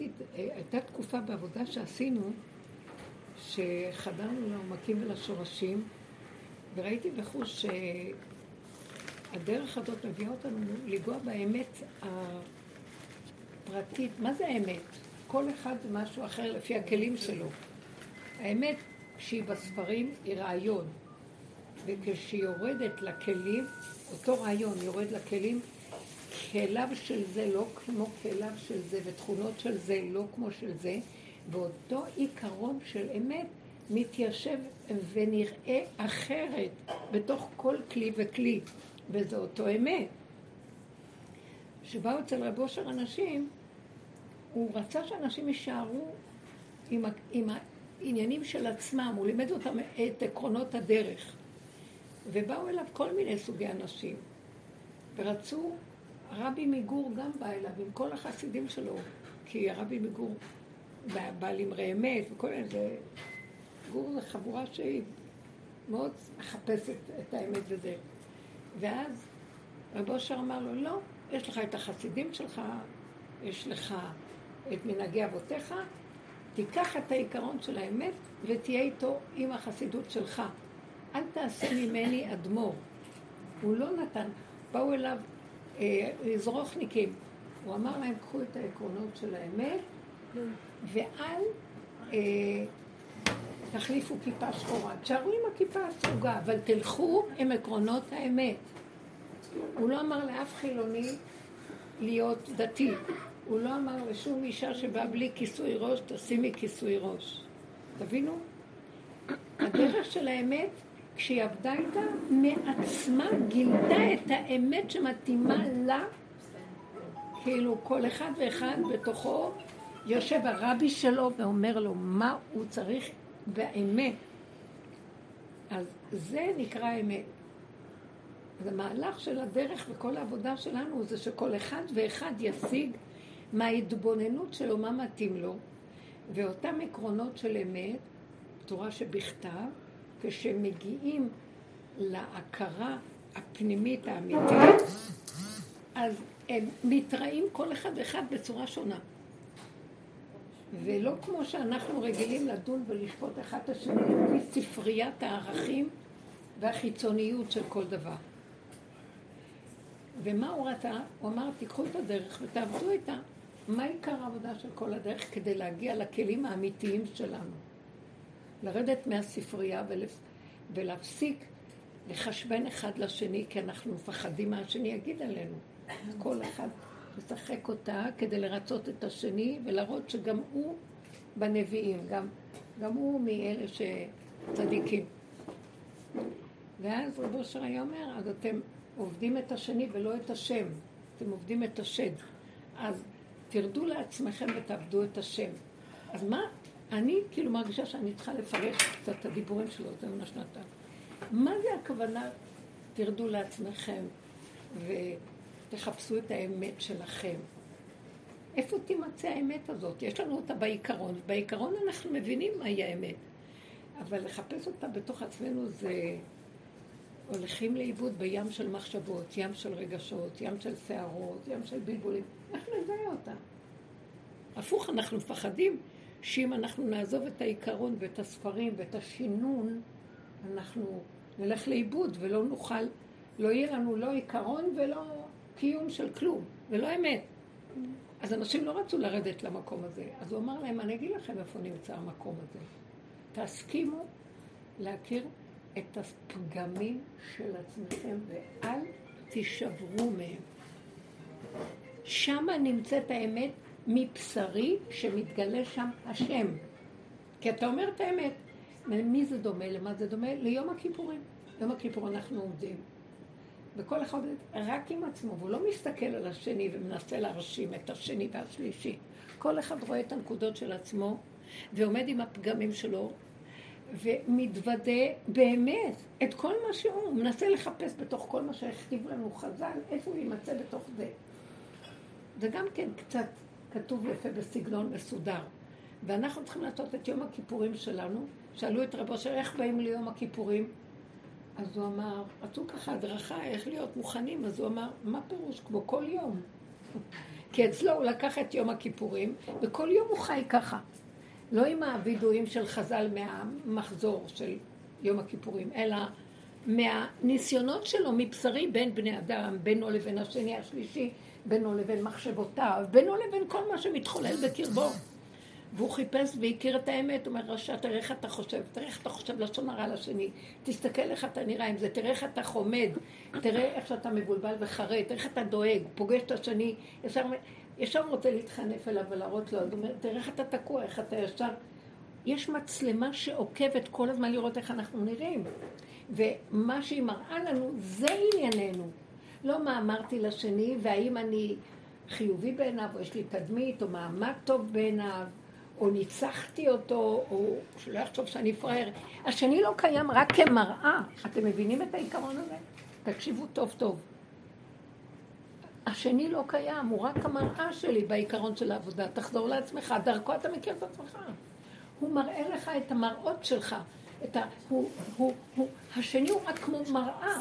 ראיתי, הייתה תקופה בעבודה שעשינו, שחדרנו לעומקים ולשורשים, וראיתי בחוש שהדרך הזאת מביאה אותנו לנגוע באמת הפרטית. מה זה האמת? כל אחד זה משהו אחר לפי הכלים שלו. האמת שהיא בספרים היא רעיון, וכשהיא יורדת לכלים, אותו רעיון יורד לכלים, כליו של זה לא כמו כליו של זה, ותכונות של זה לא כמו של זה, ואותו עיקרון של אמת מתיישב ונראה אחרת בתוך כל כלי וכלי, וזה אותו אמת. כשבאו אצל רב אושר אנשים, הוא רצה שאנשים יישארו עם, עם העניינים של עצמם, הוא לימד אותם את עקרונות הדרך. ובאו אליו כל מיני סוגי אנשים, ורצו, הרבי מגור גם בא אליו עם כל החסידים שלו, כי הרבי מגור בעל אמרי אמת וכל זה, גור זה חבורה שהיא מאוד מחפשת את האמת וזה. ואז רב אושר אמר לו, לא, יש לך את החסידים שלך, יש לך את מנהגי אבותיך, תיקח את העיקרון של האמת ותהיה איתו עם החסידות שלך. אל תעשה ממני אדמו"ר. הוא לא נתן. באו אליו אה, זרוחניקים. הוא אמר להם, קחו את העקרונות של האמת, ואל אה, תחליפו כיפה שחורה. תשארו עם הכיפה הסרוגה, אבל תלכו עם עקרונות האמת. הוא לא אמר לאף חילוני להיות דתי. הוא לא אמר לשום אישה שבאה בלי כיסוי ראש, תשימי כיסוי ראש. תבינו? הדרך של האמת, כשהיא עבדה איתה, מעצמה גילתה את האמת שמתאימה לה, כאילו כל אחד ואחד בתוכו יושב הרבי שלו ואומר לו מה הוא צריך באמת. אז זה נקרא אמת. אז המהלך של הדרך וכל העבודה שלנו זה שכל אחד ואחד ישיג מההתבוננות שלו, מה מתאים לו, ואותם עקרונות של אמת, תורה שבכתב, כשמגיעים להכרה הפנימית האמיתית, אז הם מתראים כל אחד ואחד בצורה שונה. ולא כמו שאנחנו רגילים לדון ולשפוט אחד את השני לפי ספריית הערכים והחיצוניות של כל דבר. ומה הוא רצה? הוא אמר, תיקחו את הדרך ותעבדו איתה. מה עיקר העבודה של כל הדרך כדי להגיע לכלים האמיתיים שלנו? לרדת מהספרייה. ולהפסיק לחשבן אחד לשני, כי אנחנו מפחדים מה השני יגיד עלינו. כל אחד משחק אותה כדי לרצות את השני ולהראות שגם הוא בנביאים, גם, גם הוא מאלה שצדיקים. ואז רבו אושר היה אומר, אז אתם עובדים את השני ולא את השם, אתם עובדים את השד. אז תרדו לעצמכם ותעבדו את השם. אז מה, אני כאילו מרגישה שאני צריכה לפרש קצת את הדיבורים שלו, זה מה שנתן. מה זה הכוונה, תרדו לעצמכם ותחפשו את האמת שלכם? איפה תימצא האמת הזאת? יש לנו אותה בעיקרון, ובעיקרון אנחנו מבינים מהי האמת. אבל לחפש אותה בתוך עצמנו זה... הולכים לאיבוד בים של מחשבות, ים של רגשות, ים של שערות, ים של בלבולים. איך נזהה אותה? הפוך, אנחנו מפחדים שאם אנחנו נעזוב את העיקרון ואת הספרים ואת השינון, אנחנו נלך לאיבוד ולא נוכל, לא יהיה לנו לא עיקרון ולא קיום של כלום, ולא אמת. אז אנשים לא רצו לרדת למקום הזה. אז הוא אמר להם, אני אגיד לכם איפה נמצא המקום הזה. תסכימו להכיר את הפגמים של עצמכם ואל תישברו מהם. שמה נמצאת האמת מבשרי שמתגלה שם השם. כי אתה אומר את האמת. למי זה דומה? למה זה דומה? ליום הכיפורים. יום הכיפור אנחנו עומדים. וכל אחד רק עם עצמו, והוא לא מסתכל על השני ומנסה להרשים את השני והשלישי. כל אחד רואה את הנקודות של עצמו ועומד עם הפגמים שלו ומתוודה באמת את כל מה שהוא, הוא מנסה לחפש בתוך כל מה שהכתיב לנו חז"ל, איפה הוא יימצא בתוך זה. זה גם כן קצת כתוב יפה בסגנון מסודר. ואנחנו צריכים לעשות את יום הכיפורים שלנו. שאלו את רבו של איך באים ליום הכיפורים? אז הוא אמר, רצו ככה הדרכה איך להיות מוכנים, אז הוא אמר, מה פירוש? כמו כל יום. כי אצלו הוא לקח את יום הכיפורים, וכל יום הוא חי ככה. לא עם הווידויים של חז"ל מהמחזור של יום הכיפורים, אלא מהניסיונות שלו מבשרי בין בני אדם, בינו לבין השני השלישי, בינו לבין מחשבותיו, בינו לבין כל מה שמתחולל בקרבו. והוא חיפש והכיר את האמת, הוא אומר, רשע, תראה איך אתה חושב, תראה איך אתה חושב לשון הרע לשני, תסתכל איך אתה נראה עם זה, תראה איך אתה חומד, תראה איך שאתה מבולבל וחרד, תראה איך אתה דואג, פוגש את השני, ישר, ישר רוצה להתחנף אליו ולהראות לו, אז הוא אומר, תראה איך אתה תקוע, איך אתה ישר... יש מצלמה שעוקבת כל הזמן לראות איך אנחנו נראים. ומה שהיא מראה לנו, זה ענייננו. לא מה אמרתי לשני, והאם אני חיובי בעיניו, או יש לי תדמית, או מעמד טוב בעיניו, או ניצחתי אותו, או שלא יחשוב שאני פראייר. השני לא קיים רק כמראה. אתם מבינים את העיקרון הזה? תקשיבו טוב טוב. השני לא קיים, הוא רק המראה שלי בעיקרון של העבודה. תחזור לעצמך, דרכו אתה מכיר את עצמך. הוא מראה לך את המראות שלך. ה... הוא, הוא, הוא, השני הוא רק כמו מראה,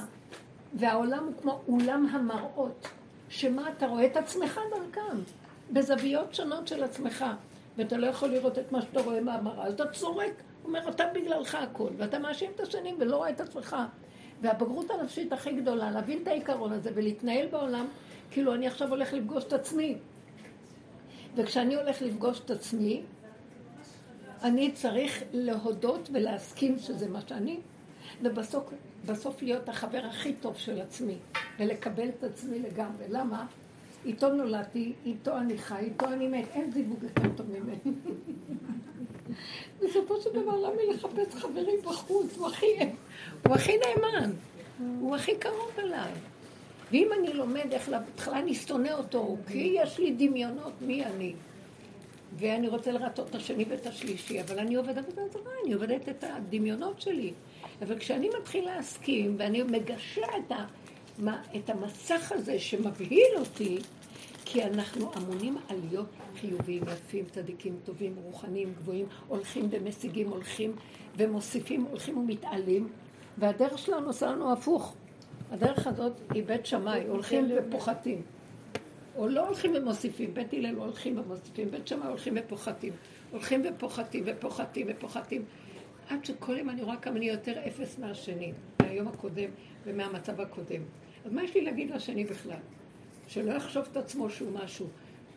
והעולם הוא כמו אולם המראות, שמה אתה רואה את עצמך דרכם, בזוויות שונות של עצמך. ואתה לא יכול לראות את מה שאתה רואה מהמראה, אז אתה צורק, אומר, אתה בגללך הכל, ואתה מאשים את השני ולא רואה את עצמך. והבגרות הנפשית הכי גדולה, להבין את העיקרון הזה ולהתנהל בעולם, כאילו אני עכשיו הולך לפגוש את עצמי. וכשאני הולך לפגוש את עצמי, אני צריך להודות ולהסכים שזה מה שאני, ובסוף בסוף להיות החבר הכי טוב של עצמי, ולקבל את עצמי לגמרי. למה? איתו נולדתי, איתו אני חי, איתו אני מת, אין זיווג יותר טוב ממני. בסופו של דבר, למה לחפש חברים בחוץ? הוא הכי, הוא הכי נאמן, הוא הכי קרוב אליי. ואם אני לומד איך, בהתחלה אני שונא אותו, כי יש לי דמיונות מי אני. ואני רוצה לרצות את השני ואת השלישי, אבל אני עובדת זרה, אני עובדת את הדמיונות שלי. אבל כשאני מתחיל להסכים, ואני מגשר את ה... מה, את המסך הזה שמבהיל אותי, כי אנחנו אמונים על להיות חיוביים, יפים, צדיקים, טובים, רוחניים, גבוהים, הולכים ומשיגים, הולכים ומוסיפים, הולכים ומתעלים, והדרך שלנו עושה לנו הפוך. הדרך הזאת היא בית שמאי, הולכים ופוחתים. או לא הולכים ומוסיפים, בית הלל הולכים ומוסיפים, בית שמאי הולכים ופוחתים. הולכים ופוחתים ופוחתים ופוחתים. עד שכל יום אני רואה כמה אני יותר אפס מהשני, מהיום הקודם ומהמצב הקודם. אז מה יש לי להגיד לשני בכלל? שלא יחשוב את עצמו שהוא משהו.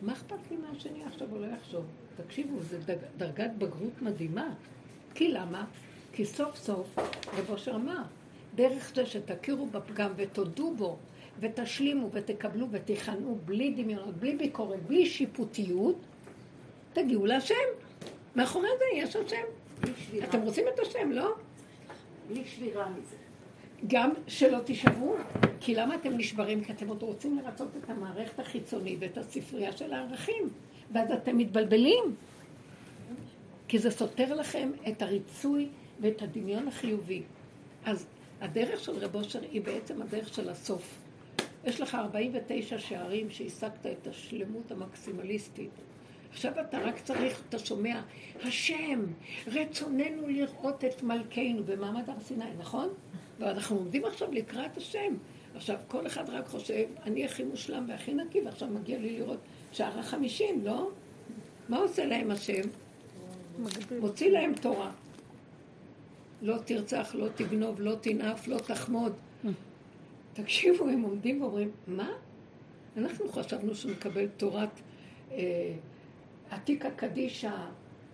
מה אכפת לי מהשני עכשיו או לא יחשוב? תקשיבו, זו דרגת בגרות מדהימה. כי למה? כי סוף סוף רב אושר אמר, דרך זה שתכירו בפגם ותודו בו ותשלימו ותקבלו ותיכנעו בלי דמיונות, בלי ביקורת, בלי שיפוטיות, תגיעו להשם. מאחורי זה יש השם. אתם רוצים את השם, לא? בלי שבירה מזה. גם שלא תישברו, כי למה אתם נשברים? כי אתם עוד רוצים לרצות את המערכת החיצונית ואת הספרייה של הערכים, ואז אתם מתבלבלים. כי זה סותר לכם את הריצוי ואת הדמיון החיובי. אז הדרך של רב אושר היא בעצם הדרך של הסוף. יש לך 49 שערים שהשגת את השלמות המקסימליסטית. עכשיו אתה רק צריך, אתה שומע, השם, רצוננו לראות את מלכנו במעמד הר סיני, נכון? ואנחנו עומדים עכשיו לקראת השם. עכשיו, כל אחד רק חושב, אני הכי מושלם והכי נקי, ועכשיו מגיע לי לראות שער החמישים, לא? מה עושה להם השם? מוציא להם תורה. לא תרצח, לא תגנוב, לא תנאף, לא תחמוד. תקשיבו, הם עומדים ואומרים, מה? אנחנו חשבנו שנקבל תורת אה, עתיקא קדישא,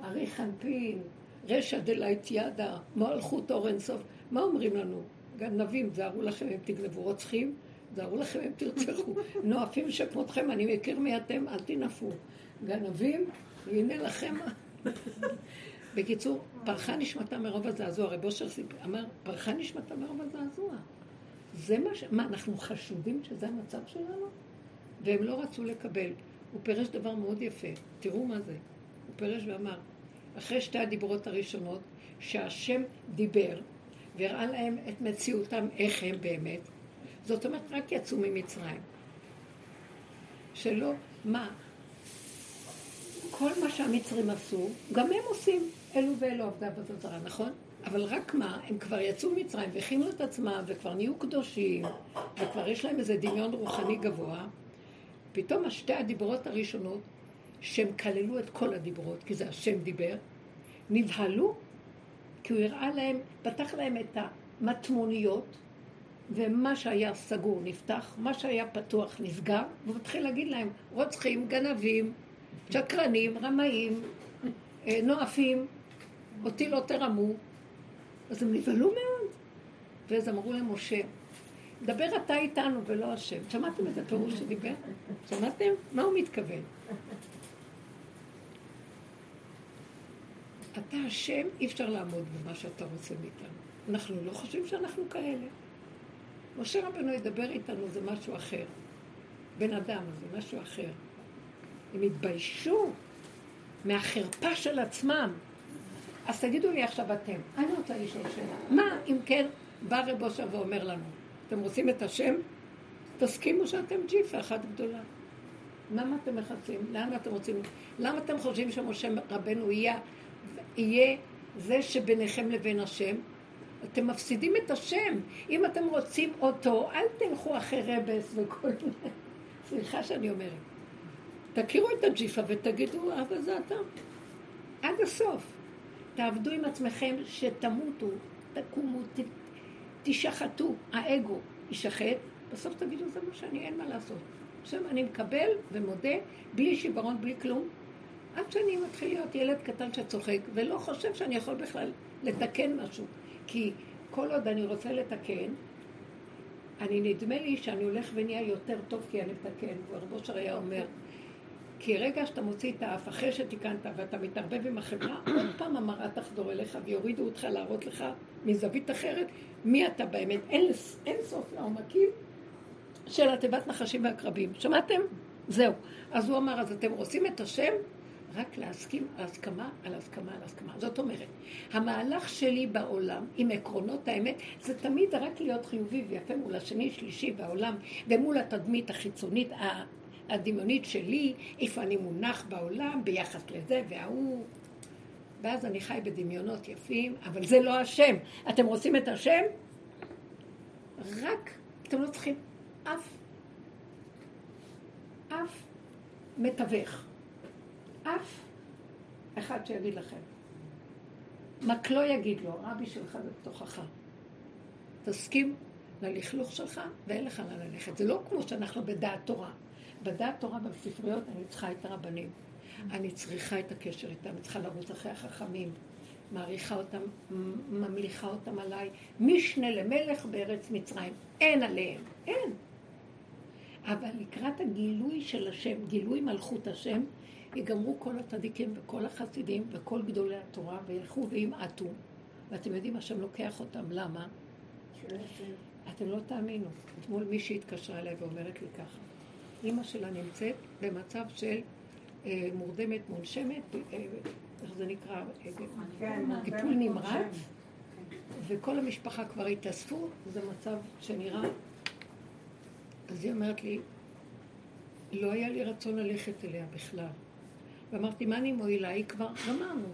אריך אנפין, רישא דלא אתיידע, מלכות דאין סוף. מה אומרים לנו? גנבים, זהרו לכם אם תגנבו רוצחים, זהרו לכם אם תרצחו. נואפים שכמותכם, אני מכיר מי אתם, אל תנאפו. גנבים, הנה לכם. בקיצור, פרחה נשמתה מרוב הזעזוע. רב אושר אמר, פרחה נשמתה מרוב הזעזוע. זה מה ש... מה, אנחנו חשודים שזה המצב שלנו? והם לא רצו לקבל. הוא פירש דבר מאוד יפה. תראו מה זה. הוא פירש ואמר, אחרי שתי הדיברות הראשונות, שהשם דיבר, והראה להם את מציאותם, איך הם באמת. זאת אומרת, רק יצאו ממצרים. שלא, מה? כל מה שהמצרים עשו, גם הם עושים. אלו ואלו עבדה זרה, נכון? אבל רק מה, הם כבר יצאו ממצרים והכינו את עצמם וכבר נהיו קדושים וכבר יש להם איזה דמיון רוחני גבוה פתאום השתי הדיברות הראשונות, שהם כללו את כל הדיברות, כי זה השם דיבר, נבהלו, כי הוא הראה להם, פתח להם את המטמוניות, ומה שהיה סגור נפתח, מה שהיה פתוח נסגר, והוא מתחיל להגיד להם, רוצחים, גנבים, שקרנים, רמאים, אה, נואפים, אותי לא תרמו. אז הם נבהלו מאוד. ואז אמרו למשה, דבר אתה איתנו ולא השם. שמעתם את הפירוש שדיבר? שמעתם? מה הוא מתכוון? אתה השם, אי אפשר לעמוד במה שאתה רוצה מאיתנו. אנחנו לא חושבים שאנחנו כאלה. משה רבנו ידבר איתנו זה משהו אחר. בן אדם זה משהו אחר. הם התביישו מהחרפה של עצמם. אז תגידו לי עכשיו אתם, אני רוצה לשאול שאלה. מה אם כן בא רב אושר ואומר לנו, אתם רוצים את השם? תסכימו שאתם ג'יפה אחת גדולה. למה אתם מחפשים? לאן אתם רוצים? למה אתם חושבים שמשה רבנו יהיה, יהיה זה שביניכם לבין השם? אתם מפסידים את השם. אם אתם רוצים אותו, אל תלכו אחרי רבס וכל מיני. סליחה שאני אומרת. תכירו את הג'יפה ותגידו, אבא זה אתה. עד הסוף. תעבדו עם עצמכם שתמותו, תקומו, תשחטו, האגו יישחט, בסוף תגידו, זה מה שאני, אין מה לעשות. עכשיו אני מקבל ומודה, בלי שיוורון, בלי כלום, עד שאני מתחיל להיות ילד קטן שצוחק, ולא חושב שאני יכול בכלל לתקן משהו. כי כל עוד אני רוצה לתקן, אני נדמה לי שאני הולך ונהיה יותר טוב כי אני מתקן. ורבו אושר היה אומר, כי רגע שאתה מוציא את האף אחרי שתיקנת ואתה מתערבב עם החברה, עוד פעם המראה תחדור אליך ויורידו אותך להראות לך מזווית אחרת מי אתה באמת. אין, אין סוף לעומקים של התיבת נחשים ועקרבים. שמעתם? זהו. אז הוא אמר, אז אתם רוצים את השם? רק להסכים על הסכמה, על הסכמה, על הסכמה. זאת אומרת, המהלך שלי בעולם עם עקרונות האמת, זה תמיד רק להיות חיובי ויפה מול השני, שלישי והעולם, ומול התדמית החיצונית, הדמיונית שלי, איפה אני מונח בעולם ביחס לזה וההוא. ואז אני חי בדמיונות יפים, אבל זה לא השם. אתם רוצים את השם? רק, אתם לא צריכים אף, אף מתווך. אף אחד שיגיד לכם. מקלו יגיד לו, רבי שלך זה בתוכך. תסכים ללכלוך שלך ואין לך לאן ללכת. זה לא כמו שאנחנו בדעת תורה. בדעת תורה בספריות אני צריכה את הרבנים. אני צריכה את הקשר איתם, אני צריכה לרוץ אחרי החכמים. מעריכה אותם, ממליכה אותם עליי. משנה למלך בארץ מצרים. אין עליהם, אין. אבל לקראת הגילוי של השם, גילוי מלכות השם, יגמרו כל הצדיקים וכל החסידים וכל גדולי התורה וילכו וימעטו. ואתם יודעים, השם לוקח אותם. למה? אתם לא תאמינו. אתמול מישהי התקשרה אליי ואומרת לי ככה. אימא שלה נמצאת במצב של מורדמת, מונשמת, אה, איך זה נקרא? כן, טיפול נמרץ, וכל המשפחה כבר התאספו, זה מצב שנראה... אז היא אומרת לי, לא היה לי רצון ללכת אליה בכלל. ואמרתי, מה אני מועילה? היא כבר גמרנו.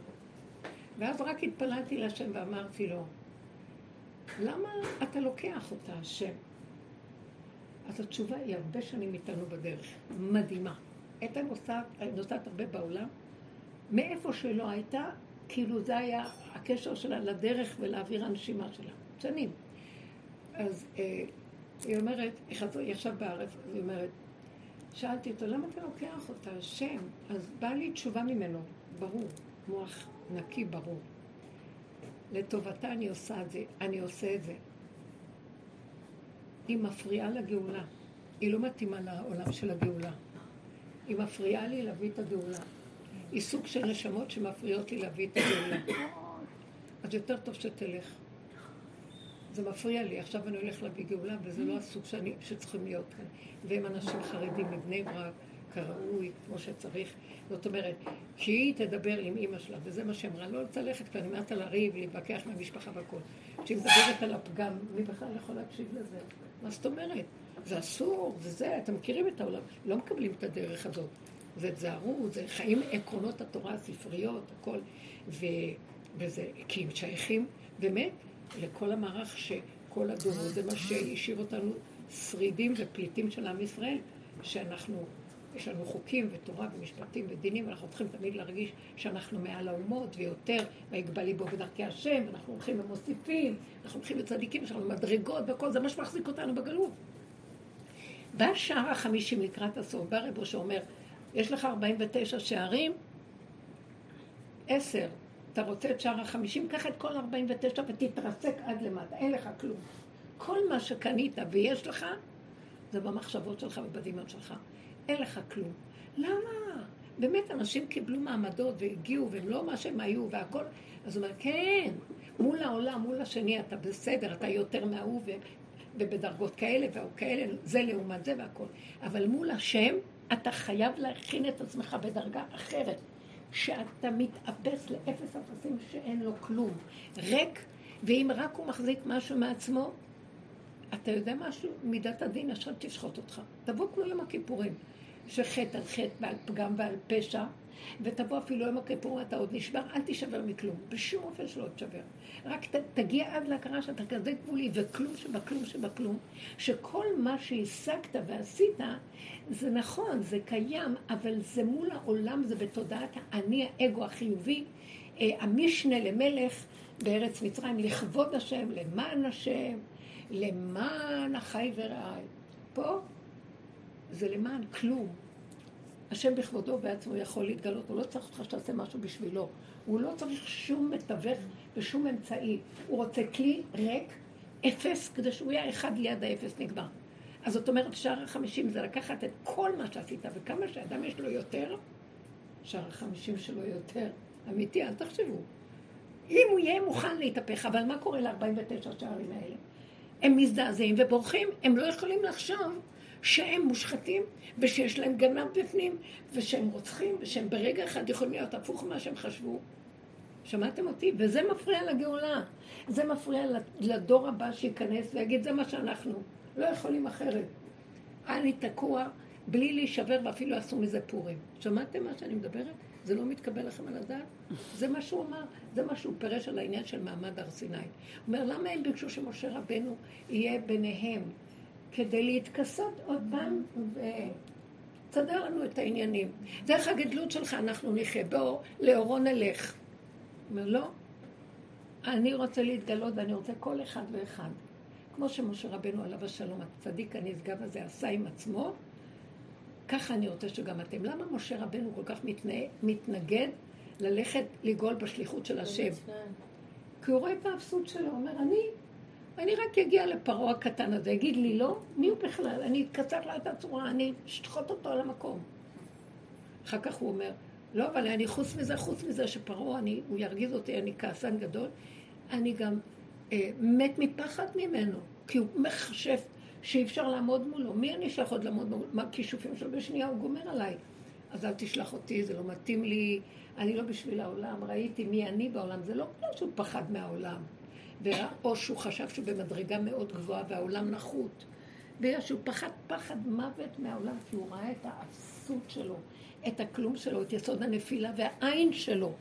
ואז רק התפללתי להשם ואמרתי לו, למה אתה לוקח אותה, השם? אז התשובה היא הרבה שנים איתנו בדרך. מדהימה. הייתה נוסעת, נוסעת הרבה בעולם, מאיפה שלא הייתה, כאילו זה היה הקשר שלה לדרך ולאוויר הנשימה שלה. שנים. אז אה, היא אומרת, היא עכשיו בארץ, אז היא אומרת, שאלתי אותו, למה אתה לוקח אותה, השם? אז בא לי תשובה ממנו, ברור, מוח נקי ברור. לטובתה אני עושה את זה, אני עושה את זה. היא מפריעה לגאולה. היא לא מתאימה לעולם של הגאולה. היא מפריעה לי להביא את הגאולה. היא סוג של נשמות שמפריעות לי להביא את הגאולה. אז יותר טוב שתלך. זה מפריע לי, עכשיו אני הולך להביא גאולה, וזה לא הסוג שאני, שצריכים להיות כאן. והם אנשים חרדים מבני ברק, כראוי, כמו שצריך. זאת אומרת, שהיא תדבר עם אימא שלה, וזה מה שאמרה, לא רוצה ללכת, כי אני אומרת לה לריב, להתווכח מהמשפחה והכול. כשהיא מדברת על הפגם, מי בכלל יכול להקשיב לזה? מה זאת אומרת? זה אסור, זה זה, אתם מכירים את העולם. לא מקבלים את הדרך הזאת. זה תזהרו, זה חיים עקרונות התורה, הספריות, הכל. ו, וזה, כי הם שייכים, באמת, לכל המערך שכל הדורות, זה מה שהשאיר אותנו שרידים ופליטים של עם ישראל, שאנחנו יש לנו חוקים ותורה ומשפטים ודינים, ואנחנו צריכים תמיד להרגיש שאנחנו מעל האומות ויותר, ויגבה ליבו בדרכי השם, ואנחנו הולכים ומוסיפים, אנחנו הולכים לצדיקים, יש לנו מדרגות וכל זה מה שמחזיק אותנו בגלות. בא שער החמישים לקראת הסוף, בא רבו שאומר, יש לך 49 שערים, עשר, אתה רוצה את שער החמישים, קח את כל 49 ותתרסק עד למטה, אין לך כלום. כל מה שקנית ויש לך, זה במחשבות שלך ובדמיון שלך. אין לך כלום. למה? באמת, אנשים קיבלו מעמדות והגיעו, והם לא מה שהם היו והכל. אז הוא אומר, כן, מול העולם, מול השני, אתה בסדר, אתה יותר מההוא, ובדרגות כאלה וכאלה, זה לעומת זה והכל. אבל מול השם, אתה חייב להכין את עצמך בדרגה אחרת. שאתה מתאפס לאפס אפסים שאין לו כלום. ריק, ואם רק הוא מחזיק משהו מעצמו, אתה יודע משהו? מידת הדין עכשיו תשחוט אותך. תבוא כמו יום הכיפורים, שחטא על חטא ועל פגם ועל פשע, ותבוא אפילו יום הכיפורים, אתה עוד נשבר, אל תישבר מכלום. בשום אופן שלא תשבר. רק ת, תגיע עד להכרה שאתה כזה גבולי, וכלום שבכלום שבכלום, שכל מה שהשגת ועשית, זה נכון, זה קיים, אבל זה מול העולם, זה בתודעת האני, האגו החיובי, אה, המשנה למלך בארץ מצרים, לכבוד השם, למען השם. למען החי ורעי. פה זה למען כלום. השם בכבודו ובעצמו יכול להתגלות, הוא לא צריך אותך שתעשה משהו בשבילו. הוא לא צריך שום מתווך ושום אמצעי. הוא רוצה כלי ריק, אפס, כדי שהוא יהיה אחד ליד האפס נגמר. אז זאת אומרת, שער החמישים זה לקחת את כל מה שעשית, וכמה שאדם יש לו יותר, שער החמישים שלו יותר. אמיתי, אל תחשבו. אם הוא יהיה מוכן להתהפך, אבל מה קורה ל-49 שערים האלה? הם מזדעזעים ובורחים, הם לא יכולים לחשוב שהם מושחתים ושיש להם גנב בפנים ושהם רוצחים ושהם ברגע אחד יכולים להיות הפוך ממה שהם חשבו. שמעתם אותי? וזה מפריע לגאולה. זה מפריע לדור הבא שייכנס ויגיד, זה מה שאנחנו, לא יכולים אחרת. אני תקוע בלי להישבר ואפילו עשו מזה פורים. שמעתם מה שאני מדברת? זה לא מתקבל לכם על הדעת? זה מה שהוא אמר, זה מה שהוא פירש על העניין של מעמד הר סיני. הוא אומר, למה הם ביקשו שמשה רבנו יהיה ביניהם? כדי להתכסות עוד פעם ותסדר לנו את העניינים. דרך הגדלות שלך אנחנו נחיה, בואו, לאורו נלך. אומר, לא, אני רוצה להתגלות ואני רוצה כל אחד ואחד. כמו שמשה רבנו עליו השלום, הצדיק הנשגב הזה עשה עם עצמו, ככה אני רוצה שגם אתם. למה משה רבנו כל כך מתנה, מתנגד ללכת לגאול בשליחות של השם? כי הוא רואה את האפסות שלו, אומר, אני, אני רק אגיע לפרעה הקטן הזה, יגיד לי לא, מי הוא בכלל? אני אתקצר את הצורה, אני אשחוט אותו על המקום. אחר כך הוא אומר, לא, אבל אני חוץ מזה, חוץ מזה שפרעה, הוא ירגיז אותי, אני כעסן גדול, אני גם אה, מת מפחד ממנו, כי הוא מחשב שאי אפשר לעמוד מולו. מי אני אשלח עוד לעמוד מולו? מה הכישופים שלו בשנייה? הוא גומר עליי. אז אל תשלח אותי, זה לא מתאים לי, אני לא בשביל העולם, ראיתי מי אני בעולם. זה לא בגלל שהוא פחד מהעולם, או שהוא חשב שהוא במדרגה מאוד גבוהה והעולם נחות. בגלל שהוא פחד פחד מוות מהעולם, כי הוא ראה את האפסות שלו, את הכלום שלו, את יסוד הנפילה והעין שלו.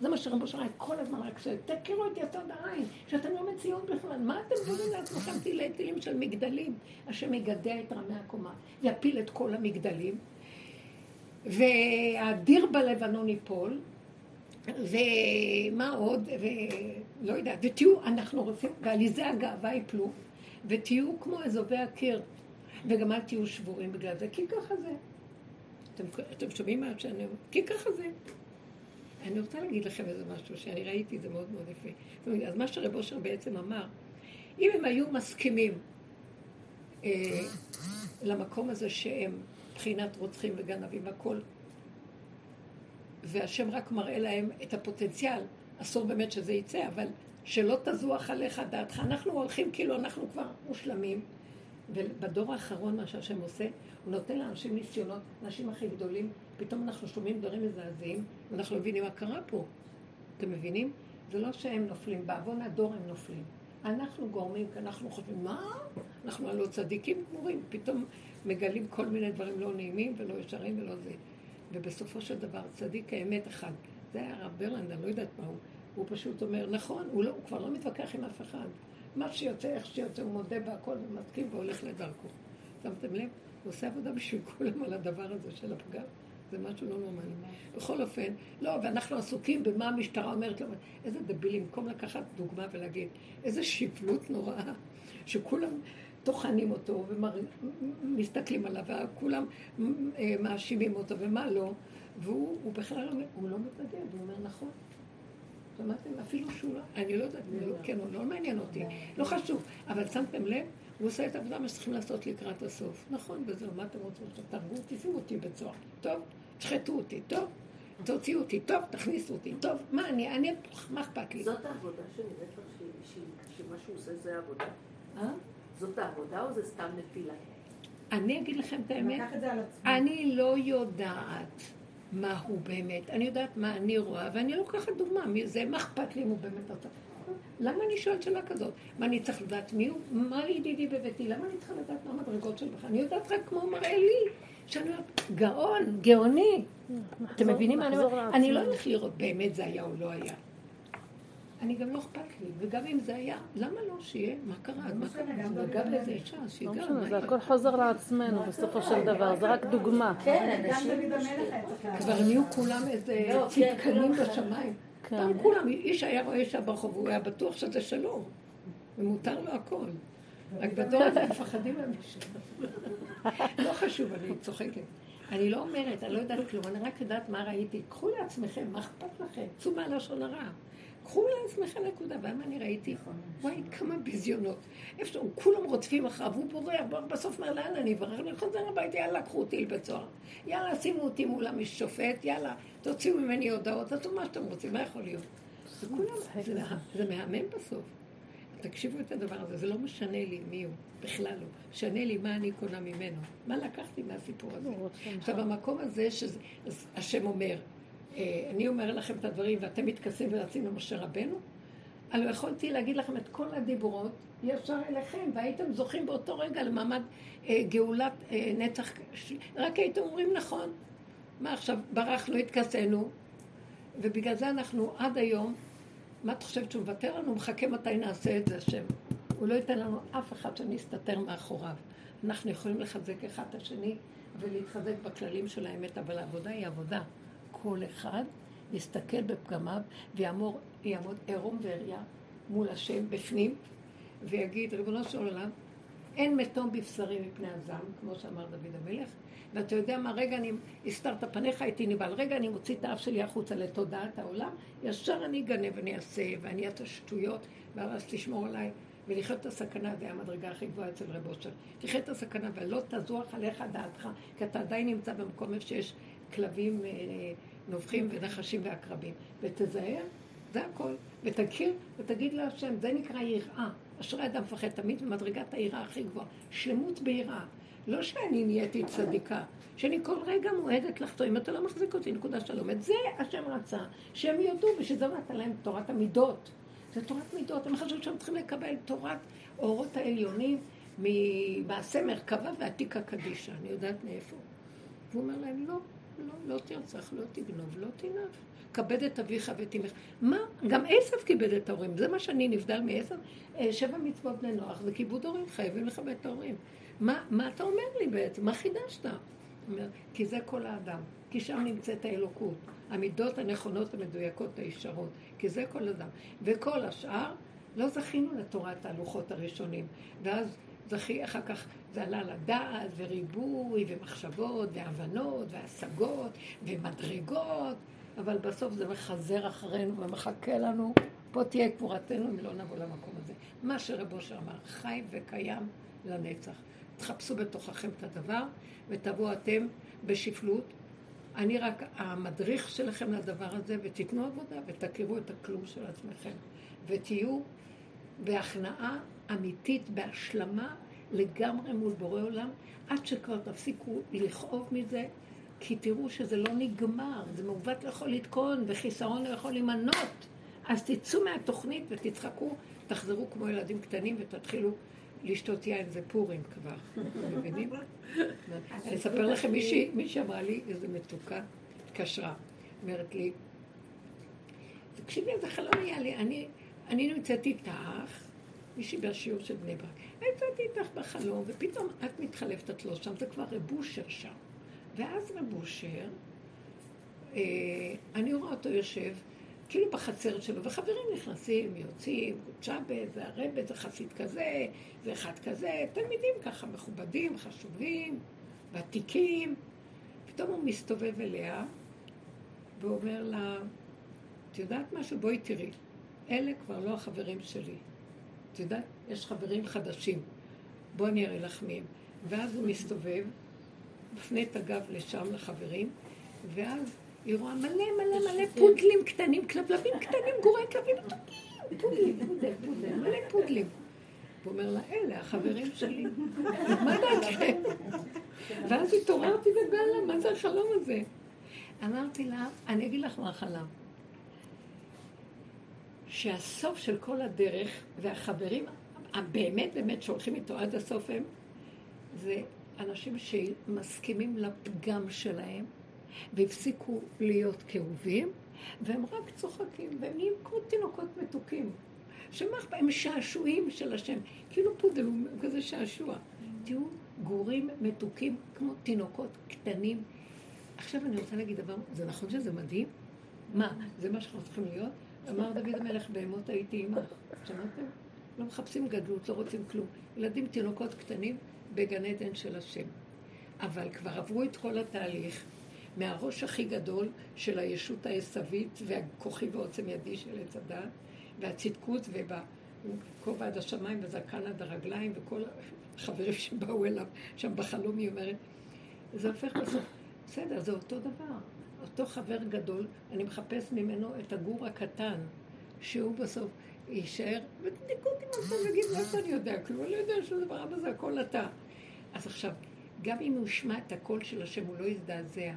זה מה שרבו שריים כל הזמן רק שואל, תכירו את יסוד העין, שאתם לא מציאות בכלל. מה אתם בונים לעצמכם תילי תילים של מגדלים? השם יגדע את רמי הקומה, יפיל את כל המגדלים, והדיר בלבנון ייפול, ומה עוד, ולא יודעת, ותהיו, אנחנו רוצים, ועליזי הגאווה ייפלו, ותהיו כמו אזובי הקיר, וגם אל תהיו שבורים בגלל זה, כי ככה זה. אתם, אתם שומעים מה שאני אומרת? כי ככה זה. אני רוצה להגיד לכם איזה משהו שאני ראיתי, זה מאוד מאוד יפה. אז מה שרב אושר בעצם אמר, אם הם היו מסכימים אה, למקום הזה שהם מבחינת רוצחים וגנבים והכול, והשם רק מראה להם את הפוטנציאל, אסור באמת שזה יצא, אבל שלא תזוח עליך דעתך. אנחנו הולכים כאילו אנחנו כבר מושלמים, ובדור האחרון מה שהשם עושה, הוא נותן לאנשים ניסיונות, האנשים הכי גדולים, פתאום אנחנו שומעים דברים מזעזעים, ואנחנו לא מבינים מה קרה פה. אתם מבינים? זה לא שהם נופלים, בעוון הדור הם נופלים. אנחנו גורמים, כי אנחנו חושבים, מה? אנחנו הלא צדיקים גמורים, פתאום מגלים כל מיני דברים לא נעימים ולא ישרים ולא זה. ובסופו של דבר, צדיק האמת אחד. זה היה הרב ברלנד, אני לא יודעת מה הוא. הוא פשוט אומר, נכון, הוא, לא, הוא כבר לא מתווכח עם אף אחד. מה שיוצא, איך שיוצא, הוא מודה בהכל ומסכים והולך לדרכו. שמתם לב? הוא עושה עבודה בשביל כולם על הדבר הזה של הפגם. זה משהו לא נורמלי. בכל אופן, לא, ואנחנו עסוקים במה המשטרה אומרת לו, איזה דבילים, במקום לקחת דוגמה ולהגיד, איזה שבלות נוראה, שכולם טוחנים אותו ומסתכלים עליו, וכולם אה, מאשימים אותו, ומה לא, והוא בכלל לא, הוא לא מתנגד, הוא אומר נכון. שמעתם? אפילו שהוא לא, אני לא יודעת, לא, כן או לא מעניין אותי, לא חשוב, אבל שמתם לב? הוא עושה את העבודה מה שצריכים לעשות לקראת הסוף. נכון, וזהו, מה אתם רוצים? תרגו, תשימו אותי בצוהר. טוב, תשחטו אותי, טוב, תוציאו אותי, טוב, תכניסו אותי, טוב, מה אני, אני, מה אכפת לי? זאת העבודה שנראית לך שמה שהוא עושה זה העבודה? אה? זאת העבודה או זה סתם נפילה? אני אגיד לכם את האמת, אני לא יודעת מה הוא באמת, אני יודעת מה אני רואה, ואני לוקחת דוגמה מזה, מה אכפת לי אם הוא באמת עושה. למה אני שואלת שאלה כזאת? מה אני צריך לדעת מי הוא? מה ידידי בביתי? למה אני צריכה לדעת מה המדרגות של בכלל? אני יודעת רק כמו מראה לי, שאני אומרת, גאון, גאוני. אתם מבינים מה אני אומרת? אני לא הולך לראות באמת זה היה או לא היה. אני גם לא אכפת לי, וגם אם זה היה, למה לא שיהיה? מה קרה? מה קרה? זה נגע באיזה אישה, שיגע. לא משנה, זה הכל חוזר לעצמנו בסופו של דבר, זה רק דוגמה. כן, גם דוד המלך כבר נהיו כולם איזה לא, כן, צדקנים בשמיים. פעם כן. כולם, איש היה רואה אישה ברחוב, הוא היה בטוח שזה שלו, ומותר לו הכל. רק בדור הזה מפחדים מהמישהו. לא חשוב, אני צוחקת. אני לא אומרת, אני לא יודעת כלום, אני רק יודעת מה ראיתי. קחו לעצמכם, מה אכפת לכם? צאו מהלשון הרע. קחו לעצמכם נקודה, ומה אני ראיתי? וואי, כמה ביזיונות. איפה כולם רודפים אחריו, הוא בורח, בסוף אומר, לאן אני אברח? אני חוזר הביתה, יאללה, קחו אותי לבית סוהר. יאללה, שימו אותי מול המשופט, יאללה, תוציאו ממני הודעות, תעשו מה שאתם רוצים, מה יכול להיות? זה מהמם בסוף. תקשיבו את הדבר הזה, זה לא משנה לי מי הוא, בכלל לא. משנה לי מה אני קונה ממנו, מה לקחתי מהסיפור הזה. לא, עכשיו, במקום הזה, שהשם אומר, אני אומר לכם את הדברים ואתם מתכסים ורצים למשה רבנו, אני יכולתי להגיד לכם את כל הדיבורות ישר אליכם, והייתם זוכים באותו רגע למעמד אה, גאולת אה, נצח, רק הייתם אומרים נכון. מה עכשיו, ברחנו, התכסינו, ובגלל זה אנחנו עד היום, מה את חושבת שהוא מוותר לנו? מחכה מתי נעשה את זה, השם. הוא לא ייתן לנו אף אחד שנסתתר מאחוריו. אנחנו יכולים לחזק אחד את השני ולהתחזק בכללים של האמת, אבל העבודה היא עבודה. כל אחד יסתכל בפגמיו ויעמוד עירום ועריה מול השם בפנים, ויגיד, ריבונו של עולם, אין מתום בבשרי מפני הזעם, כמו שאמר דוד המלך, ואתה יודע מה, רגע אני הסתרת פניך איתי נבהל, רגע אני מוציא את האף שלי החוצה לתודעת העולם, ישר אני אגנב ואני אעשה, ואני אעשה שטויות, ואז תשמור עליי, ולחיות את הסכנה, זה המדרגה הכי גבוהה אצל רב אושר. תחיה את הסכנה ולא תזוח עליך דעתך, כי אתה עדיין נמצא במקום איפה שיש כלבים אה, נובחים ונחשים ועקרבים. ותזהר, זה הכל. ותכיר ותגיד להשם, זה נקרא יראה. אשרי אדם מפחד תמיד במדרגת היראה הכי גבוהה. שלמות ביראה. לא שאני נהייתי צדיקה, שאני כל רגע מועדת לחטוא, אם אתה לא מחזיק אותי, נקודה שלום. את זה השם רצה, שהם יודו, בשביל זה נתן להם תורת המידות. זה תורת מידות, הם חשבו שהם צריכים לקבל תורת אורות העליונים ממעשה מרכבה ועתיקה קדישה, אני יודעת מאיפה. והוא אומר להם, לא, לא, לא תרצח, לא תגנוב, לא תנף. כבד את אביך ואת אמך. מה? גם עשב כיבד את ההורים. זה מה שאני נבדל מעשב. אה, שבע מצוות בני נוח זה כיבוד הורים, חייבים לכבד את ההורים. מה, מה אתה אומר לי בעצם? מה חידשת? אומר, כי זה כל האדם. כי שם נמצאת האלוקות. המידות הנכונות, המדויקות, הישרות. כי זה כל אדם. וכל השאר, לא זכינו לתורת הלוחות הראשונים. ואז זכי, אחר כך זה עלה לדעת, וריבוי, ומחשבות, והבנות, והשגות, ומדרגות, אבל בסוף זה מחזר אחרינו ומחכה לנו. פה תהיה קבורתנו אם לא נבוא למקום הזה. מה שרב אושר אמר, חי וקיים לנצח. תחפשו בתוככם את הדבר, ותבואו אתם בשפלות. אני רק המדריך שלכם לדבר הזה, ותיתנו עבודה, ותכירו את הכלום של עצמכם. ותהיו בהכנעה אמיתית, בהשלמה לגמרי מול בורא עולם, עד שכבר תפסיקו לכאוב מזה, כי תראו שזה לא נגמר, זה מעוות לא יכול לתקון, וחיסרון לא יכול להימנות. אז תצאו מהתוכנית ותצחקו, תחזרו כמו ילדים קטנים ותתחילו לשתות יין, זה פורים כבר, מבינים? אני אספר לכם, מישהי אמרה לי, איזה מתוקה, התקשרה, אומרת לי, תקשיבי, איזה חלום היה לי, אני נמצאת איתך, מישהי בשיעור של בני ברק. הייתי איתך בחלום, ופתאום את מתחלפת, את לא שם, זה כבר רבושר שם. ואז רבושר, אה, אני רואה אותו יושב, כאילו בחצר שלו, וחברים נכנסים, יוצאים, צ'אבה, זה הרבה, זה חסיד כזה, זה אחד כזה, תלמידים ככה מכובדים, חשובים, ותיקים. פתאום הוא מסתובב אליה, ואומר לה, את יודעת משהו? בואי תראי. אלה כבר לא החברים שלי. את יודעת, יש חברים חדשים. בואי אני אראה לך מי הם. ואז הוא מסתובב, מפנה את הגב לשם לחברים, ואז היא רואה מלא מלא מלא פודלים קטנים, כלבלבים קטנים, גורי כלבים מתוקים, פודלים, פודל, פודל, מלא פודלים. הוא אומר לה, אלה החברים שלי, מה דעתכם? ואז התעוררתי וגלה, מה זה החלום הזה? אמרתי לה, אני אגיד לך מה החלם. שהסוף של כל הדרך, והחברים הבאמת באמת שהולכים איתו עד הסוף הם, זה אנשים שמסכימים לפגם שלהם, והפסיקו להיות כאובים, והם רק צוחקים, והם נהיים כמו תינוקות מתוקים. שמה אכפת? הם שעשועים של השם. כאילו פודל הוא כזה שעשוע. תהיו גורים מתוקים כמו תינוקות קטנים. עכשיו אני רוצה להגיד דבר, זה נכון שזה מדהים? מה, זה מה שאנחנו צריכים להיות? אמר דוד המלך, בהמות הייתי עמך. שמעתם? לא מחפשים גדלות, לא רוצים כלום. ילדים, תינוקות קטנים בגן עדן של השם. אבל כבר עברו את כל התהליך מהראש הכי גדול של הישות העשווית והכוחי ועוצם ידי של עץ הדת, והצדקות ובכובע עד השמיים וזקן עד הרגליים וכל החברים שבאו אליו שם בחלום, היא אומרת, זה הופך בסוף, בסדר, זה אותו דבר. אותו חבר גדול, אני מחפש ממנו את הגור הקטן, שהוא בסוף יישאר, ותדלקו אותי מה ויגיד, מאיפה אני יודע? כלום, אני לא יודע שום דבר, אבא זה הכל אתה. אז עכשיו, גם אם הוא ישמע את הקול של השם, הוא לא יזדעזע.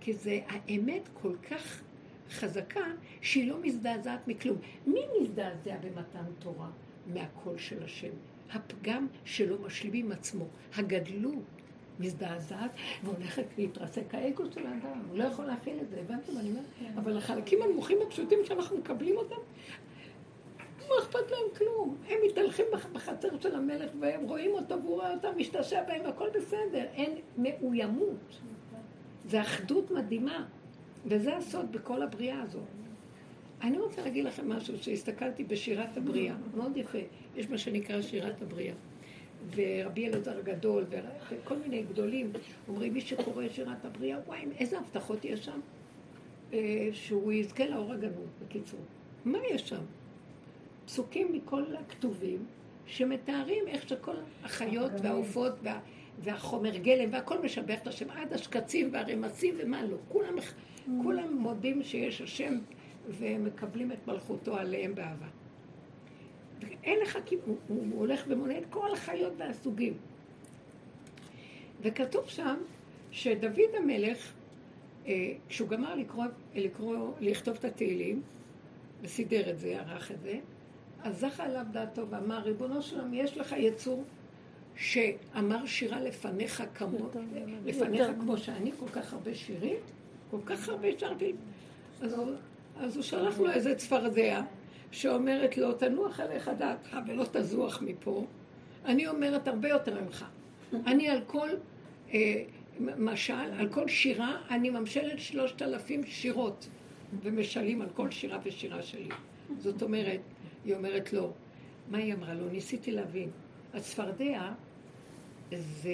כי זה האמת כל כך חזקה, שהיא לא מזדעזעת מכלום. מי מזדעזע במתן תורה מהקול של השם? הפגם שלא משלים עם עצמו, הגדלות. מזדעזעת והולכת להתרסק האגו של האדם, הוא לא יכול להכיל את זה, הבנתם? אני אומרת, כן. אבל החלקים הנמוכים הפשוטים שאנחנו מקבלים אותם, לא אכפת להם כלום. הם מתהלכים בחצר של המלך והם רואים אותו והוא רואה אותם, משתעשע בהם, הכל בסדר. אין מאוימות. זה אחדות מדהימה. וזה הסוד בכל הבריאה הזאת. אני רוצה להגיד לכם משהו שהסתכלתי בשירת הבריאה, מאוד יפה. יש מה שנקרא שירת הבריאה. ורבי אלעזר הגדול, וכל מיני גדולים, אומרים, מי שקורא שירת הבריאה, וואי, איזה הבטחות יש שם? אה, שהוא יזכה לאור הגנות, בקיצור. מה יש שם? פסוקים מכל הכתובים שמתארים איך שכל החיות והעופות וה, והחומר גלם והכל משבח את השם, עד השקצים והרמסים ומה לא. כולם, mm. כולם מודים שיש השם ומקבלים את מלכותו עליהם באהבה. אין לך, הוא, הוא הולך ומונה את כל החיות והסוגים. וכתוב שם שדוד המלך, אה, כשהוא גמר לקרוא, לקרוא, לכתוב את התהילים, וסידר את זה, ערך את זה, אז זכה עליו דעתו ואמר, ריבונו שלום, יש לך יצור שאמר שירה לפניך כמו, לפניך כמו שאני, כל כך הרבה שירים, כל כך הרבה שרתי. אז הוא שלח לו איזה צפרדע. שאומרת לו, תנוח עליך דעתך ולא תזוח מפה. אני אומרת הרבה יותר ממך. אני על כל אה, משל, על כל שירה, אני ממשלת שלושת אלפים שירות, ומשלים על כל שירה ושירה שלי. זאת אומרת, היא אומרת לו, מה היא אמרה לו? ניסיתי להבין. הצפרדע זה,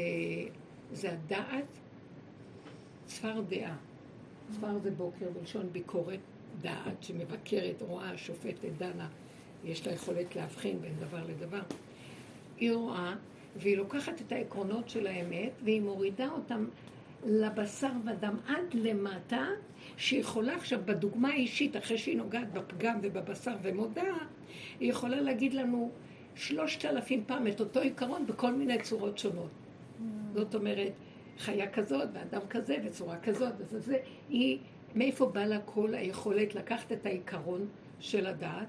זה הדעת, צפרדע. צפר זה בוקר בלשון ביקורת, דעת שמבקרת, רואה, שופטת, דנה, יש לה יכולת להבחין בין דבר לדבר. היא רואה, והיא לוקחת את העקרונות של האמת, והיא מורידה אותם לבשר ודם עד למטה, שיכולה עכשיו, בדוגמה האישית, אחרי שהיא נוגעת בפגם ובבשר ומודה, היא יכולה להגיד לנו שלושת אלפים פעם את אותו עיקרון בכל מיני צורות שונות. Mm. זאת אומרת, חיה כזאת, ואדם כזה, וצורה כזאת, וזה זה, היא מאיפה בא לה כל היכולת לקחת את העיקרון של הדעת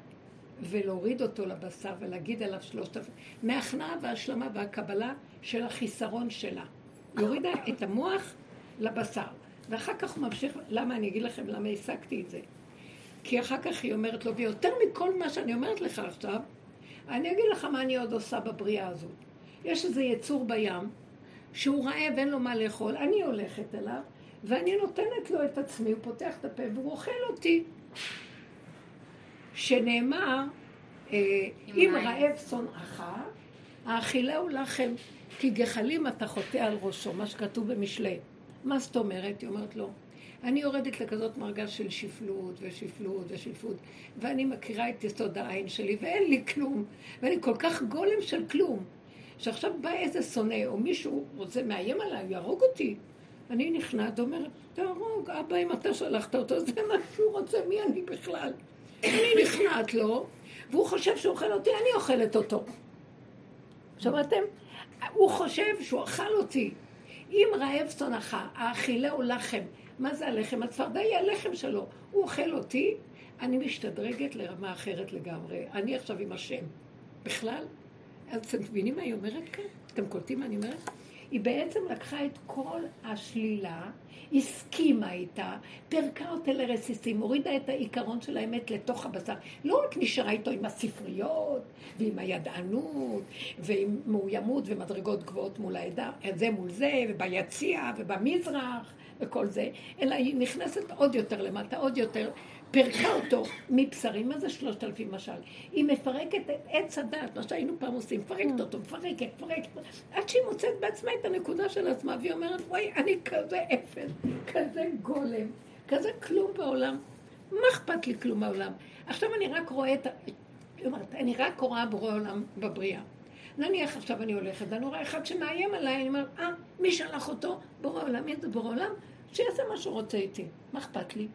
ולהוריד אותו לבשר ולהגיד עליו שלושת אלפים, מהכנעה והשלמה והקבלה של החיסרון שלה. היא הורידה את המוח לבשר. ואחר כך הוא ממשיך, למה אני אגיד לכם למה השגתי את זה? כי אחר כך היא אומרת לו, ויותר מכל מה שאני אומרת לך עכשיו, אני אגיד לך מה אני עוד עושה בבריאה הזאת. יש איזה יצור בים, שהוא רעב, אין לו מה לאכול, אני הולכת אליו, ואני נותנת לו את עצמי, הוא פותח את הפה והוא אוכל אותי. שנאמר, אה, אם רעב שונאך, האכילהו לחם, כי גחלים אתה חוטא על ראשו, מה שכתוב במשלי. מה זאת אומרת? היא אומרת לו, אני יורדת לכזאת מרגש של שפלות ושפלות ושפלות, ואני מכירה את יסוד העין שלי, ואין לי כלום, ואני כל כך גולם של כלום, שעכשיו בא איזה שונא, או מישהו רוצה, מאיים עליי, יהרוג אותי. אני נכנעת, אומרת, תהרוג, אבא, אם אתה שלחת אותו, זה מה שהוא רוצה, מי אני בכלל? אני נכנעת לו, והוא חושב שהוא אוכל אותי, אני אוכלת אותו. שמעתם? הוא חושב שהוא אכל אותי. אם רעב שונאך, האכילהו לחם. מה זה הלחם? הצפרדע היא הלחם שלו. הוא אוכל אותי, אני משתדרגת לרמה אחרת לגמרי. אני עכשיו עם השם. בכלל? אז אתם מבינים מה היא אומרת כאן? אתם קולטים מה אני אומרת? היא בעצם לקחה את כל השלילה, הסכימה איתה, פירקה אותה לרסיסים, הורידה את העיקרון של האמת לתוך הבשר. לא רק נשארה איתו עם הספריות, ועם הידענות, ועם מאוימות ומדרגות גבוהות מול העדה, זה מול זה, וביציע, ובמזרח, וכל זה, אלא היא נכנסת עוד יותר למטה, עוד יותר, פירקה אותו מבשרים, מה זה שלושת אלפים משל? היא מפרקת את עץ הדת, מה שהיינו פעם עושים, מפרקת אותו, מפרקת, מפרקת, עד שהיא מוצאת בעצמה את הנקודה של עצמה, והיא אומרת, וואי, אני כזה אפס, כזה גולם, כזה כלום בעולם. מה אכפת לי כלום בעולם? עכשיו אני רק רואה את ה... היא אומרת, אני רק רואה בורא עולם בבריאה. נניח עכשיו אני הולכת, ואני רואה אחד שמאיים עליי, אני אומרת, אה, מי שלח אותו? בורא עולם, מי זה בורא עולם? שיעשה מה שהוא רוצה איתי, מה אכפת לי?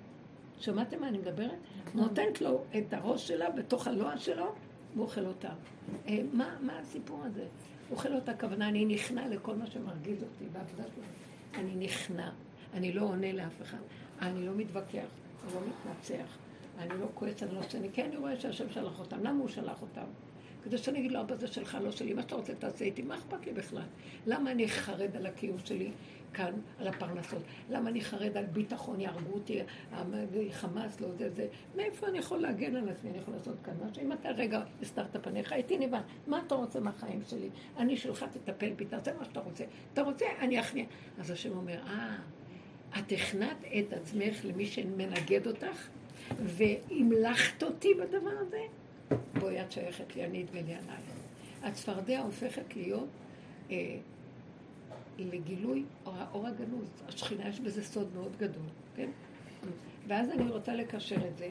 שמעתם מה אני מדברת? נכון. נותנת לו את הראש שלה בתוך הלוע שלו, והוא אוכל אותה. אה, מה, מה הסיפור הזה? אוכל אותה, הכוונה, אני נכנע לכל מה שמרגיז אותי בעבודה שלי. אני נכנע, אני לא עונה לאף אחד, אני לא מתווכח, אני לא מתנצח, אני לא כועס, אני לא עושה, אני כן, אני רואה שהשם שלח אותם. למה הוא שלח אותם? כדי שאני אגיד לו, אבא זה שלך, לא שלי, מה שאתה רוצה תעשה איתי, מה אכפת לי בכלל? למה אני חרד על הקיום שלי? כאן על הפרנסות. למה אני חרד על ביטחון, יהרגו אותי, חמאס, לא זה, זה. מאיפה אני יכול להגן על עצמי? אני יכול לעשות כאן משהו? אם אתה רגע הסתרת פניך, הייתי נבהל. מה אתה רוצה מהחיים שלי? אני שלך תטפל בי, תעשה מה שאתה רוצה. אתה רוצה, אני אכניע. אז השם אומר, אה, את הכנעת את עצמך למי שמנגד אותך, והמלכת אותי בדבר הזה? בואי, את שייכת לי, אני אתגלה עלייך. הצפרדע הופכת להיות... אה, לגילוי האור הגנוז. השכינה יש בזה סוד מאוד גדול, כן? ואז אני רוצה לקשר את זה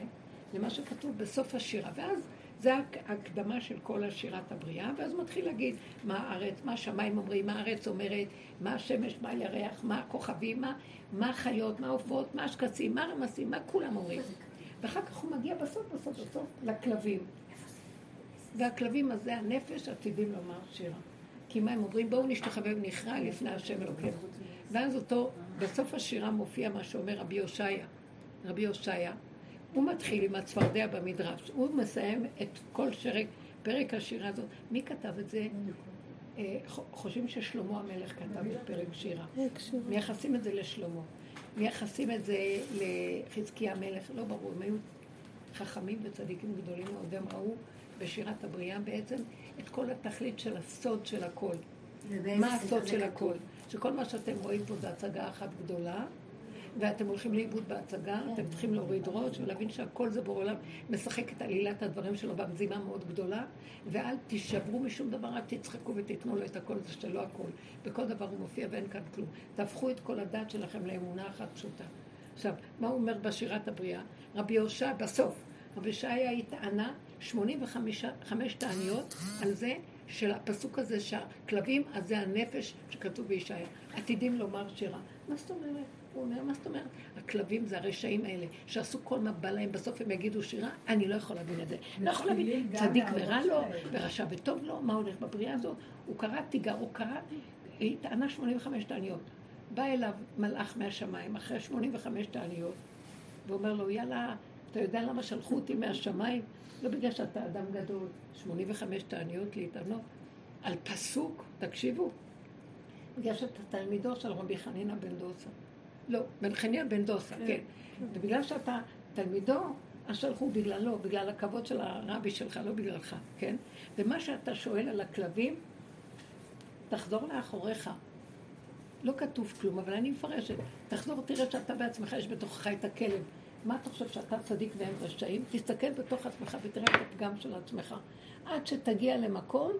למה שכתוב בסוף השירה. ואז זה ההקדמה של כל השירת הבריאה, ואז מתחיל להגיד מה הארץ, מה השמיים אומרים, מה הארץ אומרת, מה השמש, מה הירח, מה הכוכבים, מה, מה החיות, מה העופות, מה השקצים, מה הרמסים, מה כולם אומרים. ואחר כך הוא מגיע בסוף, בסוף, בסוף לכלבים. והכלבים הזה, הנפש, עתידים לומר שירה. כי מה הם אומרים? בואו נשתחווה ונכרע לפני השם אלוקינו. ואז אותו, בסוף השירה מופיע מה שאומר רבי הושעיה. רבי הושעיה, הוא מתחיל עם הצפרדע במדרש. הוא מסיים את כל שרק, פרק השירה הזאת. מי כתב את זה? אה, חושבים ששלמה המלך כתב את פרק שירה. מייחסים את זה לשלמה. מייחסים את זה לחזקיה המלך. לא ברור, הם היו חכמים וצדיקים גדולים מאוד. הם ראו בשירת הבריאה בעצם את כל התכלית של הסוד של הכל. מה הסוד של הכל? שכל מה שאתם רואים פה זה הצגה אחת גדולה, ואתם הולכים לאיבוד בהצגה, אתם צריכים להוריד ראש ולהבין שהכל זה בעולם משחק את עלילת הדברים שלו במזימה מאוד גדולה, ואל תישברו משום דבר, רק תצחקו ותיתנו לו את הכל, זה שלא הכל. בכל דבר הוא מופיע ואין כאן כלום. תהפכו את כל הדת שלכם לאמונה אחת פשוטה. עכשיו, מה הוא אומר בשירת הבריאה? רבי יהושע, בסוף, רבי ישעיה היא טענה 85 תעניות על זה של הפסוק הזה שהכלבים, אז זה הנפש שכתוב בישעיה. עתידים לומר שירה. מה זאת אומרת? הוא אומר, מה זאת אומרת? הכלבים זה הרשעים האלה, שעשו כל מה בא להם, בסוף הם יגידו שירה, אני לא יכול להבין את זה. לא יכול להבין, צדיק ורע לו, ורשע וטוב לו, מה הולך בבריאה הזאת? הוא קרא תיגר, הוא קרא, היא טענה 85 תעניות. בא אליו מלאך מהשמיים, אחרי 85 תעניות, ואומר לו, יאללה, אתה יודע למה שלחו אותי מהשמיים? לא בגלל שאתה אדם גדול, 85 תעניות להתענות, על פסוק, תקשיבו, בגלל שאתה תלמידו של רבי חנינא בן דוסה. לא, בן חנינא בן דוסה, כן. כן. ובגלל שאתה תלמידו, אז שלחו בגללו, בגלל הכבוד של הרבי שלך, לא בגללך, כן? ומה שאתה שואל על הכלבים, תחזור לאחוריך. לא כתוב כלום, אבל אני מפרשת. תחזור, תראה שאתה בעצמך, יש בתוכך את הכלב. מה אתה חושב שאתה צדיק והם רשעים? תסתכל בתוך עצמך ותראה את הפגם של עצמך. עד שתגיע למקום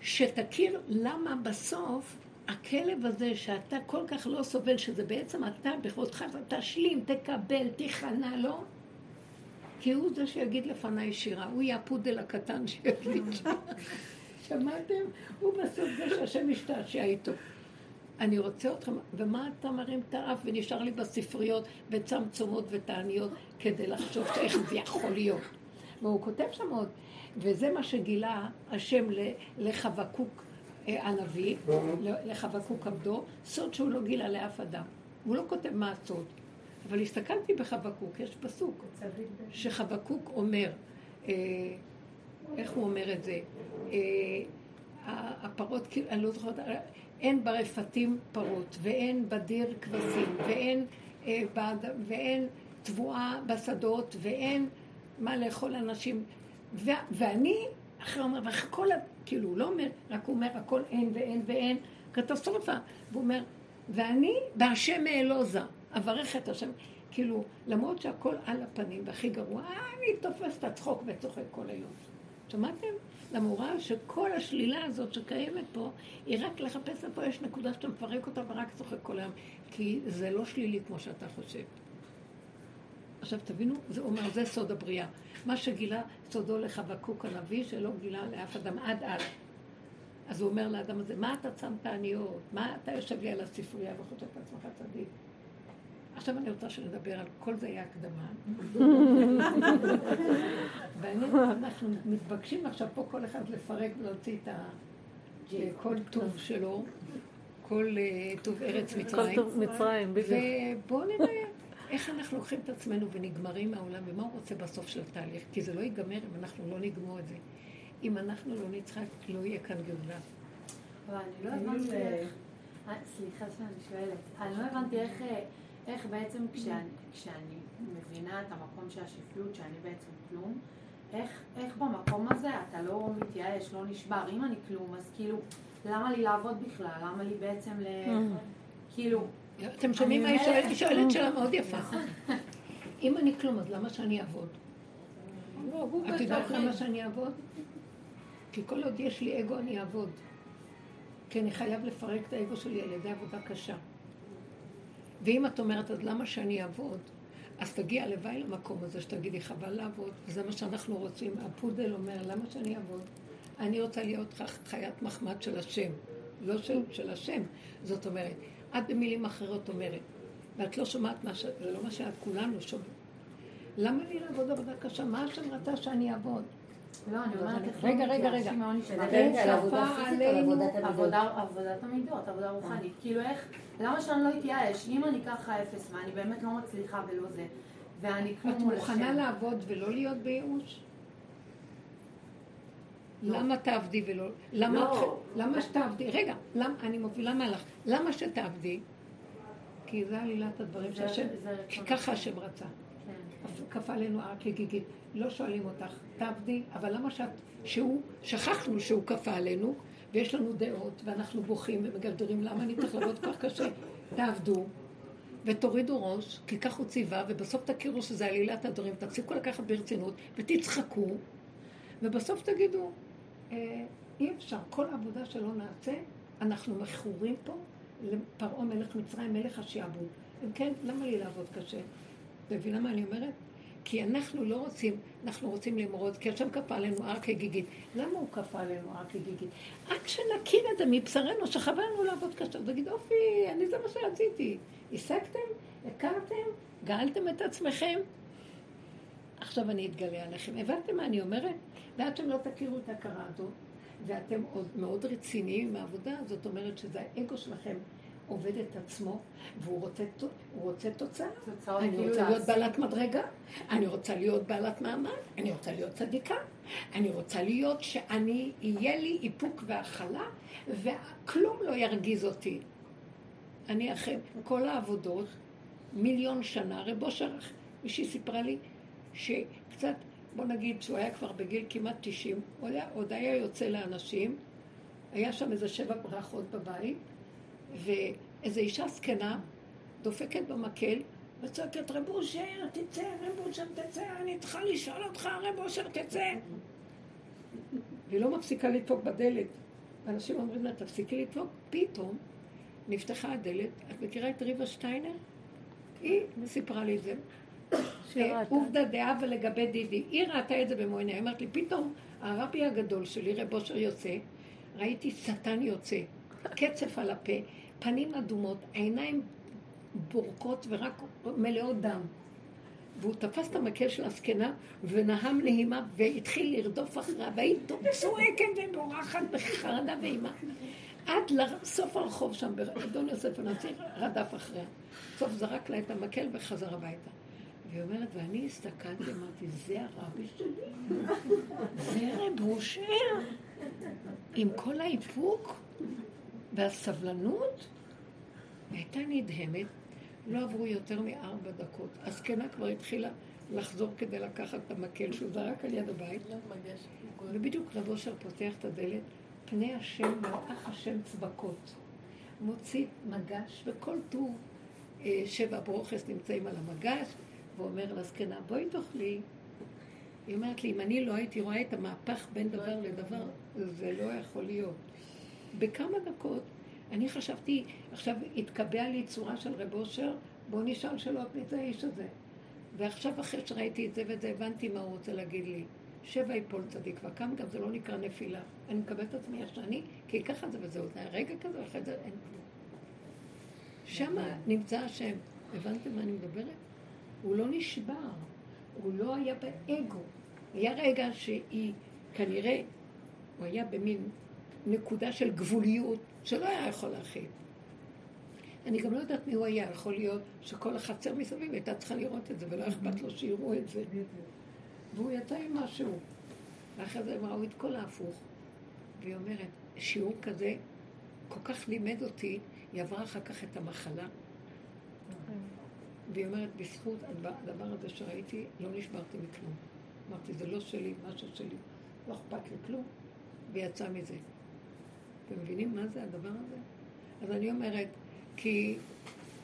שתכיר למה בסוף הכלב הזה שאתה כל כך לא סובל, שזה בעצם אתה בכבודך, תשלים, תקבל, תיכנע לו, כי הוא זה שיגיד לפניי שירה, הוא יהיה הפודל הקטן שיגיד שמעתם? הוא בסוף זה שהשם משתעשע איתו. אני רוצה אתכם, ומה אתה מרים את האף ונשאר לי בספריות וצמצומות ותעניות כדי לחשוב איך זה יכול להיות. והוא כותב שם עוד, וזה מה שגילה השם לחבקוק אה, הנביא, לחבקוק עבדו, סוד שהוא לא גילה לאף אדם. הוא לא כותב מה הסוד. אבל הסתכלתי בחבקוק, יש פסוק, שחבקוק אומר, אה, איך הוא אומר את זה? אה, הפרות, אני לא זוכרת, אין ברפתים פרות, ואין בדיר כבשים, ואין, ואין תבואה בשדות, ואין מה לאכול אנשים. ואני, אחרי אומר, ואחרי כל כאילו, הוא לא אומר, רק הוא אומר, הכל אין ואין ואין, קטסטרופה. והוא אומר, ואני בהשם אעלוזה, אברך את השם. כאילו, למרות שהכל על הפנים והכי גרוע, אני תופס את הצחוק וצוחק כל היום. שמעתם? למורה שכל השלילה הזאת שקיימת פה, היא רק לחפש איפה יש נקודה שאתה מפרק אותה ורק צוחק כל היום. כי זה לא שלילי כמו שאתה חושב. עכשיו תבינו, זה אומר, זה סוד הבריאה. מה שגילה סודו לחבקוק הנביא, שלא גילה לאף אדם עד אז. אז הוא אומר לאדם הזה, מה אתה צם תעניות? מה אתה יושב לי על הספרייה וחושב את עצמך צדיק? עכשיו אני רוצה שנדבר על כל זה היה הקדמה. ואנחנו מתבקשים עכשיו פה כל אחד לפרק ולהוציא את כל טוב שלו, כל אה, טוב ארץ מצרים. כל טוב מצרים, בדיוק. ובואו נראה. איך אנחנו לוקחים את עצמנו ונגמרים מהעולם, ומה הוא רוצה בסוף של התהליך? כי זה לא ייגמר אם אנחנו לא נגמור את זה. אם אנחנו לא נצחק, לא יהיה כאן גאולה. אבל אני לא הבנתי איך... אה, סליחה שאני שואלת. אני לא הבנתי איך, אה, איך בעצם כשאני, כשאני מבינה את המקום של השפלות, שאני בעצם כלום, איך, איך במקום הזה אתה לא מתייאש, לא נשבר? אם אני כלום, אז כאילו, למה לי לעבוד בכלל? למה לי בעצם ל... כאילו... אתם שומעים מה היא שואלת? היא שואלת שאלה מאוד יפה. אם אני כלום, אז למה שאני אעבוד? לא, את יודעת למה שאני אעבוד? כי כל עוד יש לי אגו, אני אעבוד. כי אני חייב לפרק את האגו שלי על ידי עבודה קשה. ואם את אומרת, אז למה שאני אעבוד? אז תגיע הלוואי למקום הזה שתגידי, חבל לעבוד, וזה מה שאנחנו רוצים. הפודל אומר, למה שאני אעבוד? אני רוצה להיות חיית מחמד של השם, לא של, של השם. זאת אומרת, את במילים אחרות אומרת, ואת לא שומעת מה ש... זה לא מה שאת, כולנו שומעים. למה לי לעבוד עבודה קשה? מה השם רצה שאני אעבוד? לא, אני אומרת, רגע, רגע, רגע. אין שפה עלינו עבודת המידות, עבודה רוחנית. כאילו איך, למה שאני לא אתייאש? אם אני ככה אפס ואני באמת לא מצליחה ולא זה, ואני כלום מול השם. את מוכנה לעבוד ולא להיות בייאוש? לא. למה תעבדי ולא... למה, לא. שתעבדי? רגע, אני מובילה מהלך. למה שתעבדי? כי זה עלילת הדברים של השם, כי ככה השם רצה. כן. כפה עלינו הר כגיגית. לא שואלים אותך, תעבדי, אבל למה שאת... שהוא, שכחנו שהוא כפה עלינו, ויש לנו דעות, ואנחנו בוכים ומגרדרים, למה אני צריך לעבוד כל כך קשה? תעבדו, ותורידו ראש, כי כך הוא ציווה, ובסוף תכירו שזה עלילת הדברים, תפסיקו לקחת ברצינות, ותצחקו, ובסוף תגידו, אה, אי אפשר, כל עבודה שלא נעשה, אנחנו מכורים פה לפרעה מלך מצרים, מלך השעבוד. אם כן, למה לי לעבוד קשה? מבינה מה אני אומרת? כי אנחנו לא רוצים, אנחנו רוצים למרוד, כי השם כפה עלינו הר כגיגית. למה הוא כפה עלינו הר כגיגית? רק שנכיר את זה מבשרנו, שחבל לנו לעבוד קשה. תגיד, אופי, אני זה מה שרציתי. השגתם? הכרתם? גאלתם את עצמכם? עכשיו אני אתגלה עליכם. הבנתם מה אני אומרת? ועד שאתם לא תכירו את ההכרה הזאת, ואתם עוד מאוד רציניים עם העבודה, זאת אומרת שזה האגו שלכם עובד את עצמו, והוא רוצה, רוצה תוצאה. אני כאילו רוצה להיות בעלת מדרגה, אני רוצה להיות בעלת מעמד, אני רוצה להיות צדיקה, אני רוצה להיות שאני, יהיה לי איפוק והכלה, וכלום לא ירגיז אותי. אני אחרי כל העבודות, מיליון שנה, רב אושר, מישהי סיפרה לי, שקצת, בוא נגיד שהוא היה כבר בגיל כמעט 90, הוא היה, עוד היה יוצא לאנשים, היה שם איזה שבע ברכות בבית, ואיזו אישה זקנה דופקת במקל וצועקת, רב אושר, תצא, רב אושר, תצא, אני צריכה לשאול אותך, רב אושר, תצא. והיא לא מפסיקה לדפוק בדלת. אנשים אומרים לה, תפסיקי לדפוק. פתאום נפתחה הדלת. את מכירה את ריבה שטיינר? היא סיפרה לי את זה. עובדה דעה ולגבי דידי. היא ראתה את זה במו עיניה. היא אמרת לי, פתאום הרבי הגדול שלי, רב אושר יוצא, ראיתי שטן יוצא, קצף על הפה, פנים אדומות, עיניים בורקות ורק מלאות דם. והוא תפס את המקל של הזקנה ונהם נהימה והתחיל לרדוף אחריה והיא צועקת ובורחת בחרדה ואימה. עד לסוף הרחוב שם, אדון יוסף הנציב רדף אחריה. בסוף זרק לה את המקל וחזר הביתה. והיא אומרת, ואני הסתכלתי, אמרתי, זה הרבי שלי? זה רב אושר? עם כל האיפוק והסבלנות? הייתה נדהמת, לא עברו יותר מארבע דקות. הזקנה כבר התחילה לחזור כדי לקחת את המקל שהוא זרק על יד הבית. ובדיוק רב אושר פותח את הדלת, פני השם, מלאך השם צבקות. מוציא מגש, וכל טוב אה, שבע ברוכס נמצאים על המגש, ואומר לזקנה, בואי תאכלי. היא אומרת לי, אם אני לא הייתי רואה את המהפך בין דבר לדבר, זה לא יכול להיות. בכמה דקות אני חשבתי, עכשיו התקבע לי צורה של רב אושר, בואו נשאל שאלות מי זה האיש הזה. ועכשיו אחרי שראיתי את זה ואת זה, הבנתי מה הוא רוצה להגיד לי. שבע יפול צדיק, והקם גם זה לא נקרא נפילה. אני מקבלת את עצמי איך שאני, כי ככה זה וזהו, זה היה רגע כזה, ואחרי זה אין כלום. שמה נמצא השם. הבנתם מה אני מדברת? הוא לא נשבר, הוא לא היה באגו. היה רגע שהיא, כנראה, הוא היה במין נקודה של גבוליות שלא היה יכול להכיל. אני גם לא יודעת מי הוא היה, יכול להיות שכל החצר מסביב הייתה צריכה לראות את זה, ולא אכפת לו שיראו את זה. והוא יצא עם משהו. ואחרי זה הם ראו את כל ההפוך. והיא אומרת, שיעור כזה כל כך לימד אותי, היא עברה אחר כך את המחלה. והיא אומרת, בזכות הדבר הזה שראיתי, לא נשברתי מכלום. אמרתי, זה לא שלי, משהו שלי, לא אכפת לי כלום, ויצא מזה. אתם מבינים מה זה הדבר הזה? אז אני אומרת, כי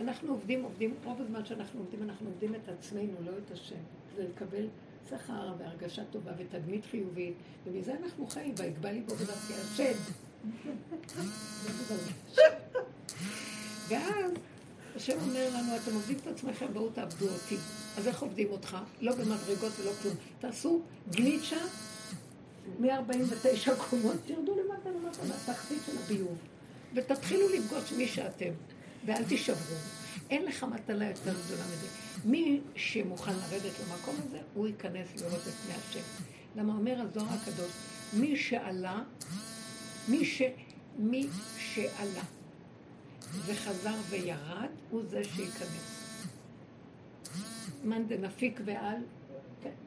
אנחנו עובדים, עובדים, רוב הזמן שאנחנו עובדים, אנחנו עובדים את עצמנו, לא את השם. זה לקבל שכר והרגשה טובה ותדמית חיובית, ומזה אנחנו חיים, ויגבה לי בו ונפשי השד. ואז השם אומר לנו, אתם עובדים את עצמכם, בואו תעבדו אותי. אז איך עובדים אותך? לא במדרגות ולא כלום. תעשו גליצ'ה מ-49 קומות, תרדו למטה למטה לתחתית של הביוב, ותתחילו לפגוש מי שאתם, ואל תישברו. אין לך מטלה יותר גדולה מזה. מי שמוכן לרדת למקום הזה, הוא ייכנס לראות את פני השם. למה אומר הזוהר הקדוש, מי שעלה, מי, ש... מי שעלה וחזר וירד, הוא זה שייכנס. מאן דנפיק ועל,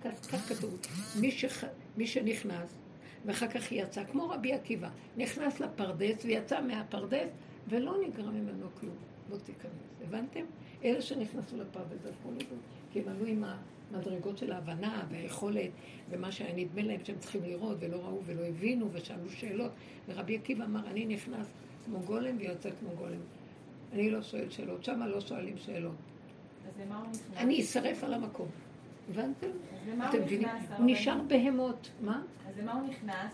כך כתוב, מי, שח... מי שנכנס ואחר כך יצא, כמו רבי עקיבא, נכנס לפרדס ויצא מהפרדס ולא נגרע ממנו כלום. לא תיכנס. הבנתם? אלה שנכנסו לפרדס הלכו לדון, כי הם עלו עם המדרגות של ההבנה והיכולת ומה שהיה נדמה להם שהם צריכים לראות ולא ראו ולא הבינו ושאלו שאלות. ורבי עקיבא אמר, אני נכנס כמו גולם ויוצא כמו גולם. אני לא שואל שאלות, שם לא שואלים שאלות. אני אשרף על המקום. הבנתם? אתם מבינים? הוא נשאר בהמות. מה? אז למה הוא נכנס?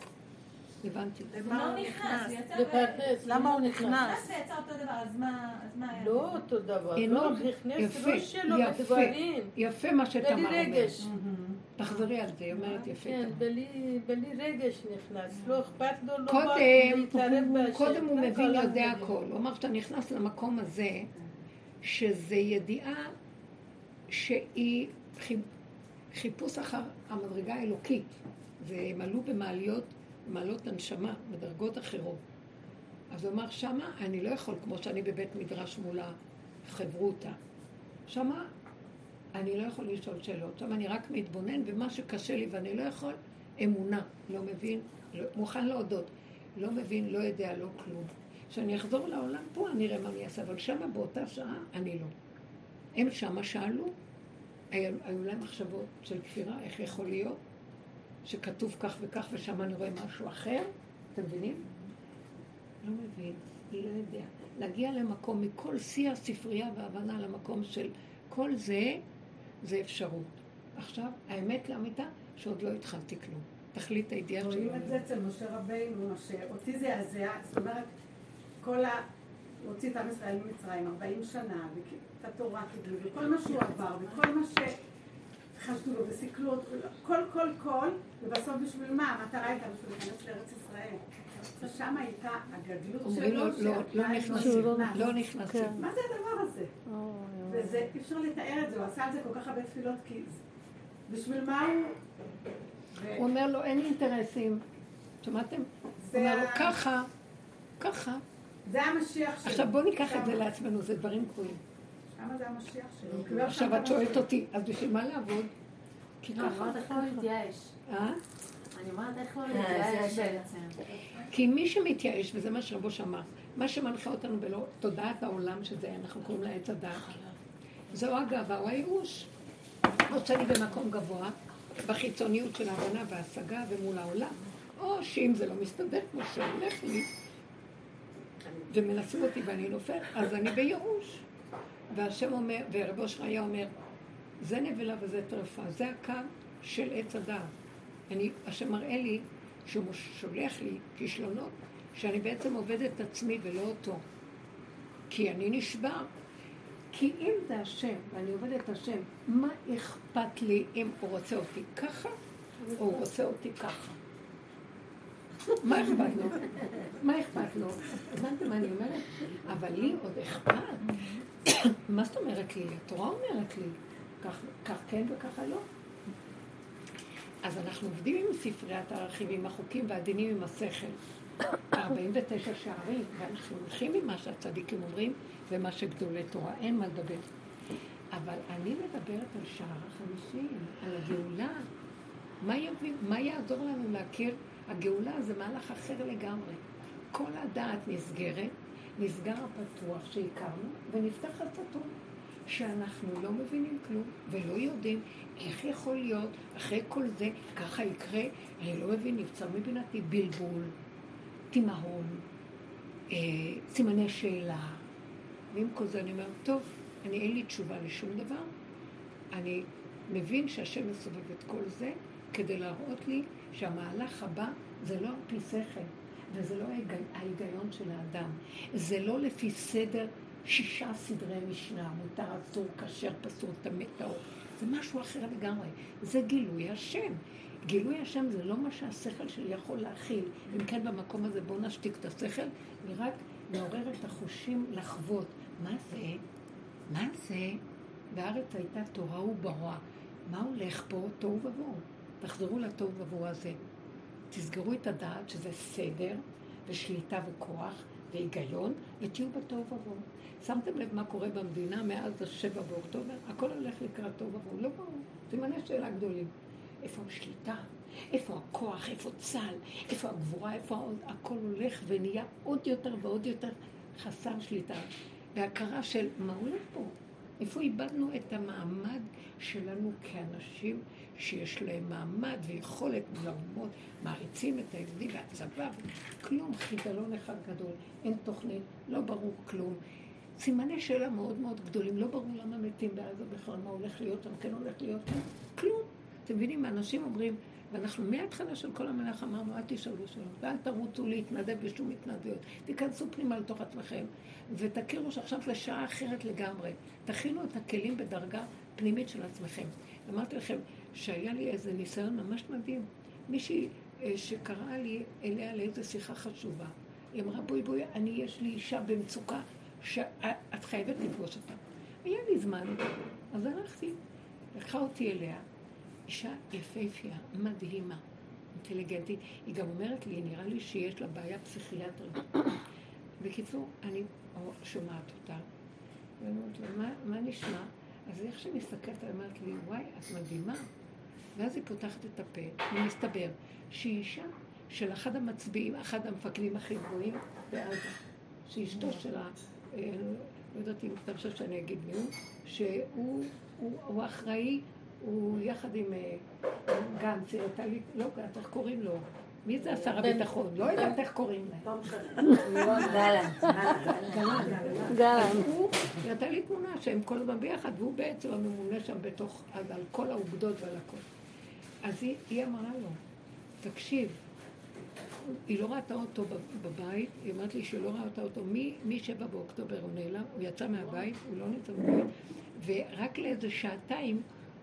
הבנתי. למה הוא נכנס? לפרדס, למה הוא נכנס? נכנס ויצא אותו דבר, אז מה אז מה היה? לא אותו דבר, אינו, לא, נכנס יפה, ראש שלו יפה, בדברים. יפה מה שתמר בלי אומרת. רגש. תחזרי על זה, היא אומרת יפה. כן. בלי בלי רגש נכנס, לא אכפת לו, לא בא קודם, להתערב בהשם. קודם הוא מבין, יודע. הכל. הוא אמר שאתה נכנס למקום הזה, שזה ידיעה שהיא חיפוש אחר המדרגה האלוקית. והם עלו במעליות, מעלות הנשמה, בדרגות אחרות. אז הוא אמר, שמה אני לא יכול, כמו שאני בבית מדרש מול החברותה. שמה אני לא יכול לשאול שאלות. שם אני רק מתבונן, ומה שקשה לי ואני לא יכול, אמונה. לא מבין, לא, מוכן להודות. לא מבין, לא יודע, לא כלום. כשאני אחזור לעולם פה, אני אראה מה אני אעשה, אבל שמה באותה שעה, אני לא. הם שמה שאלו, היו, להם מחשבות של כפירה, איך יכול להיות שכתוב כך וכך ושם אני רואה משהו אחר, אתם מבינים? לא מבין, לא יודע. להגיע למקום מכל שיא הספרייה וההבנה למקום של כל זה, זה אפשרות. עכשיו, האמת לאמיתה, שעוד לא התחלתי כלום. תכלית הידיעה שלו. רואים את זה אצל משה רבינו, שאותי זה יעזע, זאת אומרת, כל ה... הוא הוציא את עם ישראל ממצרים 40 שנה, ואת התורה קיבלו, וכל מה שהוא עבר, וכל מה שחשדו לו וסיכלו אותו, כל כל כל, ובסוף בשביל מה? המטרה הייתה בשביל להיכנס לארץ ישראל. ושם הייתה הגדלות שלו, לא, לא נכנסים. לא נכנסים. כן. מה זה הדבר הזה? אוי, וזה, אי אפשר לתאר את זה, הוא עשה את זה כל כך הרבה תפילות, כי בשביל מה הוא... הוא אומר לו, אין אינטרסים. שמעתם? הוא אומר לו, ככה, ככה. זה המשיח שלו. עכשיו בואו ניקח את זה לעצמנו, זה דברים קבועים. למה זה המשיח שלו? קיבל שם עכשיו את שואלת. אותי, אז בשביל מה לעבוד? כי לא, אני ככה, אומרת איך לא להתייאש. אה? אני אומרת איך לא אה, להתייאש זה בעצם. כי מי שמתייאש, וזה מה שרבוש אמר, מה שמנחה אותנו בלא תודעת העולם שזה, אנחנו קוראים לה עץ הדעת. זו הגאווה או הייאוש. או שאני במקום גבוה, בחיצוניות של ההבנה וההשגה ומול העולם, או שאם זה לא מסתדר כמו שהולך לי, ומנסים אותי ואני נופל, אז אני בייאוש. והשם אומר, ורב אושר היה אומר, זה נבלה וזה טרפה, זה הקו של עץ הדעת. אני, השם מראה לי שהוא שולח לי כישלונות, שאני בעצם עובד את עצמי ולא אותו. כי אני נשבר. כי אם זה השם, ואני עובד את השם, מה אכפת לי אם הוא רוצה אותי ככה, או הוא רוצה אותי ככה? מה אכפת לו? מה אכפת לו? הבנתם מה אני אומרת? אבל לי עוד אכפת. מה זאת אומרת לי? התורה אומרת לי, כך, כן וככה לא. אז אנחנו עובדים עם ספריית הערכים, עם החוקים והדינים, עם השכל. 49 שערים, ואנחנו הולכים עם מה שהצדיקים אומרים ומה שגדולי תורה, אין מה לדבר. אבל אני מדברת על שער החמישים, על הגאולה. מה, מה יעזור לנו להכיר? הגאולה זה מהלך אחר לגמרי. כל הדעת נסגרת, נסגר הפתוח שהכרנו, ונפתח הסתום. שאנחנו לא מבינים כלום ולא יודעים איך יכול להיות, אחרי כל זה, ככה יקרה, אני לא מבין, נבצר מבינתי בלבול, תימהון, אה, סימני שאלה. ועם כל זה אני אומרת, טוב, אני אין לי תשובה לשום דבר, אני מבין שהשם מסובב את כל זה כדי להראות לי שהמהלך הבא זה לא על פי שכל, וזה לא ההיג- ההיגיון של האדם. זה לא לפי סדר שישה סדרי משנה, מותר, אסור, כשר, פסול, טמא, טהור. זה משהו אחר לגמרי. זה גילוי השם. גילוי השם זה לא מה שהשכל שלי יכול להכיל. אם כן, במקום הזה בואו נשתיק את השכל, ורק נעורר את החושים לחוות. מה זה? מה זה? בארץ הייתה תורה וברוע. מה הולך פה? תוהו ובוהו. תחזרו לתוהו ובוהו הזה. תסגרו את הדעת שזה סדר ושליטה וכוח והיגיון, ותהיו בתוהו ובוהו. שמתם לב מה קורה במדינה מאז השבע באוקטובר? הכל הולך לקראת תוהו ובוהו. לא ברור. סימני שאלה גדולים. איפה השליטה? איפה הכוח? איפה צה"ל? איפה הגבורה? איפה העוד? הכל הולך ונהיה עוד יותר ועוד יותר חסר שליטה. והכרה של מה הולך פה? איפה איבדנו את המעמד שלנו כאנשים שיש להם מעמד ויכולת לאומות, מעריצים את היהודי והצבא, כלום, חידלון אחד גדול, אין תוכנית, לא ברור כלום. סימני שאלה מאוד מאוד גדולים, לא ברור למה מתים בעזה בכלל, מה הולך להיות שם, כן הולך להיות כלום. אתם מבינים, אנשים אומרים, ואנחנו מההתחלה של כל המלאכה אמרנו, אל תשאלו שאלות, ואל תרוצו להתנדב בשום התנדבויות. תיכנסו פנימה לתוך עצמכם, ותכירו שעכשיו זה שעה אחרת לגמרי. תכינו את הכלים בדרגה פנימית של עצמכם. אמרתי לכם שהיה לי איזה ניסיון ממש מדהים. מישהי אה, שקראה לי אליה לאיזו שיחה חשובה. היא אמרה, בואי בואי, אני, יש לי אישה במצוקה, שאת חייבת לפגוש אותה. היה לי זמן, אז הלכתי, לקחה אותי אליה. אישה יפהפייה, מדהימה, אינטליגנטית. היא גם אומרת לי, נראה לי שיש לה בעיה פסיכיאטרית. בקיצור, אני שומעת אותה, ואני אומרת לה, מה, מה נשמע? אז איך שהיא מסתכלת, היא אומרת לי, וואי, את מדהימה. ואז היא פותחת את הפה, ומסתבר שהיא אישה של אחד המצביעים, אחד המפקדים הכי גבוהים בעזה, שאשתו של ה... אה, לא יודעת אם אתה חושב שאני אגיד מי הוא, שהוא הוא, הוא אחראי, הוא יחד עם אה, גנץ, לי, לא גנץ, איך קוראים לו? מי זה השר הביטחון? לא יודעת איך קוראים להם. גלנט. הוא, הייתה לי תמונה שהם כל הזמן ביחד, והוא בעצם הממונה שם בתוך, על כל האוגדות ועל הכל. אז היא, אמרה לו, תקשיב, היא לא ראתה אותו בב- בבית, היא אמרת לי שהיא לא ראתה אותו מ-7 באוקטובר, הוא נעלם, הוא יצא מהבית, הוא לא נמצא בבית, ורק לאיזה שעתיים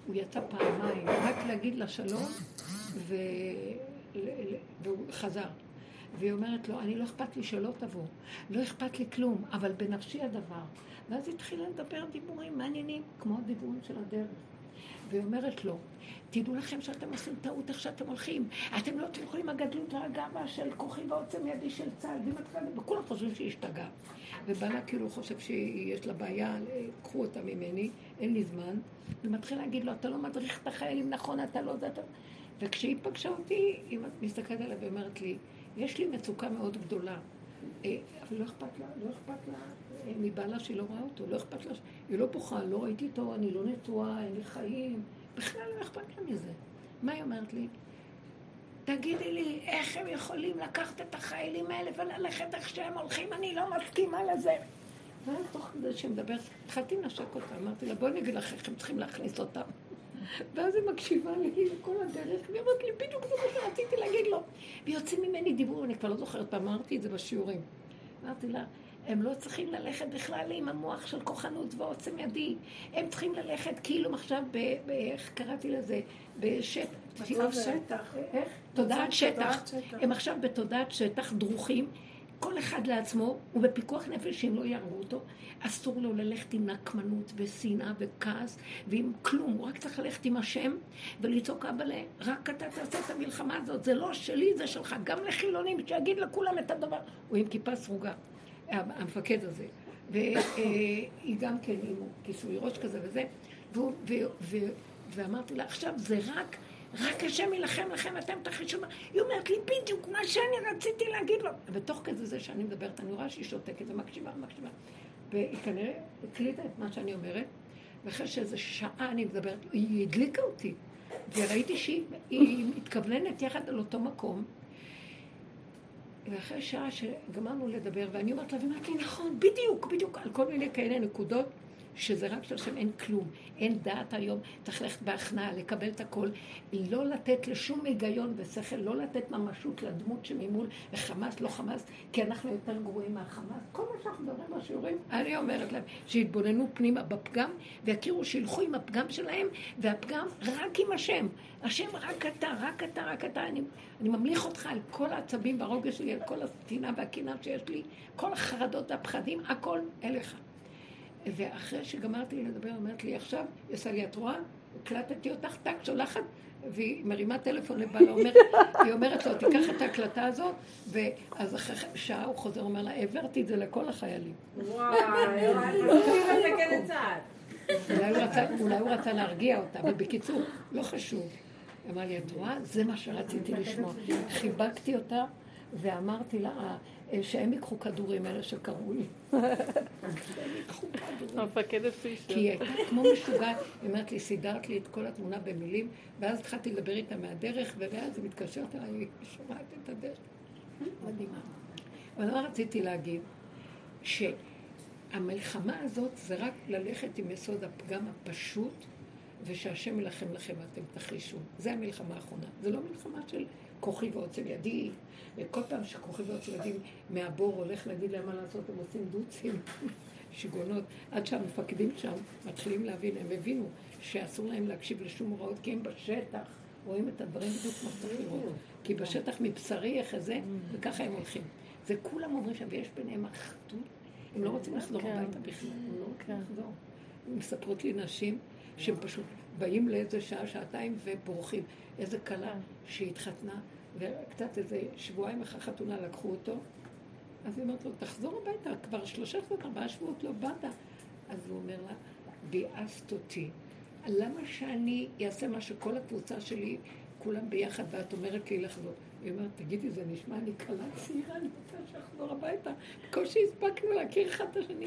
הוא יצא פעמיים, רק להגיד לה שלום, ו... והוא חזר. והיא אומרת לו, אני לא אכפת לי שלא תבוא, לא אכפת לי כלום, אבל בנפשי הדבר. ואז התחילה לדבר דיבורים מעניינים, כמו הדיבורים של הדרך. והיא אומרת לו, תדעו לכם שאתם עושים טעות איך שאתם הולכים. אתם לא תלכו עם הגדלות והגאווה של כוחי ועוצם ידי של צה"ל, והיא מתחילה, וכולם חושבים שהיא השתגעה. ובעלה כאילו חושב שיש לה בעיה, קחו אותה ממני, אין לי זמן. היא מתחילה להגיד לו, אתה לא מדריך את החיילים נכון, אתה לא יודעת. וכשהיא פגשה אותי, היא מסתכלת עליה ואומרת לי, יש לי מצוקה מאוד גדולה. אה, אבל לא אכפת לה, לא אכפת לה אה, מבעלה שהיא לא רואה אותו, לא אכפת לה, היא לא בוכה, לא ראיתי אותו, אני לא נטועה, אין לי חיים, בכלל לא אכפת לה מזה. מה היא אומרת לי? תגידי לי, איך הם יכולים לקחת את החיילים האלה וללכת איך שהם הולכים, אני לא מסכימה לזה. ואז תוך כדי שהיא מדברת, התחלתי לנשק אותה, אמרתי לה, בואי אני אגיד לך איך הם צריכים להכניס אותם. ואז היא מקשיבה לי כל הדרך, והיא אומרת לי, בדיוק זה מה שרציתי להגיד לו. ויוצאים ממני דיבור, אני כבר לא זוכרת אמרתי את זה בשיעורים. אמרתי לה, הם לא צריכים ללכת בכלל עם המוח של כוחנות ועוצם ידי. הם צריכים ללכת כאילו עכשיו, איך קראתי לזה? בשטח. שטח. איך? תודעת שטח. תודעת שטח. הם עכשיו בתודעת שטח דרוכים, כל אחד לעצמו, ובפיקוח נפש, אם לא יהרגו אותו, אסור לו ללכת עם נקמנות ושנאה וכעס ועם כלום, הוא רק צריך ללכת עם השם ולצעוק אבאלה, רק אתה תעשה את המלחמה הזאת, זה לא שלי, זה שלך, גם לחילונים, שיגיד לכולם את הדבר. הוא עם כיפה סרוגה, המפקד הזה. והיא גם כן עם כיסוי ראש כזה וזה, והוא- ו- ו- ואמרתי לה, עכשיו זה רק... רק השם יילחם לכם, אתם תחישו... היא אומרת לי בדיוק מה שאני רציתי להגיד לו. ותוך כדי זה שאני מדברת, אני רואה שהיא שותקת ומקשיבה ומקשיבה. והיא כנראה הקליטה את מה שאני אומרת, ואחרי שאיזה שעה אני מדברת, היא הדליקה אותי. וראיתי שהיא היא מתכווננת יחד על אותו מקום. ואחרי שעה שגמרנו לדבר, ואני אומרת לה, לי, נכון, בדיוק, בדיוק, על כל מיני כאלה נקודות, שזה רק של השם, אין כלום, אין דעת היום, צריך ללכת בהכנעה, לקבל את הכל, לא לתת לשום היגיון ושכל, לא לתת ממשות לדמות שממול, וחמאס, לא חמאס, כי אנחנו יותר גרועים מהחמאס. כל מה שאנחנו מדברים בשיעורים, אני אומרת להם, שיתבוננו פנימה בפגם, ויכירו שילכו עם הפגם שלהם, והפגם רק עם השם. השם רק אתה, רק אתה, רק אתה. אני, אני ממליך אותך על כל העצבים והרוגש שלי, על כל השנאה והקנאה שיש לי, כל החרדות והפחדים, הכל אליך. ואחרי שגמרתי לדבר, אומרת לי, עכשיו, היא עושה לי, את רואה? הקלטתי אותך, טק, שולחת, והיא מרימה טלפון לבעלה, אומרת, היא אומרת לו, תיקח את ההקלטה הזו, ואז אחרי שעה הוא חוזר, אומר לה, העברתי את זה לכל החיילים. וואי, אולי הוא רצה להרגיע אותה, אבל בקיצור, לא חשוב. אמרה לי, את רואה? זה מה שרציתי לשמוע. חיבקתי אותה ואמרתי לה, "אה, שהם ייקחו כדורים, אלה שקראו לי. שהם ייקחו כדורים. המפקדת פישר. כי היא הייתה כמו משוגעת, היא אומרת לי, סידרת לי את כל התמונה במילים, ואז התחלתי לדבר איתה מהדרך, ואז היא מתקשרת אליי, היא שומעת את הדרך. מדהימה. אבל מה רציתי להגיד? שהמלחמה הזאת זה רק ללכת עם יסוד הפגם הפשוט, ושהשם יילחם לכם ואתם תחישו. זה המלחמה האחרונה. זה לא מלחמה של כוחי ועוצם ידי, וכל פעם שכוחי ועוצם ידי מהבור הולך להגיד להם מה לעשות, הם עושים דוצים, שיגעונות, עד שהמפקדים שם מתחילים להבין, הם הבינו שאסור להם להקשיב לשום הוראות, כי הם בשטח רואים את הדברים בדיוק כמו שצריך לראות. כי בשטח מבשרי יחזה, וככה הם הולכים. זה כולם אומרים שם, ויש ביניהם אחדות, הם לא רוצים לחזור כן. הביתה בכלל, הם לא רוצים כן. לחזור. מספרות לי נשים שהם פשוט באים לאיזה שעה, שעתיים ובורחים. איזה כלה שהתחתנה, וקצת איזה שבועיים אחרי חתונה לקחו אותו, אז היא אומרת לו, תחזור הביתה, כבר שלושה שבועות, ארבעה שבועות לא באת. אז הוא אומר לה, ביאסת אותי. למה שאני אעשה מה שכל הקבוצה שלי, כולם ביחד, ואת אומרת לי לחזור? היא אומרת, תגידי, זה נשמע, אני כלה צעירה, אני רוצה שאחזור הביתה. בקושי הספקנו להכיר אחד את השני.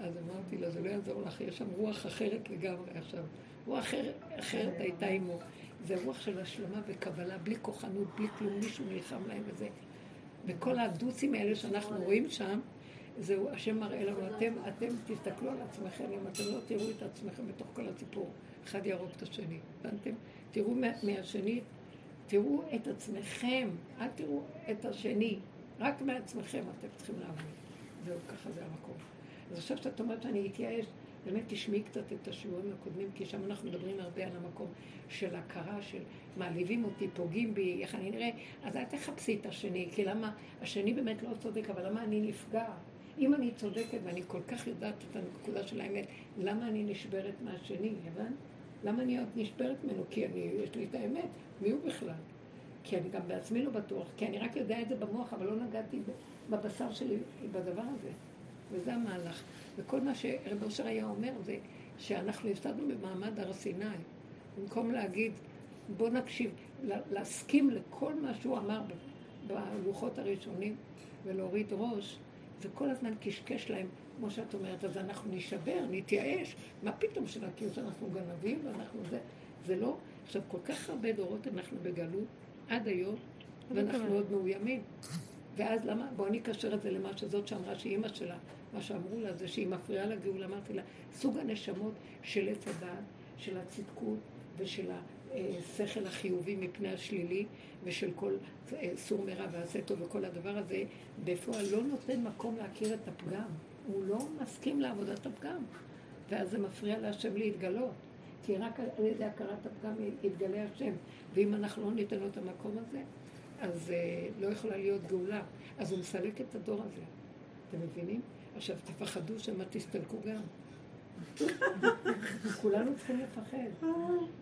אז אמרתי לו, זה לא יעזור לך, יש שם רוח אחרת לגמרי עכשיו. רוח אחרת, אחרת הייתה עמו. זה רוח של השלמה וקבלה, בלי כוחנות, בלי כלום, מישהו נלחם להם וזה. וכל הדוסים האלה שאנחנו רואים שם, זהו, השם מראה לנו, אתם, אתם תסתכלו על עצמכם, אם אתם לא תראו את עצמכם בתוך כל הסיפור, אחד יהרוג את השני, הבנתם? תראו מהשני, תראו את עצמכם, אל תראו את השני, רק מעצמכם אתם צריכים לעבוד. זהו, ככה זה המקום. אז עכשיו שאת אומרת שאני אתייאש, באמת תשמעי קצת את השיעורים הקודמים, כי שם אנחנו מדברים הרבה על המקום של הכרה, של מעליבים אותי, פוגעים בי, איך אני נראה, אז אל תחפשי את השני, כי למה, השני באמת לא צודק, אבל למה אני נפגע? אם אני צודקת ואני כל כך יודעת את הנקודה של האמת, למה אני נשברת מהשני, הבנת? למה אני עוד נשברת ממנו? כי אני, יש לי את האמת, מי הוא בכלל? כי אני גם בעצמי לא בטוח, כי אני רק יודע את זה במוח, אבל לא נגעתי בבשר שלי בדבר הזה. וזה המהלך. וכל מה שרב אושר היה אומר זה שאנחנו הפסדנו במעמד הר סיני. במקום להגיד, בוא נקשיב, להסכים לכל מה שהוא אמר בלוחות הראשונים ולהוריד ראש, זה כל הזמן קשקש להם, כמו שאת אומרת, אז אנחנו נשבר, נתייאש, מה פתאום שנכיר שאנחנו גנבים ואנחנו זה, זה לא, עכשיו כל כך הרבה דורות אנחנו בגלות עד היום, ואנחנו עוד מאוימים. ואז למה, בואו נקשר את זה למה שזאת שאמרה שהיא אימא שלה, מה שאמרו לה זה שהיא מפריעה לגאולה, אמרתי לה, סוג הנשמות של עץ הדעת, של הצדקות ושל השכל החיובי מפני השלילי ושל כל אה, סור מרע ועשה טוב וכל הדבר הזה, בפועל לא נותן מקום להכיר את הפגם. הוא לא מסכים לעבודת הפגם. ואז זה מפריע להשם להתגלות. כי רק על ידי הכרת הפגם יתגלה השם. ואם אנחנו לא ניתן לו את המקום הזה, אז uh, לא יכולה להיות גאולה. אז הוא מסלק את הדור הזה. אתם מבינים? עכשיו, תפחדו שמא תסתלקו גם. כולנו צריכים לפחד.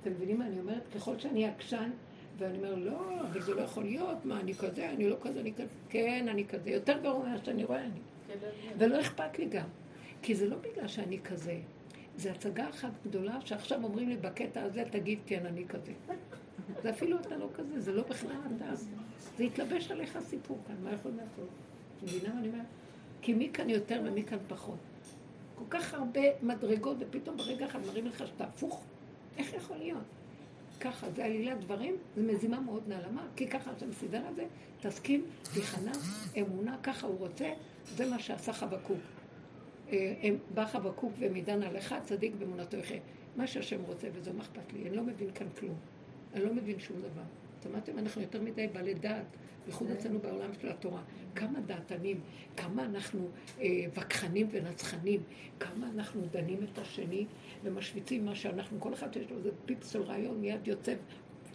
אתם מבינים מה אני אומרת? ככל שאני עקשן, ואני אומר, לא, אבל זה לא יכול להיות, מה, אני כזה, אני לא כזה, אני כזה, כן, אני כזה, יותר גרוע ממה שאני רואה אני. ולא אכפת לי גם, כי זה לא בגלל שאני כזה. זה הצגה אחת גדולה שעכשיו אומרים לי בקטע הזה, תגיד כן, אני כזה. זה אפילו אתה לא כזה, זה לא בכלל אתה. זה התלבש עליך סיפור כאן, מה יכול לעשות? מבינה מה אני אומרת? כי מי כאן יותר ומי כאן פחות. כל כך הרבה מדרגות, ופתאום ברגע אחד מראים לך שאתה הפוך. איך יכול להיות? ככה, זה עלילת דברים, זה מזימה מאוד נעלמה, כי ככה אתה מסדר את זה, תסכים, תיכנע, אמונה, ככה הוא רוצה, זה מה שעשה חבקוק. אה, בא חבקוק ומידן עליך, צדיק באמונתו יחיה. מה שהשם רוצה, וזה מה אכפת לי, אני לא מבין כאן כלום. אני לא מבין שום דבר. שמעתם? אנחנו יותר מדי בעלי דעת, בייחוד אצלנו בעולם של התורה. כמה דעתנים, כמה אנחנו אה, וכחנים ונצחנים, כמה אנחנו דנים את השני ומשוויצים מה שאנחנו, כל אחד יש לו איזה פיפס של רעיון, מיד יוצא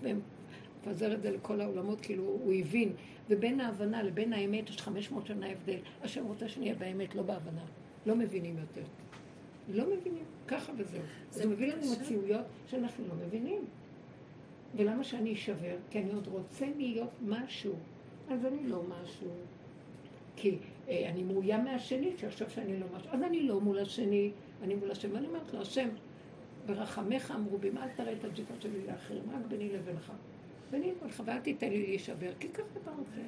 ומפזר את זה לכל העולמות, כאילו הוא הבין. ובין ההבנה לבין האמת יש 500 שנה הבדל. השם רוצה שנהיה באמת, לא בהבנה. לא מבינים יותר. לא מבינים, ככה וזהו. זה מביא לנו מציאויות שאנחנו לא מבינים. ולמה שאני אשבר? כי אני עוד רוצה להיות משהו. אז אני לא משהו. כי אה, אני מאוים מהשני, שיחשוב שאני לא משהו. אז אני לא מול השני, אני מול השם. ואני אומרת לו, השם, ברחמך אמרובים, אל תראה את הג'יפה שלי לאחרים, רק ביני לבינך. ביני לבינך, ואל תיתן לי להישבר, כי ככה אתה רוצה.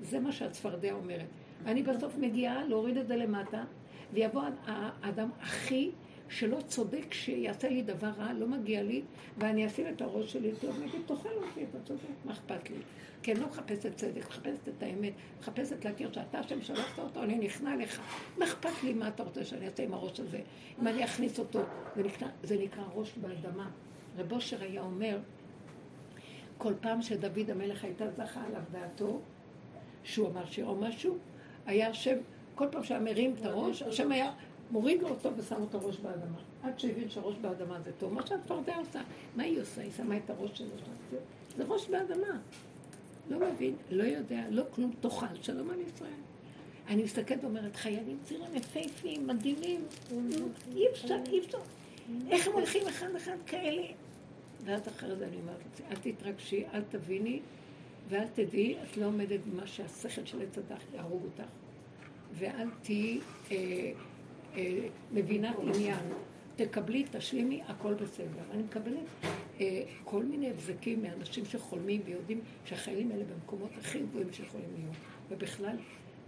זה מה שהצפרדע אומרת. אני בסוף מגיעה להוריד את זה למטה, ויבוא האדם הכי שלא צודק שיעשה לי דבר רע, לא מגיע לי, ואני אשים את הראש שלי, טוב, נגיד, תאכל אותי, אתה צודק, מה אכפת לי? כי אני לא מחפשת צדק, מחפשת את האמת, מחפשת להכיר שאתה השם שלחת אותו, אני נכנע לך. מה אכפת לי מה אתה רוצה שאני אעשה עם הראש הזה? אם אני אכניס אותו, זה נקרא, זה נקרא ראש באדמה. רב אושר היה אומר, כל פעם שדוד המלך הייתה זכה עליו דעתו, שהוא אמר שיר או משהו, היה השם, כל פעם שהיה מרים את הראש, השם היה מוריד לו אותו ושם אותו ראש באדמה. עד שהבין שהראש באדמה זה טוב. מה שהצפרדע עושה, מה היא עושה? היא שמה את הראש שלו שם. זה ראש באדמה. לא מבין, לא יודע, לא כלום, תאכל, שלום על ישראל. אני מסתכלת ואומרת, חיילים צעירים יפהפיים, מדהימים, אי אפשר, אי אפשר. איך הם הולכים אחד אחד כאלה? ואז אחרי זה אני אומרת, אל תתרגשי, אל תביני, ואל תדעי, את לא עומדת במה שהשכל של עץ הדח יהרוג אותך. ואל תהיי אה, מבינת עניין. תקבלי, תשלימי, הכל בסדר. אני מקבלת אה, כל מיני הבזקים מאנשים שחולמים ויודעים שהחיילים האלה במקומות הכי גבוהים שיכולים להיות. ובכלל,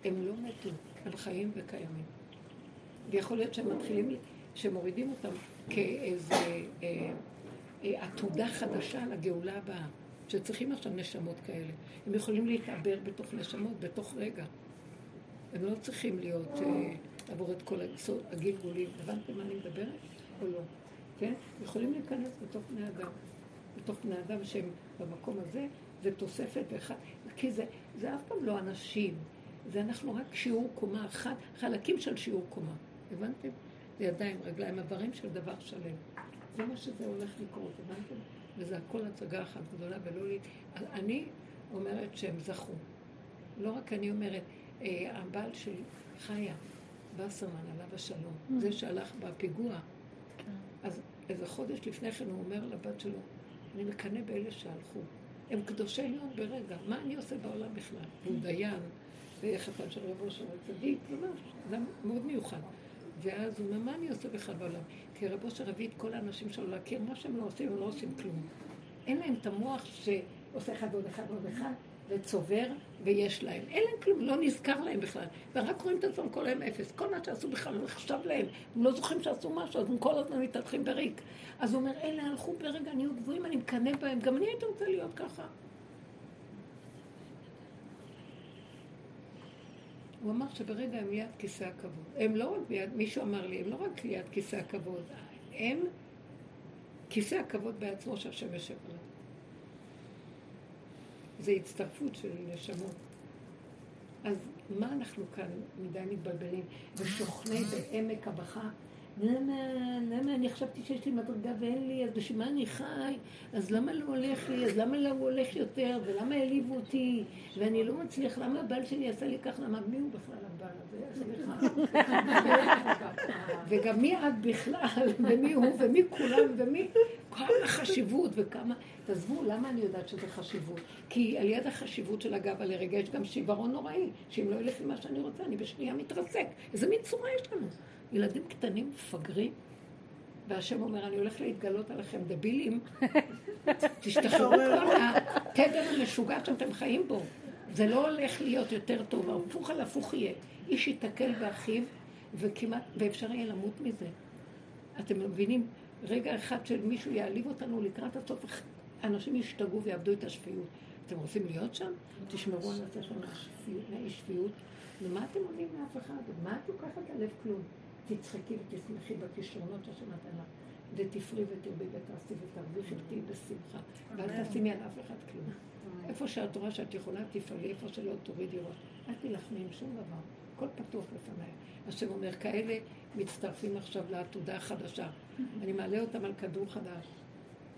הם לא מתו, הם חיים וקיימים. ויכול להיות שהם מתחילים, שמורידים אותם כאיזה אה, אה, עתודה חדשה לגאולה הבאה, שצריכים עכשיו נשמות כאלה. הם יכולים להתעבר בתוך נשמות, בתוך רגע. הם לא צריכים להיות, אה, לעבור את כל הגלגולים. הבנתם מה אני מדברת או לא? כן? יכולים להיכנס בתוך בני אדם. בתוך בני אדם שהם במקום הזה, זה תוספת ואחד, כי זה, זה אף פעם לא אנשים, זה אנחנו רק שיעור קומה אחת, חלקים של שיעור קומה. הבנתם? זה ידיים, רגליים, איברים של דבר שלם. זה מה שזה הולך לקרות, הבנתם? וזה הכל הצגה אחת גדולה ולא לי... אני אומרת שהם זכו. לא רק אני אומרת, אה, הבעל של חיה, בסרמן, עליו השלום, mm. זה שהלך בפיגוע, כן. אז איזה חודש לפני כן הוא אומר לבת שלו, אני מקנא באלה שהלכו. הם קדושי עליון ברגע, מה אני עושה בעולם בכלל? הוא mm. דיין, וחתן של רבו של צדיק, ממש, זה מאוד מיוחד. ואז הוא אומר, מה אני עושה בכלל בעולם? כי רבו של רביא את כל האנשים שלו להכיר, מה שהם לא עושים, הם לא עושים כלום. אין להם את המוח שעושה אחד ועוד אחד ועוד אחד, וצובר, ויש להם. אין להם כלום, לא נזכר להם בכלל. ורק רואים את עצמם כל היום אפס. כל מה שעשו בכלל לא נחשב להם. הם לא זוכרים שעשו משהו, אז הם כל הזמן מתהלכים בריק. אז הוא אומר, אלה הלכו ברגע, נהיו גבוהים, אני מקנא בהם. גם אני הייתי רוצה להיות ככה. הוא אמר שברגע הם ליד כיסא הכבוד. הם לא רק ליד, מישהו אמר לי, הם לא רק ליד כיסא הכבוד, הם כיסא הכבוד בעצמו שהשם יושב. זה הצטרפות של נשמות. אז מה אנחנו כאן מדי מתבלבלים? ושוכני בעמק הבכה למה, למה אני חשבתי שיש לי מדרגה ואין לי, אז בשביל מה אני חי? אז למה לא הולך לי? אז למה לא הולך יותר? ולמה העליבו אותי? ואני לא מצליח, למה הבעל שלי עשה לי כך? למה מי הוא בכלל הבעל הזה? וגם מי את בכלל? ומי הוא? ומי כולם? ומי? כמה חשיבות וכמה... תעזבו, למה אני יודעת שזה חשיבות? כי על יד החשיבות של הגב על הרגע יש גם שיוורון נוראי, שאם לא ילך לי מה שאני רוצה, אני בשנייה מתרסק. איזה מין צורה יש לנו? ילדים קטנים, מפגרים, והשם אומר, אני הולך להתגלות עליכם דבילים, תשתחררו כל התדר המשוגע שאתם חיים בו. זה לא הולך להיות יותר טוב, הפוך על הפוך יהיה. איש ייתקל באחיו, וכמעט, ואפשר יהיה למות מזה. אתם מבינים? רגע אחד של מישהו יעליב אותנו לקראת הסוף, אנשים ישתגעו ויאבדו את השפיות. אתם רוצים להיות שם? תשמרו על הנושא של שפיות. ומה אתם עונים מאף אחד? מה את לוקחת ללב כלום? תצחקי ותשמחי בכישרונות שהשם נתן לך, ותפרי ותרבי ותעשי ותרוויחי ותהיי בשמחה, ואל תשימי על אף אחד כלום. איפה שאת רואה שאת יכולה, תפעלי, איפה שלא תורידי ראש. אל תילחמי עם שום דבר, הכל פתוח לפניי. השם אומר, כאלה מצטרפים עכשיו לעתודה החדשה. אני מעלה אותם על כדור חדש.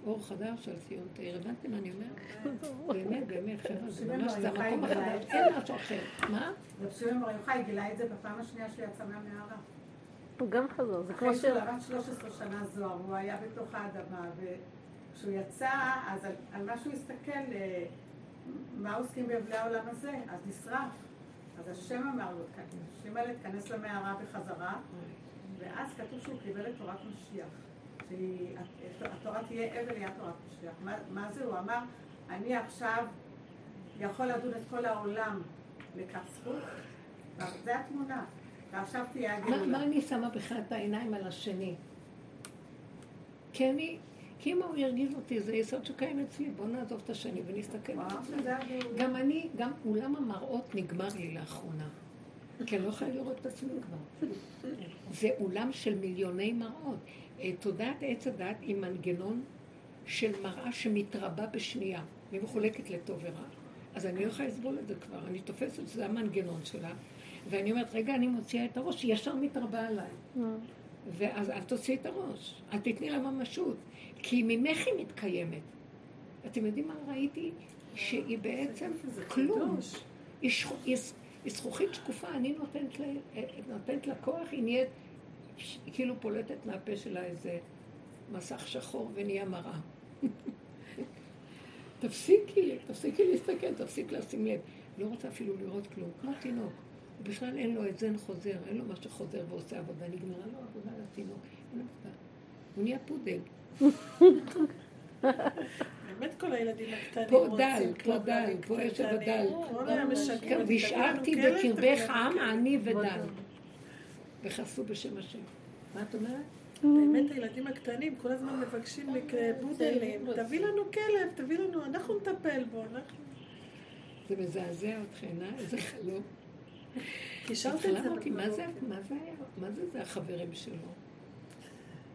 אור חדש על ציון תאיר. הבנתם מה אני אומרת? באמת, באמת, חבר'ה, זה ממש, זה המקום החדש, אין משהו אחר. מה? רב שמעון בר יוחאי גילה את זה בפעם השנייה שהוא יצא מהמערה. הוא גם חזר, זה כמו ש... אחרי שהוא למד 13 שנה זוהר, הוא היה בתוך האדמה, וכשהוא יצא, אז על, על מה שהוא הסתכל, אה, מה עוסקים באבלי העולם הזה, אז נשרף. אז השם אמר לו, שימלא, תיכנס למערה בחזרה, ואז כתוב שהוא קיבל את תורת משיח. שהתורה תהיה אבל, יהיה תורת משיח. מה, מה זה? הוא אמר, אני עכשיו יכול לדון את כל העולם לכף זכות, זה התמונה. ועכשיו תהיה הגאולה. מה אני שמה בכלל את העיניים על השני? כי אני, כי אם הוא ירגיז אותי, זה יסוד שקיים אצלי, בואו נעזוב את השני ונסתכל. גם אני, גם אולם המראות נגמר לי לאחרונה. כי אני לא יכולה לראות את עצמי כבר. זה אולם של מיליוני מראות. אה, תודעת עץ הדת היא מנגנון של מראה שמתרבה בשנייה, והיא מחולקת לטוב ורע. אז אני לא יכולה לסבול את זה כבר, אני תופסת שזה המנגנון שלה, ואני אומרת, רגע, אני מוציאה את הראש, היא ישר מתרבה עליי. אה. ואז אל תוציאי את הראש, אל תתני לה ממשות, כי ממך היא מתקיימת. אתם יודעים מה ראיתי? שהיא בעצם כלום. היא זכוכית שקופה, אני נותנת לה, נותנת לה כוח, היא נהיית, היא כאילו פולטת מהפה שלה איזה מסך שחור ונהיה מראה. תפסיקי, תפסיקי להסתכל, תפסיק לשים לב. לא רוצה אפילו לראות כלום, כמו תינוק. הוא בכלל אין לו את זה, אין חוזר, אין לו מה שחוזר ועושה עבודה, נגמרה לו עבודה לתינוק, אין עבודה. הוא נהיה פודל. באמת כל הילדים הקטנים פה דל, פה דל, פה יש לא ודל. והשארתי בקרבך עם עני ודל. וחסו בשם השם. מה את אומרת? Mm. באמת הילדים הקטנים כל הזמן מבקשים בודלים, תביא לנו כלב, תביא לנו, אנחנו נטפל בו, אנחנו... זה מזעזע אתכם, אה? איזה חלום. קישרת את זה. מה זה, מה זה היה? מה זה זה החברים שלו?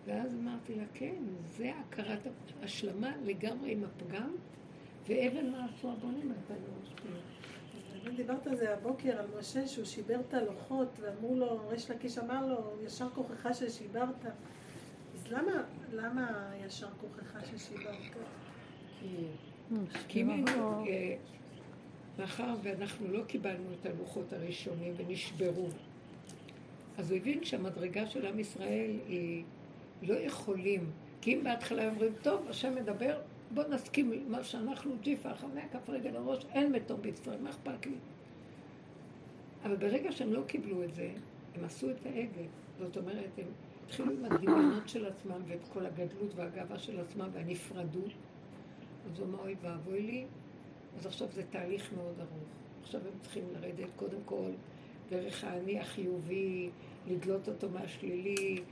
ואז אמרתי לה, כן, זה הכרת השלמה לגמרי עם הפגם, ואבן מה עשו הבונים הייתה לו משפיעה. דיברת על זה הבוקר, על משה, שהוא שיבר את הלוחות, ואמרו לו, ריש לקיש אמר לו, ישר כוחך ששיברת. אז למה, למה ישר כוחך ששיברת? כי מאחר ואנחנו לא קיבלנו את הלוחות הראשונים ונשברו, אז הוא הבין שהמדרגה של עם ישראל היא לא יכולים, כי אם בהתחלה אומרים, טוב, השם מדבר, בוא נסכים מה שאנחנו ג'יפה, חמי כף רגל הראש, אין מתום בישראל, מה אכפת לי? אבל ברגע שהם לא קיבלו את זה, הם עשו את העגל. זאת אומרת, הם התחילו עם הדמיונות של עצמם ואת כל הגדלות והגאווה של עצמם והנפרדות. אז הוא אמר, אוי ואבוי לי, אז עכשיו זה תהליך מאוד ארוך. עכשיו הם צריכים לרדת קודם כל דרך האני החיובי, לדלות אותו מהשלילי,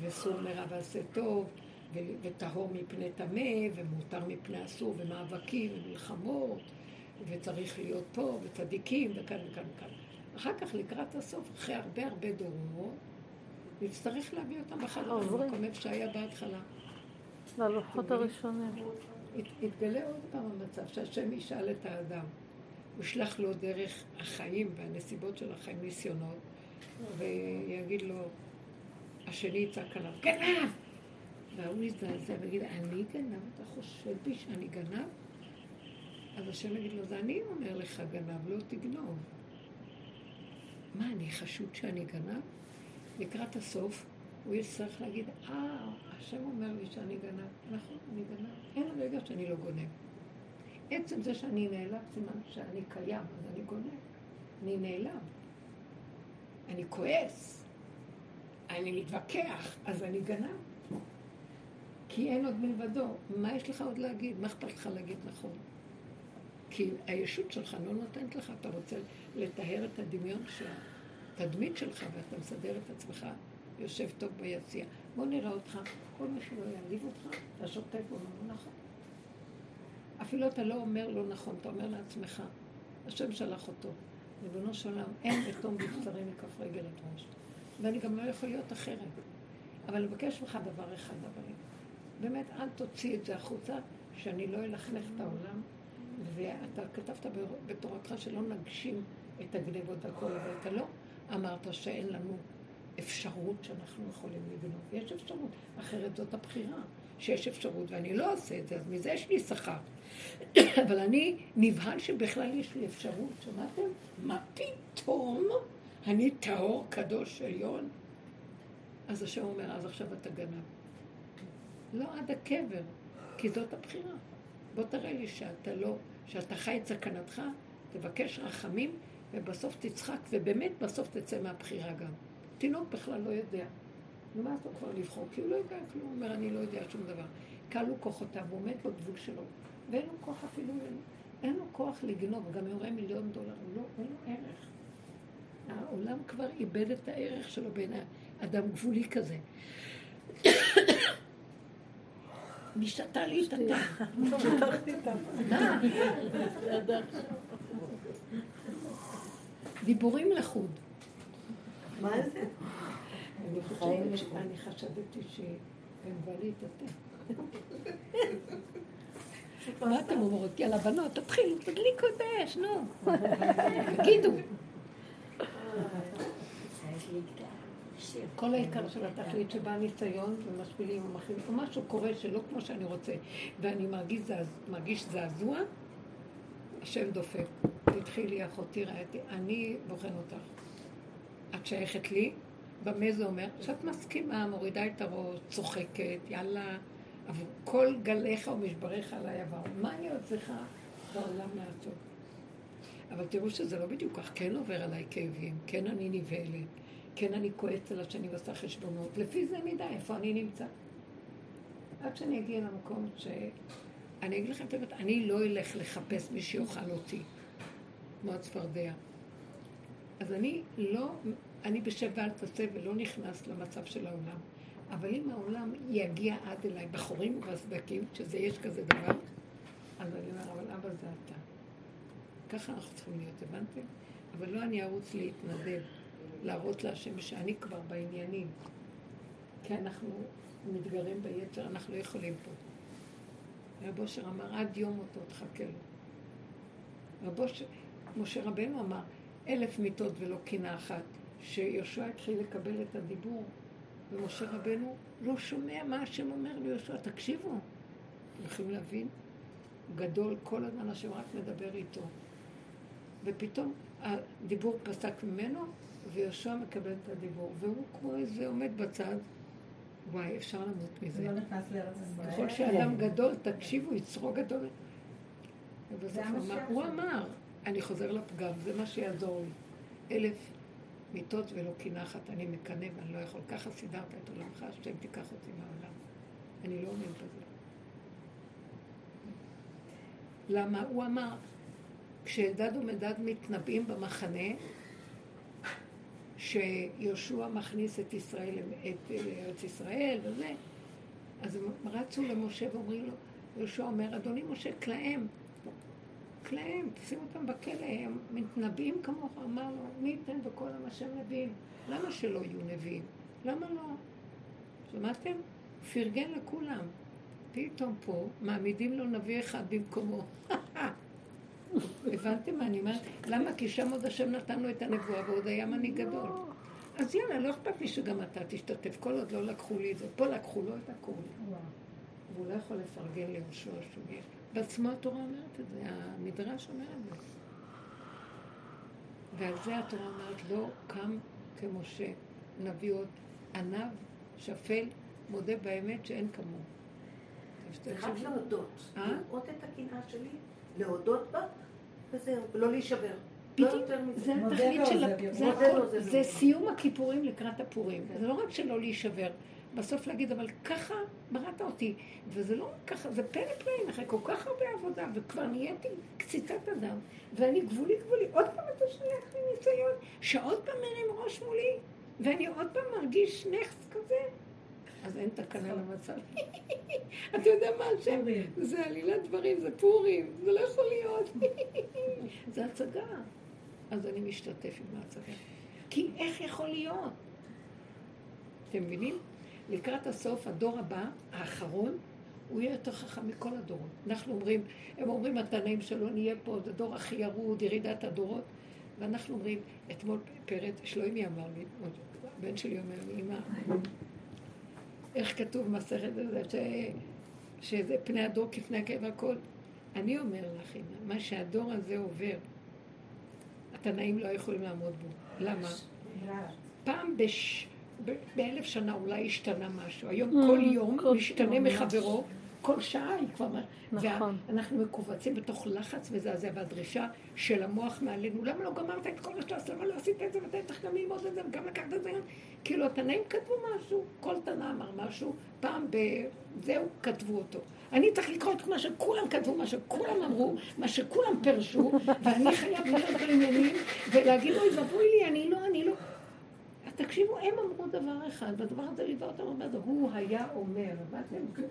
וסור מרע ועשה טוב, וטהור מפני טמא, ומותר מפני אסור, ומאבקים, ומלחמות, וצריך להיות פה, וצדיקים, וכאן וכאן וכאן. אחר כך, לקראת הסוף, אחרי הרבה הרבה דורות, נצטרך להביא אותם בחזרה למקום איפה שהיה בהתחלה. ללוחות הראשונים. יתגלה עוד פעם המצב שהשם ישאל את האדם. הוא ישלח לו דרך החיים והנסיבות של החיים, ניסיונות, ויגיד לו, השני יצעק עליו, גנב! והוא יזדעזע ויגיד, אני גנב? אתה חושב בי שאני גנב? אז השם יגיד לו, זה אני אומר לך גנב, לא תגנוב. מה, אני חשוד שאני גנב? לקראת הסוף, הוא יצטרך להגיד, אה, השם אומר לי שאני גנב. נכון, אני גנב. אין רגע שאני לא גונב. עצם זה שאני נעלב, סימן שאני קיים, אז אני גונב. אני נעלב. אני כועס. אני מתווכח, אז אני גנב. כי אין עוד מלבדו. מה יש לך עוד להגיד? מה אכפת לך להגיד נכון? כי הישות שלך לא נותנת לך, אתה רוצה לטהר את הדמיון של התדמית שלך, ואתה מסדר את עצמך, יושב טוב ביציע. בוא נראה אותך, כל מי שלא יעליב אותך, אתה שותק ואומר לא נכון. אפילו אתה לא אומר לא נכון, אתה אומר לעצמך, השם שלח אותו. ריבונו של עולם, אין בתום בבשרי מכף רגל את ראש. ואני גם לא יכול להיות אחרת. אבל אני מבקש ממך דבר אחד, אבל באמת, אל תוציא את זה החוצה, שאני לא אלכלך את העולם. ואתה כתבת בתורתך שלא נגשים את הגנבות והכל, אבל אתה לא אמרת שאין לנו אפשרות שאנחנו יכולים לגנוב. יש אפשרות, אחרת זאת הבחירה, שיש אפשרות, ואני לא עושה את זה, אז מזה יש לי שכר. אבל אני נבהל שבכלל יש לי אפשרות, שמעתם? מה פתאום? אני טהור, קדוש, עליון? אז השם אומר, אז עכשיו אתה גנב. לא עד הקבר, כי זאת הבחירה. בוא תראה לי שאתה לא, שאתה חי את סכנתך, תבקש רחמים, ובסוף תצחק, ובאמת בסוף תצא מהבחירה גם. תינוק בכלל לא יודע. נו, מה כבר לבחור? כי הוא לא יודע כלום, הוא אומר, אני לא יודע שום דבר. כלו כוחותיו, הוא עומד בגבול שלו, ואין לו כוח אפילו, אין, לו כוח לגנוב, גם יורה מיליון דולר, לא, אין לו ערך. העולם כבר איבד את הערך שלו בין אדם גבולי כזה. מי שתה לי את הטעם? דיבורים לחוד. מה זה? אני חשבתי שהם בא לי את התה. מה אתם אומרות? יאללה, בנות, תתחילו, תדליקו את האש, נו. תגידו. כל העיקר של התכלית שבא ניסיון ומשפילים ומחים, או משהו קורה שלא כמו שאני רוצה, ואני מרגיש, זעז, מרגיש זעזוע, השם דופק. תתחילי לי אחותי רעייתי, אני בוחן אותך. את שייכת לי, במה זה אומר? שאת מסכימה, מורידה את הראש, צוחקת, יאללה, עבור כל גליך ומשבריך עליי עבר. מה אני עוד צריכה בעולם לעשות? אבל תראו שזה לא בדיוק כך, כן עובר עליי כאבים, כן אני נבהלת, כן אני כועץ על השני ועושה חשבונות, לפי זה נדע איפה אני נמצא. עד שאני אגיע למקום ש... אני אגיד לכם את האמת, אני לא אלך לחפש מי שיאכל אותי, כמו הצפרדע. אז אני לא אני בשב ואל תעשה ולא נכנס למצב של העולם. אבל אם העולם יגיע עד אליי בחורים ובסדקים, שזה יש כזה דבר, אז אני אומר, אבל אבא זה אתה. ככה אנחנו צריכים להיות, הבנתם? אבל לא אני ארוץ להתנדב, להראות להשם שאני כבר בעניינים. כי אנחנו מתגרים ביצר, אנחנו לא יכולים פה. רב אושר אמר, עד יום אותו תחכה לו. רב אושר, משה רבנו אמר, אלף מיטות ולא קינה אחת. שיהושע התחיל לקבל את הדיבור, ומשה רבנו לא שומע מה השם אומר ליהושע, תקשיבו, אתם יכולים להבין? גדול, כל הזמן השם רק מדבר איתו. ופתאום הדיבור פסק ממנו, ויהושע מקבל את הדיבור, והוא כמו איזה עומד בצד. וואי, אפשר למות מזה. לא נכנס לארץ ישראל. ככל שאדם גדול, תקשיבו, יצרו גדול. הוא אמר, אני חוזר לפגם, זה מה שיעזור לי. אלף מיטות ולא קינחת, אני מקנא ואני לא יכול. ככה סידרת את עולמך, השם תיקח אותי מהעולם. אני לא עומד בזה. למה? הוא אמר, כשאלדד ומדד מתנבאים במחנה, שיהושע מכניס את ישראל, את ארץ ישראל וזה, אז הם רצו למשה ואומרים לו, יהושע אומר, אדוני משה, כלאם, כלאם, תשים אותם בכלא, הם מתנבאים כמוך, אמר לו, מי ייתן בכל עם השם נביאים? למה שלא יהיו נביאים? למה לא? שמעתם? פרגן לכולם. פתאום פה מעמידים לו נביא אחד במקומו. הבנתם מה אני אומרת? למה? כי שם עוד השם נתן לו את הנבואה ועוד היה מנהיג גדול. אז יאללה, לא אכפת לי שגם אתה תשתתף, כל עוד לא לקחו לי את זה. פה לקחו לו את הכול. והוא לא יכול לפרגן ליהושע שהוא יש. בעצמו התורה אומרת את זה, המדרש אומר את זה. ועל זה התורה אומרת, לא קם כמשה, נביא עוד עניו, שפל, מודה באמת שאין כמוהו. זה רק להודות. אה? לראות את הקנאה שלי, להודות בה, וזהו, ולא להישבר. לא זה התכלית של... זה סיום הכיפורים לקראת הפורים. זה לא רק שלא להישבר. בסוף להגיד, אבל ככה בראת אותי. וזה לא ככה, זה פלא פלאים, אחרי כל כך הרבה עבודה, וכבר נהייתי קציצת אדם, ואני גבולי גבולי, עוד פעם אתה שולח לי ניסיון, שעוד פעם מרים ראש מולי, ואני עוד פעם מרגיש נכס כזה. אז אין תקנה למצב. אתה יודע מה השם? זה עלילת דברים, זה פורים, זה לא יכול להיות. זה הצגה. אז אני משתתף עם ההצגה. כי איך יכול להיות? אתם מבינים? לקראת הסוף, הדור הבא, האחרון, הוא יהיה יותר חכם מכל הדורות. אנחנו אומרים, הם אומרים התנאים שלו, נהיה פה, זה דור הכי ירוד, ירידת הדורות. ואנחנו אומרים, אתמול פרט, שלוימי אמר לי, הבן שלי אומר לי, אמא, איך כתוב מסכת הזה, ש... שזה פני הדור כפני הכאב הכל. אני אומר לך, אמא, מה שהדור הזה עובר, התנאים לא יכולים לעמוד בו. למה? פעם בש... באלף שנה אולי השתנה משהו. היום mm, כל יום משתנה מחברו, כל שעה היא כבר... נכון. ואנחנו מכווצים בתוך לחץ מזעזע והדרישה של המוח מעלינו. למה לא גמרת את כל השלוש? למה לא עשית את זה ואתה צריך גם ללמוד את זה וגם לקחת את זה? כאילו התנאים כתבו משהו, כל תנא אמר משהו, פעם בזהו כתבו אותו. אני צריך לקרוא את מה שכולם כתבו, מה שכולם אמרו, מה שכולם פירשו, ואני חייב להיות בעניינים ולהגיד, אוי ואבוי לי, אני לא, אני לא. תקשיבו, הם אמרו דבר אחד, והדבר הזה ליווה אותם זמן, הוא היה אומר, הבנתם?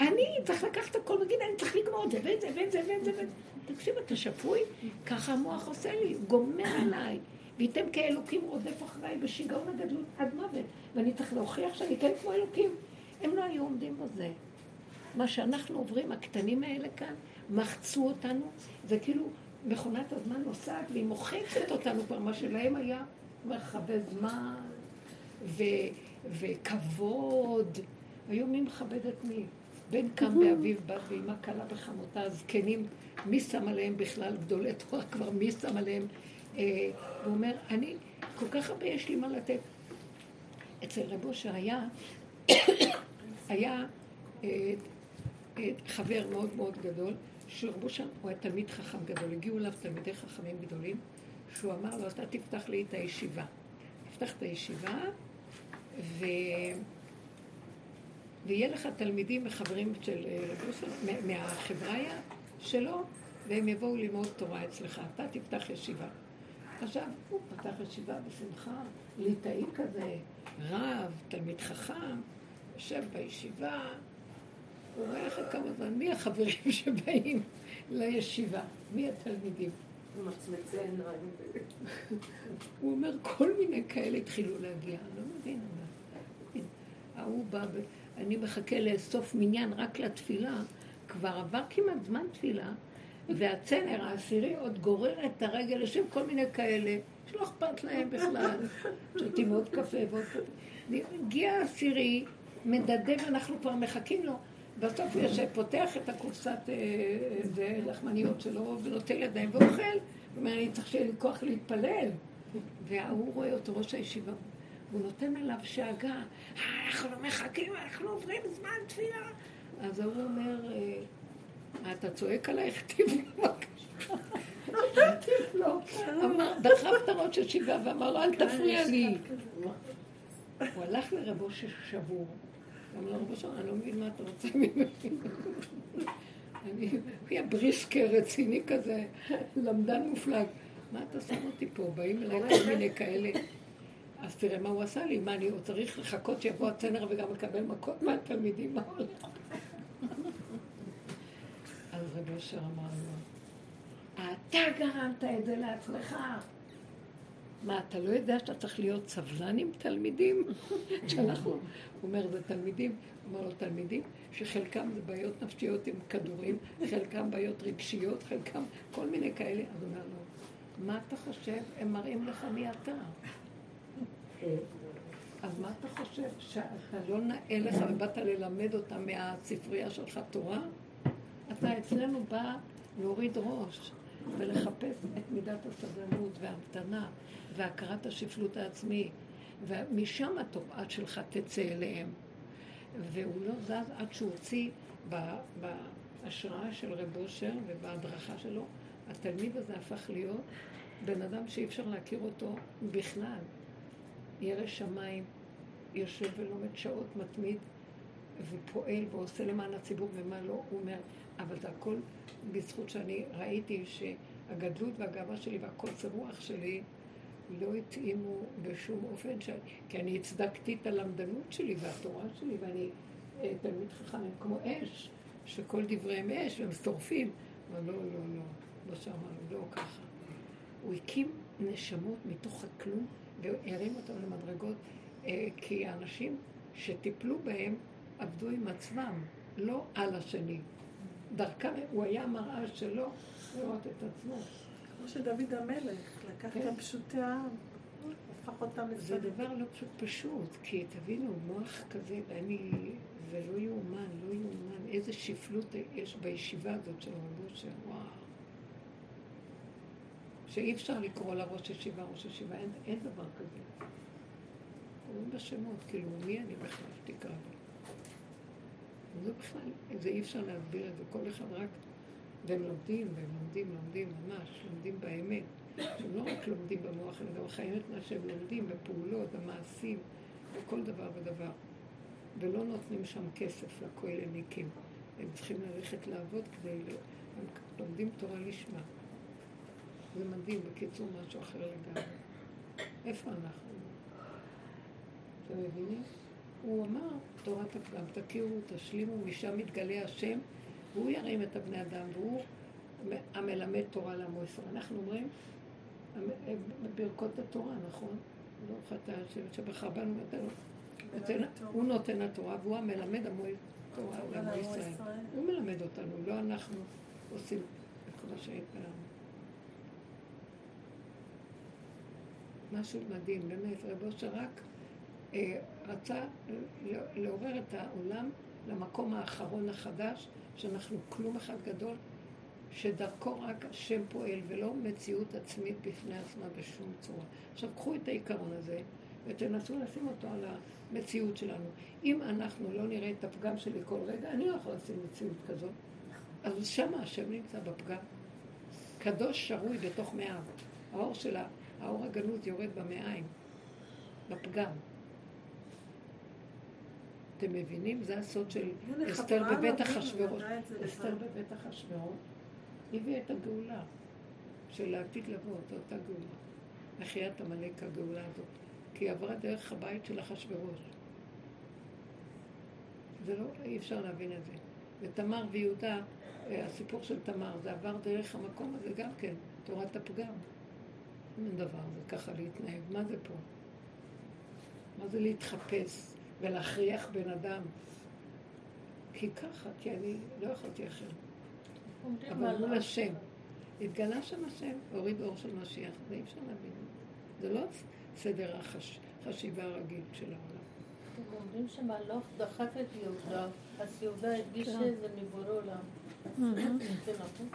אני צריך לקחת הכל ולהגיד, אני צריך לגמור את זה, ואת זה, ואת זה, ואת זה, ואת זה. תקשיב, אתה שפוי? ככה המוח עושה לי, הוא גומר עליי. וייתם כאלוקים רודף אחריי בשיגעון הגדלות עד מוות, ואני צריך להוכיח שאני כן כמו אלוקים. הם לא היו עומדים בזה. מה שאנחנו עוברים, הקטנים האלה כאן, מחצו אותנו, זה כאילו מכונת הזמן נוסעת והיא מוחצת אותנו כבר, מה שלהם היה מרחבי זמן ו, וכבוד. היום מי מכבד את מי? בן קם באביו, בת ואימא כלה בחמותה, הזקנים, מי שם עליהם בכלל, גדולי תורה כבר, מי שם עליהם? אה, הוא אומר, אני, כל כך הרבה יש לי מה לתת. אצל רבו שהיה, היה אה, אה, חבר מאוד מאוד גדול, שרבו שם, הוא היה תלמיד חכם גדול, הגיעו אליו תלמידי חכמים גדולים, שהוא אמר לו, אתה תפתח לי את הישיבה. תפתח את הישיבה, ו... ויהיה לך תלמידים וחברים של אה, מהחבריה שלו, והם יבואו ללמוד תורה אצלך. אתה תפתח ישיבה. עכשיו, הוא פתח ישיבה בשמחה, ליטאי כזה, רב, תלמיד חכם, יושב בישיבה, הוא רואה אחרי כמה זמן, מי החברים שבאים לישיבה? מי התלמידים? הוא מצמצן הוא אומר, כל מיני כאלה התחילו להגיע, לא מבין, ההוא בא, אני מחכה לאסוף מניין רק לתפילה, כבר עבר כמעט זמן תפילה, והצנר העשירי עוד גורר את הרגל לשם כל מיני כאלה, שלא אכפת להם בכלל, שותים עוד קפה ועוד קפה. הגיע העשירי, מדדה ואנחנו כבר מחכים לו. בסוף הוא יושב, פותח את הקופסת אה, לחמניות שלו ונוטל ידיים ואוכל. הוא אומר, אני צריך שיהיה לי כוח להתפלל. וההוא רואה אותו, ראש הישיבה, הוא נותן עליו שאגה, אנחנו לא מחכים, אנחנו עוברים זמן תפילה. אז ההוא אומר, אה, אתה צועק עליי, הכתיב לי בבקשה. לו, דחף את הראש ישיבה ואמר לו, אל תפריע לי. הוא הלך לרבו ששבור. רבו שאני לא מבין מה אתה רוצה ממני. אני, היה בריסקר רציני כזה, למדן מופלג. מה אתה שם אותי פה? באים אליי כל מיני כאלה. אז תראה מה הוא עשה לי, מה אני הוא צריך לחכות שיבוא הצנר וגם לקבל מכות מהתלמידים, מה הולך? אז רבי אשר אמר לו, אתה גרמת את זה לעצמך. מה, אתה לא יודע שאתה צריך להיות סבלן עם תלמידים? שאנחנו, הוא אומר, זה תלמידים, הוא אומר לו, תלמידים שחלקם זה בעיות נפשיות עם כדורים, חלקם בעיות רגשיות, חלקם כל מיני כאלה. אז הוא אומר לו, מה אתה חושב? הם מראים לך מי אתה. אז מה אתה חושב, שאתה לא נאה לך ובאת ללמד אותם מהספרייה שלך תורה? אתה אצלנו בא להוריד ראש ולחפש את מידת הסבלנות וההמתנה והכרת השפלות העצמי, ומשם התופעה שלך תצא אליהם. והוא לא זז עד שהוא הוציא בהשראה של רב אושר ובהדרכה שלו, התלמיד הזה הפך להיות בן אדם שאי אפשר להכיר אותו בכלל. ירא שמיים, יושב ולומד שעות מתמיד, ופועל ועושה למען הציבור ומה לא, הוא אומר, אבל זה הכל בזכות שאני ראיתי שהגדלות והגאווה שלי והקוצר רוח שלי לא התאימו בשום אופן, ש... כי אני הצדקתי את הלמדנות שלי והתורה שלי, ואני אה, תלמיד חכם כמו אש, שכל דבריהם אש, והם שורפים. אבל לא, לא, לא, לא שאמרנו, לא ככה. הוא הקים נשמות מתוך הכלום והרים אותם למדרגות, אה, כי האנשים שטיפלו בהם עבדו עם עצמם, לא על השני. דרכם, הוא היה מראה שלו לראות את עצמו. כמו שדוד המלך, לקח כן. את פשוטי העם, הפך אותם לצדיק. זה דבר לא פשוט פשוט, כי תבינו, מוח כזה, ואני, זה לא יאומן, לא יאומן, איזה שפלות יש בישיבה הזאת של רבו אושר, וואו. שאי אפשר לקרוא לה ראש ישיבה, ראש ישיבה, אין, אין דבר כזה. קוראים בשמות, כאילו, מי אני בכלל שתקרא לי? זה בכלל, זה אי אפשר להסביר את זה, כל אחד רק... והם לומדים, והם לומדים, לומדים ממש, לומדים באמת. הם לא רק לומדים במוח, אלא גם חיים את מה שהם לומדים בפעולות, במעשים, בכל דבר ודבר. ולא נותנים שם כסף לכהלניקים. הם צריכים ללכת לעבוד כדי... הם לומדים תורה לשמה. זה מדהים, בקיצור, משהו אחר לגמרי. איפה אנחנו? אתם מבינים? הוא אמר, תורת הפגם, תכירו, תשלימו, משם מתגלה השם, והוא ירים את הבני אדם, והוא המלמד תורה לעמו ישראל. אנחנו אומרים, ברכות התורה, נכון? ברוך אתה השם שבחר בנו ונותן, הוא נותן התורה, והוא המלמד עמו תורה לעמו ישראל. הוא מלמד אותנו, לא אנחנו עושים את השעית שלנו. משהו מדהים, באמת, רבו שרק אה, רצה לעורר את העולם למקום האחרון החדש, שאנחנו כלום אחד גדול, שדרכו רק השם פועל ולא מציאות עצמית בפני עצמה בשום צורה. עכשיו קחו את העיקרון הזה ותנסו לשים אותו על המציאות שלנו. אם אנחנו לא נראה את הפגם שלי כל רגע, אני לא יכול לשים מציאות כזאת. אז שמה השם נמצא בפגם. קדוש שרוי בתוך מאיו. האור שלה, האור הגנות יורד במעיים, בפגם. אתם מבינים? זה הסוד של אסתר בבית אחשוורוש. אסתר בבית אחשוורוש הביאה את הגאולה של העתיד לבוא, את אותה גאולה. מחיית עמלק הגאולה הזאת, כי היא עברה דרך הבית של אחשוורוש. זה לא, אי אפשר להבין את זה. ותמר ויהודה, אה, הסיפור של תמר, זה עבר דרך המקום הזה גם כן, תורת הפגם. אין דבר, זה ככה להתנהג. מה זה פה? מה זה להתחפש ולהכריח בן אדם? כי ככה, כי אני לא יכולתי אחרת. אבל מול השם. התגלה שם השם, הוריד אור של משיח, זה אי אפשר להבין. זה לא סדר החשיבה הרגיל של העולם. אתם אומרים שמהלך דחק את יהודה, אז יהודה הרגיש כן. שזה מבורא עולם. כן, נכון.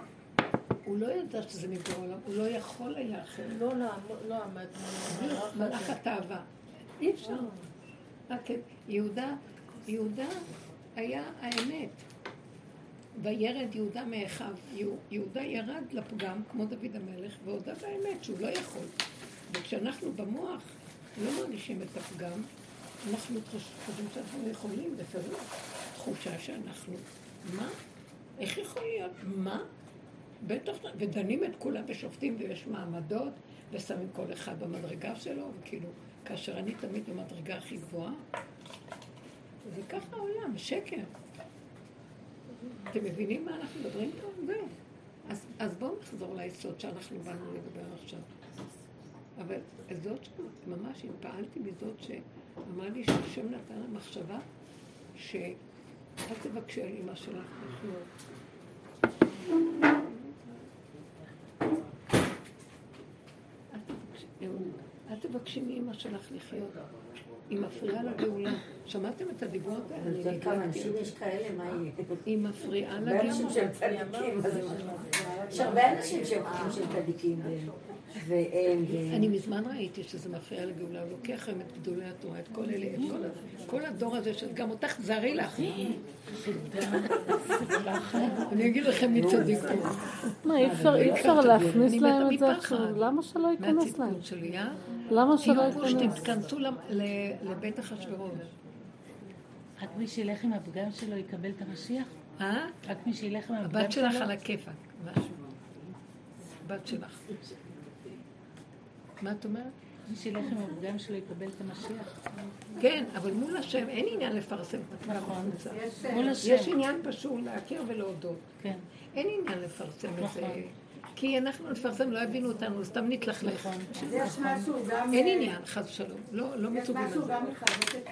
הוא לא ידע שזה מבורא עולם, הוא לא יכול היה אחרת. לא, לא, לא עמד מלאך התאווה. אי אפשר. כן. יהודה, יהודה היה האמת. וירד יהודה מאחיו. יהודה ירד לפגם, כמו דוד המלך, והודה באמת שהוא לא יכול. וכשאנחנו במוח לא מרגישים את הפגם, אנחנו חושבים שאנחנו יכולים, בפירוש. תחושה שאנחנו, מה? איך יכול להיות? מה? בטח, ודנים את כולם ושופטים ויש מעמדות, ושמים כל אחד במדרגה שלו, וכאילו, כאשר אני תמיד במדרגה הכי גבוהה, זה ככה העולם, שקר. אתם מבינים מה אנחנו מדברים פה? זהו. אז, אז בואו נחזור ליסוד שאנחנו באנו לדבר עכשיו. אבל זאת שממש התפעלתי מזאת שאמרה לי שהשם נתן לה מחשבה שאל תבקשי על אימא שלך לחיות. אל תבקשי מאימא שלך לחיות. היא מפריעה לגאולה. שמעתם את הדיברות האלה? כמה אנשים יש כאלה, מה יהיה? היא מפריעה לגאולה. צדיקים, יש הרבה אנשים שהם חושבים שהם צדיקים. אני מזמן ראיתי שזה מפריע לגאולה, הוא לוקח היום את גדולי התורה, את כל אלה, את כל הדור הזה, שגם אותך זרי לך. אני אגיד לכם מי צדיק פה. מה, אי אפשר להכניס להם את זה עכשיו? למה שלא ייכנס להם? למה שלא ייכנס? שתתכנסו לבית אחשוורוש. רק מי שילך עם הפגם שלו יקבל את המשיח? אה? רק מי שילך עם הפגם שלו? הבת שלך על הכיפאק, משהו. בת שלך. מה את אומרת? מי שילך עם הפגם שלו יקבל את המשיח. כן, אבל מול השם אין עניין לפרסם את עצמך נכון. מול השם. יש עניין פשוט להכיר ולהודות. כן. אין עניין לפרסם את זה. נכון. כי אנחנו נפרסם, לא יבינו אותנו, סתם נתלכלך. נכון. יש משהו גם... אין עניין, חס ושלום. לא, לא מצווים על זה. יש משהו גם לחזק את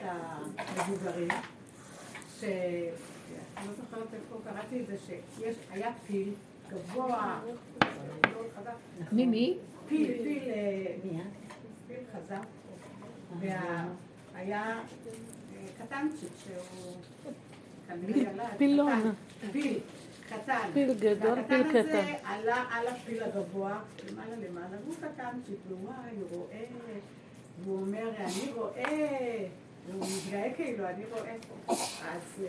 המבוגרים, ש... אני לא זוכרת איפה קראתי את זה, שהיה פיל גבוה, מי מי? פיל, פיל, פיל חזק, והיה קטנצ'יק שהוא פילון. פיל, קטן. פיל גדול, פיל קטן. הקטן הזה עלה על הפיל הגבוה, למעלה למעלה, והוא קטנצ'יק, וואי, הוא רואה, והוא אומר, אני רואה, והוא מתגאה כאילו, אני רואה. אז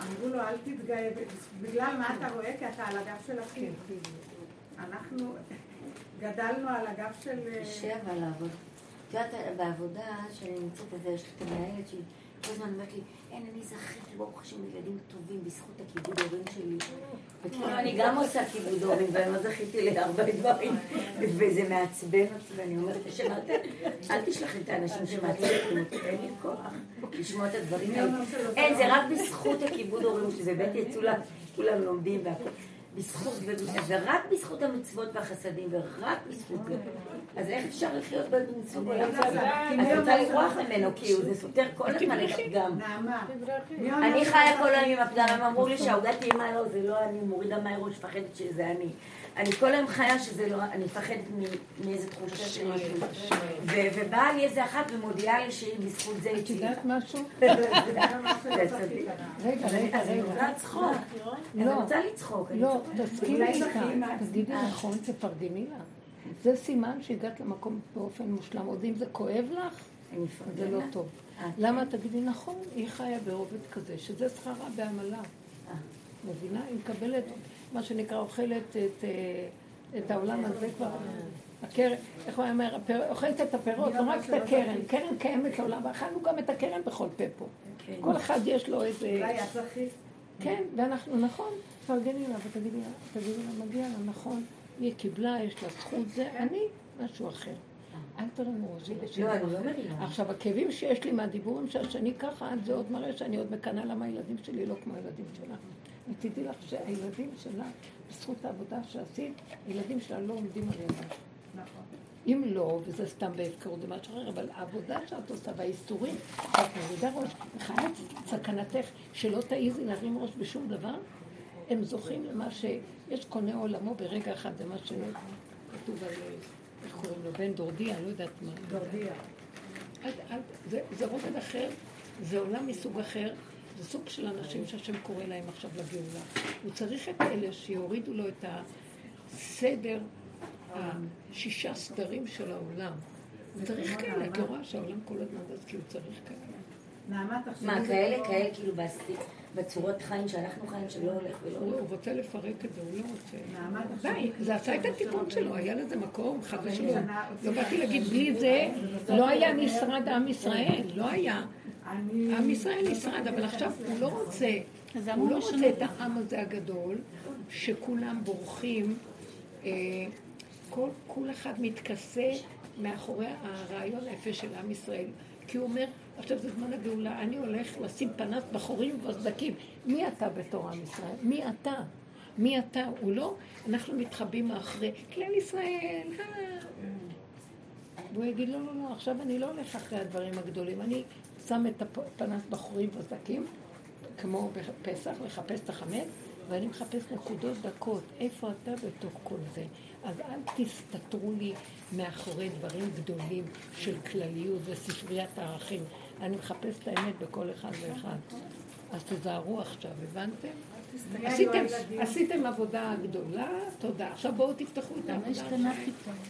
אמרו לו, אל תתגאה, בגלל מה אתה רואה? כי אתה על הגב של הפיל. אנחנו... גדלנו על הגב של... קשה אבל לעבוד. את יודעת, בעבודה שאני נמצאת בזה, יש לי את המנהלת שהיא כל הזמן אומרת לי, אין, אני זכיתי, ברוך השם, ילדים טובים בזכות הכיבוד הורים שלי. וכאילו אני גם עושה כיבוד הורים, ואני לא זכיתי להרבה דברים, וזה מעצבן אותי, ואני אומרת, השם, אל תשלח את האנשים שמעצבנים אותי, אין לי כוח לשמוע את הדברים האלה. אין, זה רק בזכות הכיבוד הורים, שזה בית יצולה, כולם לומדים והכל. בזכות, ורק בזכות המצוות והחסדים, ורק בזכות זה. אז איך אפשר לחיות במצוות עולם כזה? את רוצה לברוח ממנו, כי זה סותר כל הזמן את הפגם. אני חיה כל היום עם הפגם, הם אמרו לי שהעוגה טעימה לא, זה לא אני, מורידה מהראש, מפחדת שזה אני. אני כל היום חיה שזה לא, אני מפחדת מאיזה תחושה של משהו. ובאה לי איזה אחת ומודיעה לי שהיא בזכות זה את יודעת משהו? רגע, רגע, רגע. אני רוצה לצחוק. אני רוצה לצחוק. לא, תסכימי איתה. תגידי נכון, תפרגני לה. זה סימן שהגעת למקום באופן מושלם. עוד אם זה כואב לך, זה לא טוב. למה תגידי נכון, היא חיה ברובד כזה, שזה שכרה בעמלה. מבינה? היא מקבלת מה שנקרא, אוכלת את, אה, את העולם הזה כבר. הקרן, איך הוא אומר, אוכלת את הפירות, לא רק את הקרן, קרן קיימת לעולם, ואכלנו גם את הקרן בכל פה פה. כן. כל אחד יש לו איזה... כן, ואנחנו, נכון, תפרגני לה ותגידי לה, תגידי לה, מגיע לה, נכון, היא קיבלה, יש לה זכות, זה אני, משהו אחר. אל תרימו ראשי לא, אני לא. עכשיו, הכאבים שיש לי מהדיבורים שהשני ככה, זה עוד מראה שאני עוד מקנאה למה הילדים שלי לא כמו הילדים שלה. ותדעי לך שהילדים שלה, בזכות העבודה שעשית, הילדים שלה לא עומדים על ידה. נכון. אם לא, וזה סתם בהפקרות, זה משהו אחר, אבל העבודה שאת עושה והאיסורים, שאת מורידה ראש, וחייבת סכנתך שלא תעיזי להרים ראש בשום דבר, הם זוכים למה שיש קונה עולמו ברגע אחד, זה מה שכתוב על, איך קוראים לו, בן דורדיה, לא יודעת מה. דורדיה. זה רובד אחר, זה עולם מסוג אחר, זה סוג של אנשים שהשם קורא להם עכשיו לגאולה. הוא צריך את אלה שיורידו לו את הסדר, השישה סדרים של העולם. הוא צריך כאלה, כי הוא רואה שהעולם כל הזמן אז כי הוא צריך כאלה. מה, כאלה, כאלה כאילו בצורות חיים שאנחנו חיים שלא הולך ולא הולך? הוא רוצה לפרק את זה, הוא לא רוצה. די, זה עשה את התיקון שלו, היה לזה מקום, חד ושלום. לא באתי להגיד, בלי זה לא היה משרד עם ישראל, לא היה. עם ישראל נשרד, אבל עכשיו הוא לא רוצה, הוא לא רוצה את העם הזה הגדול, שכולם בורחים, אה, כל אחד מתכסה מאחורי הרעיון היפה של עם ישראל. כי הוא אומר, עכשיו זה זמן הגאולה, אני הולך לשים פנס בחורים ובסדקים. מי אתה בתור עם ישראל? מי אתה? מי אתה? הוא לא, אנחנו מתחבאים מאחרי כלל ישראל. אה. והוא יגיד, לא, לא, לא, עכשיו אני לא הולך אחרי הדברים הגדולים, אני שם את הפנס בחורים ובסדקים, כמו בפסח, לחפש את החמץ, ואני מחפש נקודות דקות, איפה אתה בתוך כל זה? אז אל תסתתרו לי מאחורי דברים גדולים של כלליות וספריית הערכים. אני מחפש את האמת בכל אחד ואחד. אז תזהרו עכשיו, הבנתם? עשיתם, עשיתם עבודה גדולה, תודה. עכשיו בואו תפתחו את העבודה.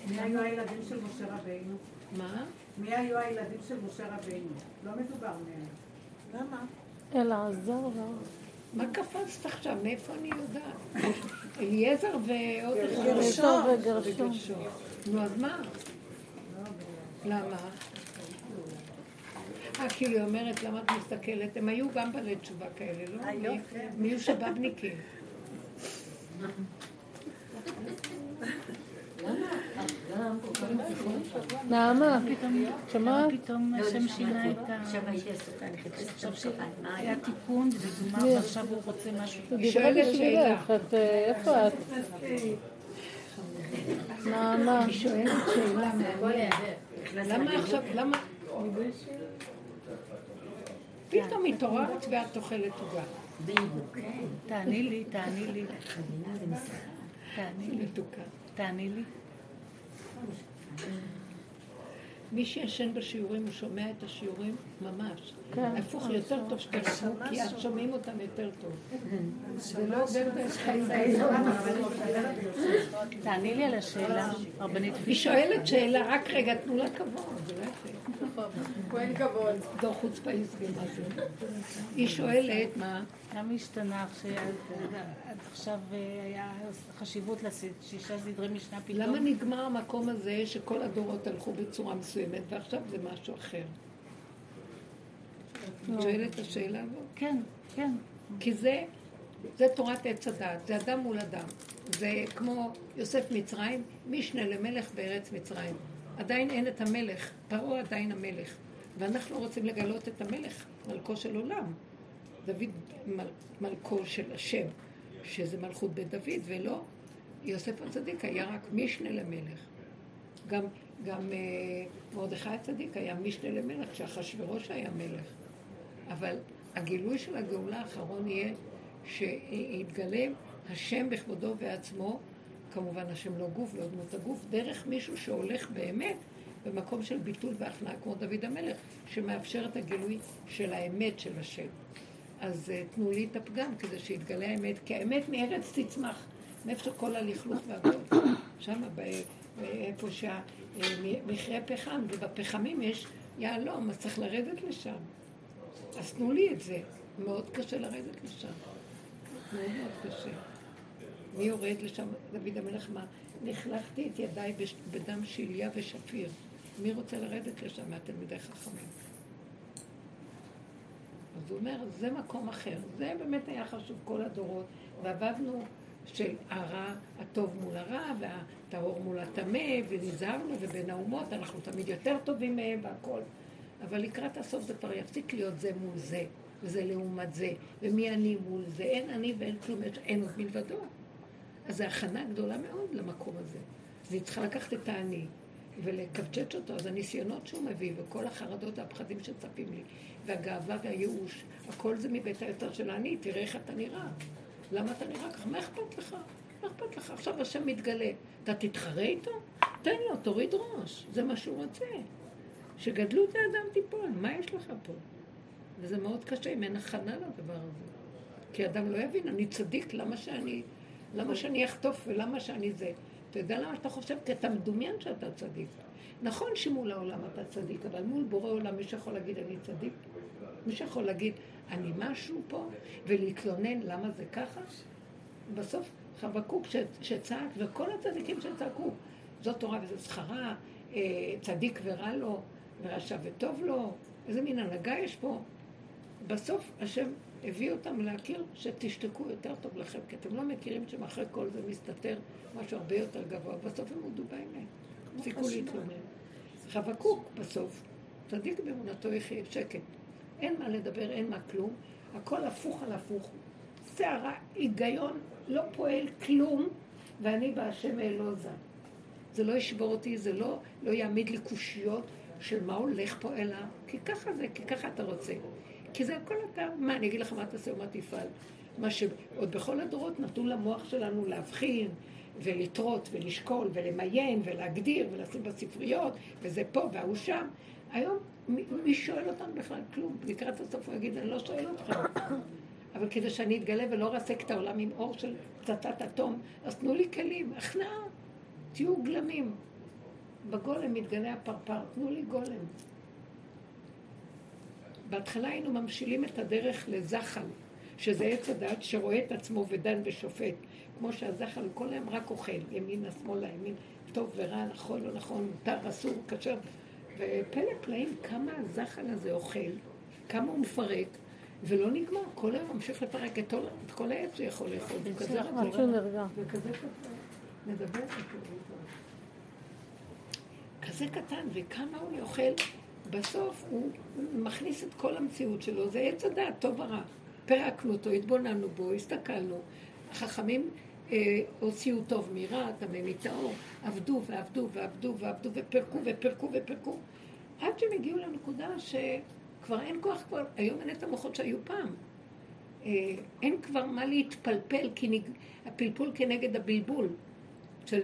מי היו הילדים של משה רבינו? מה? מי היו הילדים של משה רבינו? לא מדובר מהם. למה? אלעזר מה קפצת עכשיו? מאיפה אני יודעת? אליעזר ועוד אחד. גרשון וגרשון. נו, אז מה? למה? אה, כאילו היא אומרת, למה את מסתכלת? הם היו גם בעלי תשובה כאלה, לא? כן. מי היו שבבניקים. נעמה, שמעת? פתאום השם שינה את ה... עכשיו הייתי עסוקה, אני חיפשתי היה תיקון, ודוגמה, ועכשיו הוא רוצה משהו. היא שואלת שאלה. איפה את? נעמה. היא שואלת שאלה. למה עכשיו, למה... פתאום התעוררת ואת אוכלת עוגה. תעני לי, תעני לי. תעני לי. תעני לי. מי שישן בשיעורים, הוא שומע את השיעורים ממש. כן. הפוך, יותר טוב שתרחמו, כי אז שומעים אותם יותר טוב. זה לא עובר דרך חיים. תעני לי על השאלה, רבנית היא שואלת שאלה, רק רגע, תנו לה כבוד, זה לא יפה. אין כבוד. דור חוצפה יסגי, מה זה? היא שואלת, מה? למה השתנה עד עכשיו אה, היה חשיבות לשישה סדרי משנה פתאום? למה נגמר המקום הזה שכל הדורות הלכו בצורה מסוימת ועכשיו זה משהו אחר? את שואלת את השאלה הזאת? כן, כן. כי זה, זה תורת עץ הדת, זה אדם מול אדם. זה כמו יוסף מצרים, משנה למלך בארץ מצרים. עדיין אין את המלך, פרעה עדיין המלך. ואנחנו רוצים לגלות את המלך, מלכו של עולם. דוד מל, מלכו של השם, שזה מלכות בית דוד, ולא יוסף הצדיק היה רק משנה למלך. גם, גם אה, מרדכי הצדיק היה משנה למלך, כשאחשוורוש היה מלך. אבל הגילוי של הגאולה האחרון יהיה שיתגלה השם בכבודו ובעצמו, כמובן השם לא גוף, לא דמות הגוף, דרך מישהו שהולך באמת במקום של ביטול והכנעה, כמו דוד המלך, שמאפשר את הגילוי של האמת של השם. אז uh, תנו לי את הפגם כדי שיתגלה האמת, כי האמת מארץ תצמח, מאיפה שכל הלכלוך והכל. שם, איפה שהמכרה פחם, ובפחמים יש יהלום, אז צריך לרדת לשם. אז תנו לי את זה. מאוד קשה לרדת לשם. מאוד מאוד קשה. מי יורד לשם? דוד המלך מה? לכלכתי את ידיי בדם שליה ושפיר. מי רוצה לרדת לשם מהתלמידי חכמים? אז הוא אומר, זה מקום אחר. זה באמת היה חשוב כל הדורות. ועבדנו של הרע, הטוב מול הרע, והטהור מול הטמא, ונזהרנו, ובין האומות אנחנו תמיד יותר טובים מהם והכל. אבל לקראת הסוף זה כבר יפסיק להיות זה מול זה, וזה לעומת זה, ומי אני מול זה. אין אני ואין כלום, אין עוד מלבדו. אז זו הכנה גדולה מאוד למקום הזה. אז היא צריכה לקחת את האני ולקבצ'ץ' אותו, אז הניסיונות שהוא מביא, וכל החרדות והפחדים שצפים לי, והגאווה והייאוש, הכל זה מבית היותר של האני, תראה איך אתה נראה. למה אתה נראה ככה? מה אכפת לך? מה אכפת לך? עכשיו השם מתגלה. אתה תתחרה איתו? תן לו, תוריד ראש. זה מה שהוא רוצה. שגדלות האדם תיפול, מה יש לך פה? וזה מאוד קשה אם אין הכנה לדבר הזה. כי אדם לא יבין, אני צדיק, למה שאני, למה שאני אחטוף ולמה שאני זה? אתה יודע למה אתה חושב? כי אתה מדומיין שאתה צדיק. נכון שמול העולם אתה צדיק, אבל מול בורא עולם מי שיכול להגיד אני צדיק? מי שיכול להגיד אני משהו פה ולהתלונן למה זה ככה? בסוף חבקוק שצעק וכל הצדיקים שצעקו זאת תורה וזו שכרה, אה, צדיק ורע לו, ורשע וטוב לו, איזה מין הנהגה יש פה? בסוף השם הביא אותם להכיר שתשתקו יותר טוב לכם, כי אתם לא מכירים שמאחורי כל זה מסתתר משהו הרבה יותר גבוה. בסוף הם הודו באמת, הפסיקו להתלונן. חבקוק בסוף, צדיק באמונתו יחיה שקט. אין מה לדבר, אין מה כלום, הכל הפוך על הפוך. שערה, היגיון, לא פועל כלום, ואני בהשם אלוזה. זה לא ישבור אותי, זה לא, לא יעמיד לי קושיות של מה הולך פה, אלא כי ככה זה, כי ככה אתה רוצה. כי זה הכל אתה, מה, אני אגיד לך מה תעשה ומה תפעל. מה שעוד בכל הדורות נתנו למוח שלנו להבחין ולטרות ולשקול ולמיין ולהגדיר ולשים בספריות וזה פה וההוא שם. היום מי שואל אותנו בכלל? כלום. לקראת הסוף הוא יגיד, אני לא שואל אותך. אבל כדי שאני אתגלה ולא ארסק את העולם עם אור של פצצת אטום, אז תנו לי כלים, הכנעה, תהיו גלמים. בגולם מתגלה הפרפר, תנו לי גולם. בהתחלה היינו ממשילים את הדרך לזחל, שזה עץ הדת שרואה את עצמו ודן ושופט. כמו שהזחל כל היום רק אוכל, ימינה, שמאלה, ימין, טוב ורע, נכון, לא נכון, מותר, אסור, כשר. ופלא פלאים, כמה הזחל הזה אוכל, כמה הוא מפרק, ולא נגמר, כל היום ממשיך לפרק את כל, העץ שהוא יכול לאכול, הוא כזה רק וכזה מדבר כזה קטן, וכמה הוא אוכל, בסוף הוא מכניס את כל המציאות שלו, זה עץ הדעת, טוב ורע. פירקנו אותו, התבוננו בו, הסתכלנו. החכמים הוציאו טוב מרע, טמא מטהור, עבדו ועבדו ועבדו ועבדו ופירקו ופרקו ופרקו, עד שהם הגיעו לנקודה שכבר אין כוח, כבר, היום אין את המוחות שהיו פעם. אה, אין כבר מה להתפלפל, כי נג... הפלפול כנגד הבלבול של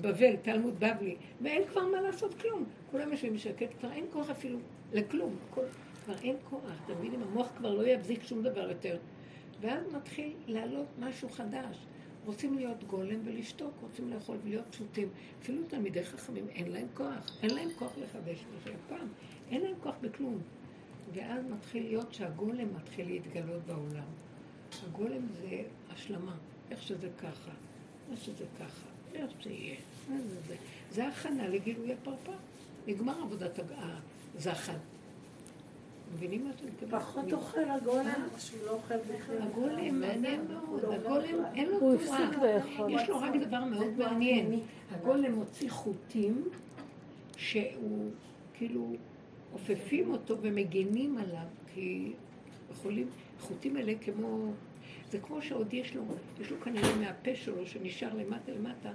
בבל, תלמוד בבלי, ואין כבר מה לעשות כלום. כולם יושבים בשקט, כבר אין כוח אפילו לכלום. כל... כבר אין כוח, אתה מבין? אם המוח כבר לא יבזיק שום דבר יותר. ואז מתחיל לעלות משהו חדש. רוצים להיות גולם ולשתוק, רוצים לאכול ולהיות פשוטים. אפילו תלמידי חכמים, אין להם כוח. אין להם כוח לחדש מה שהיה פעם. אין להם כוח בכלום. ואז מתחיל להיות שהגולם מתחיל להתגלות בעולם. הגולם זה השלמה, איך שזה ככה, איך שזה ככה, איך שיהיה. זה, זה. זה הכנה לגילוי הפרפר. נגמר עבודת הזחל. מבינים מה שאני מתכוונת? פחות אוכל הגולם, שהוא לא אוכל בכלל. הגולם מעניין מאוד, הגולם אין לו תנועה. יש לו רק דבר מאוד מעניין. הגולם מוציא חוטים שהוא כאילו עופפים אותו ומגינים עליו, כי יכולים, חוטים האלה כמו, זה כמו שעוד יש לו, יש לו כנראה מהפה שלו שנשאר למטה למטה,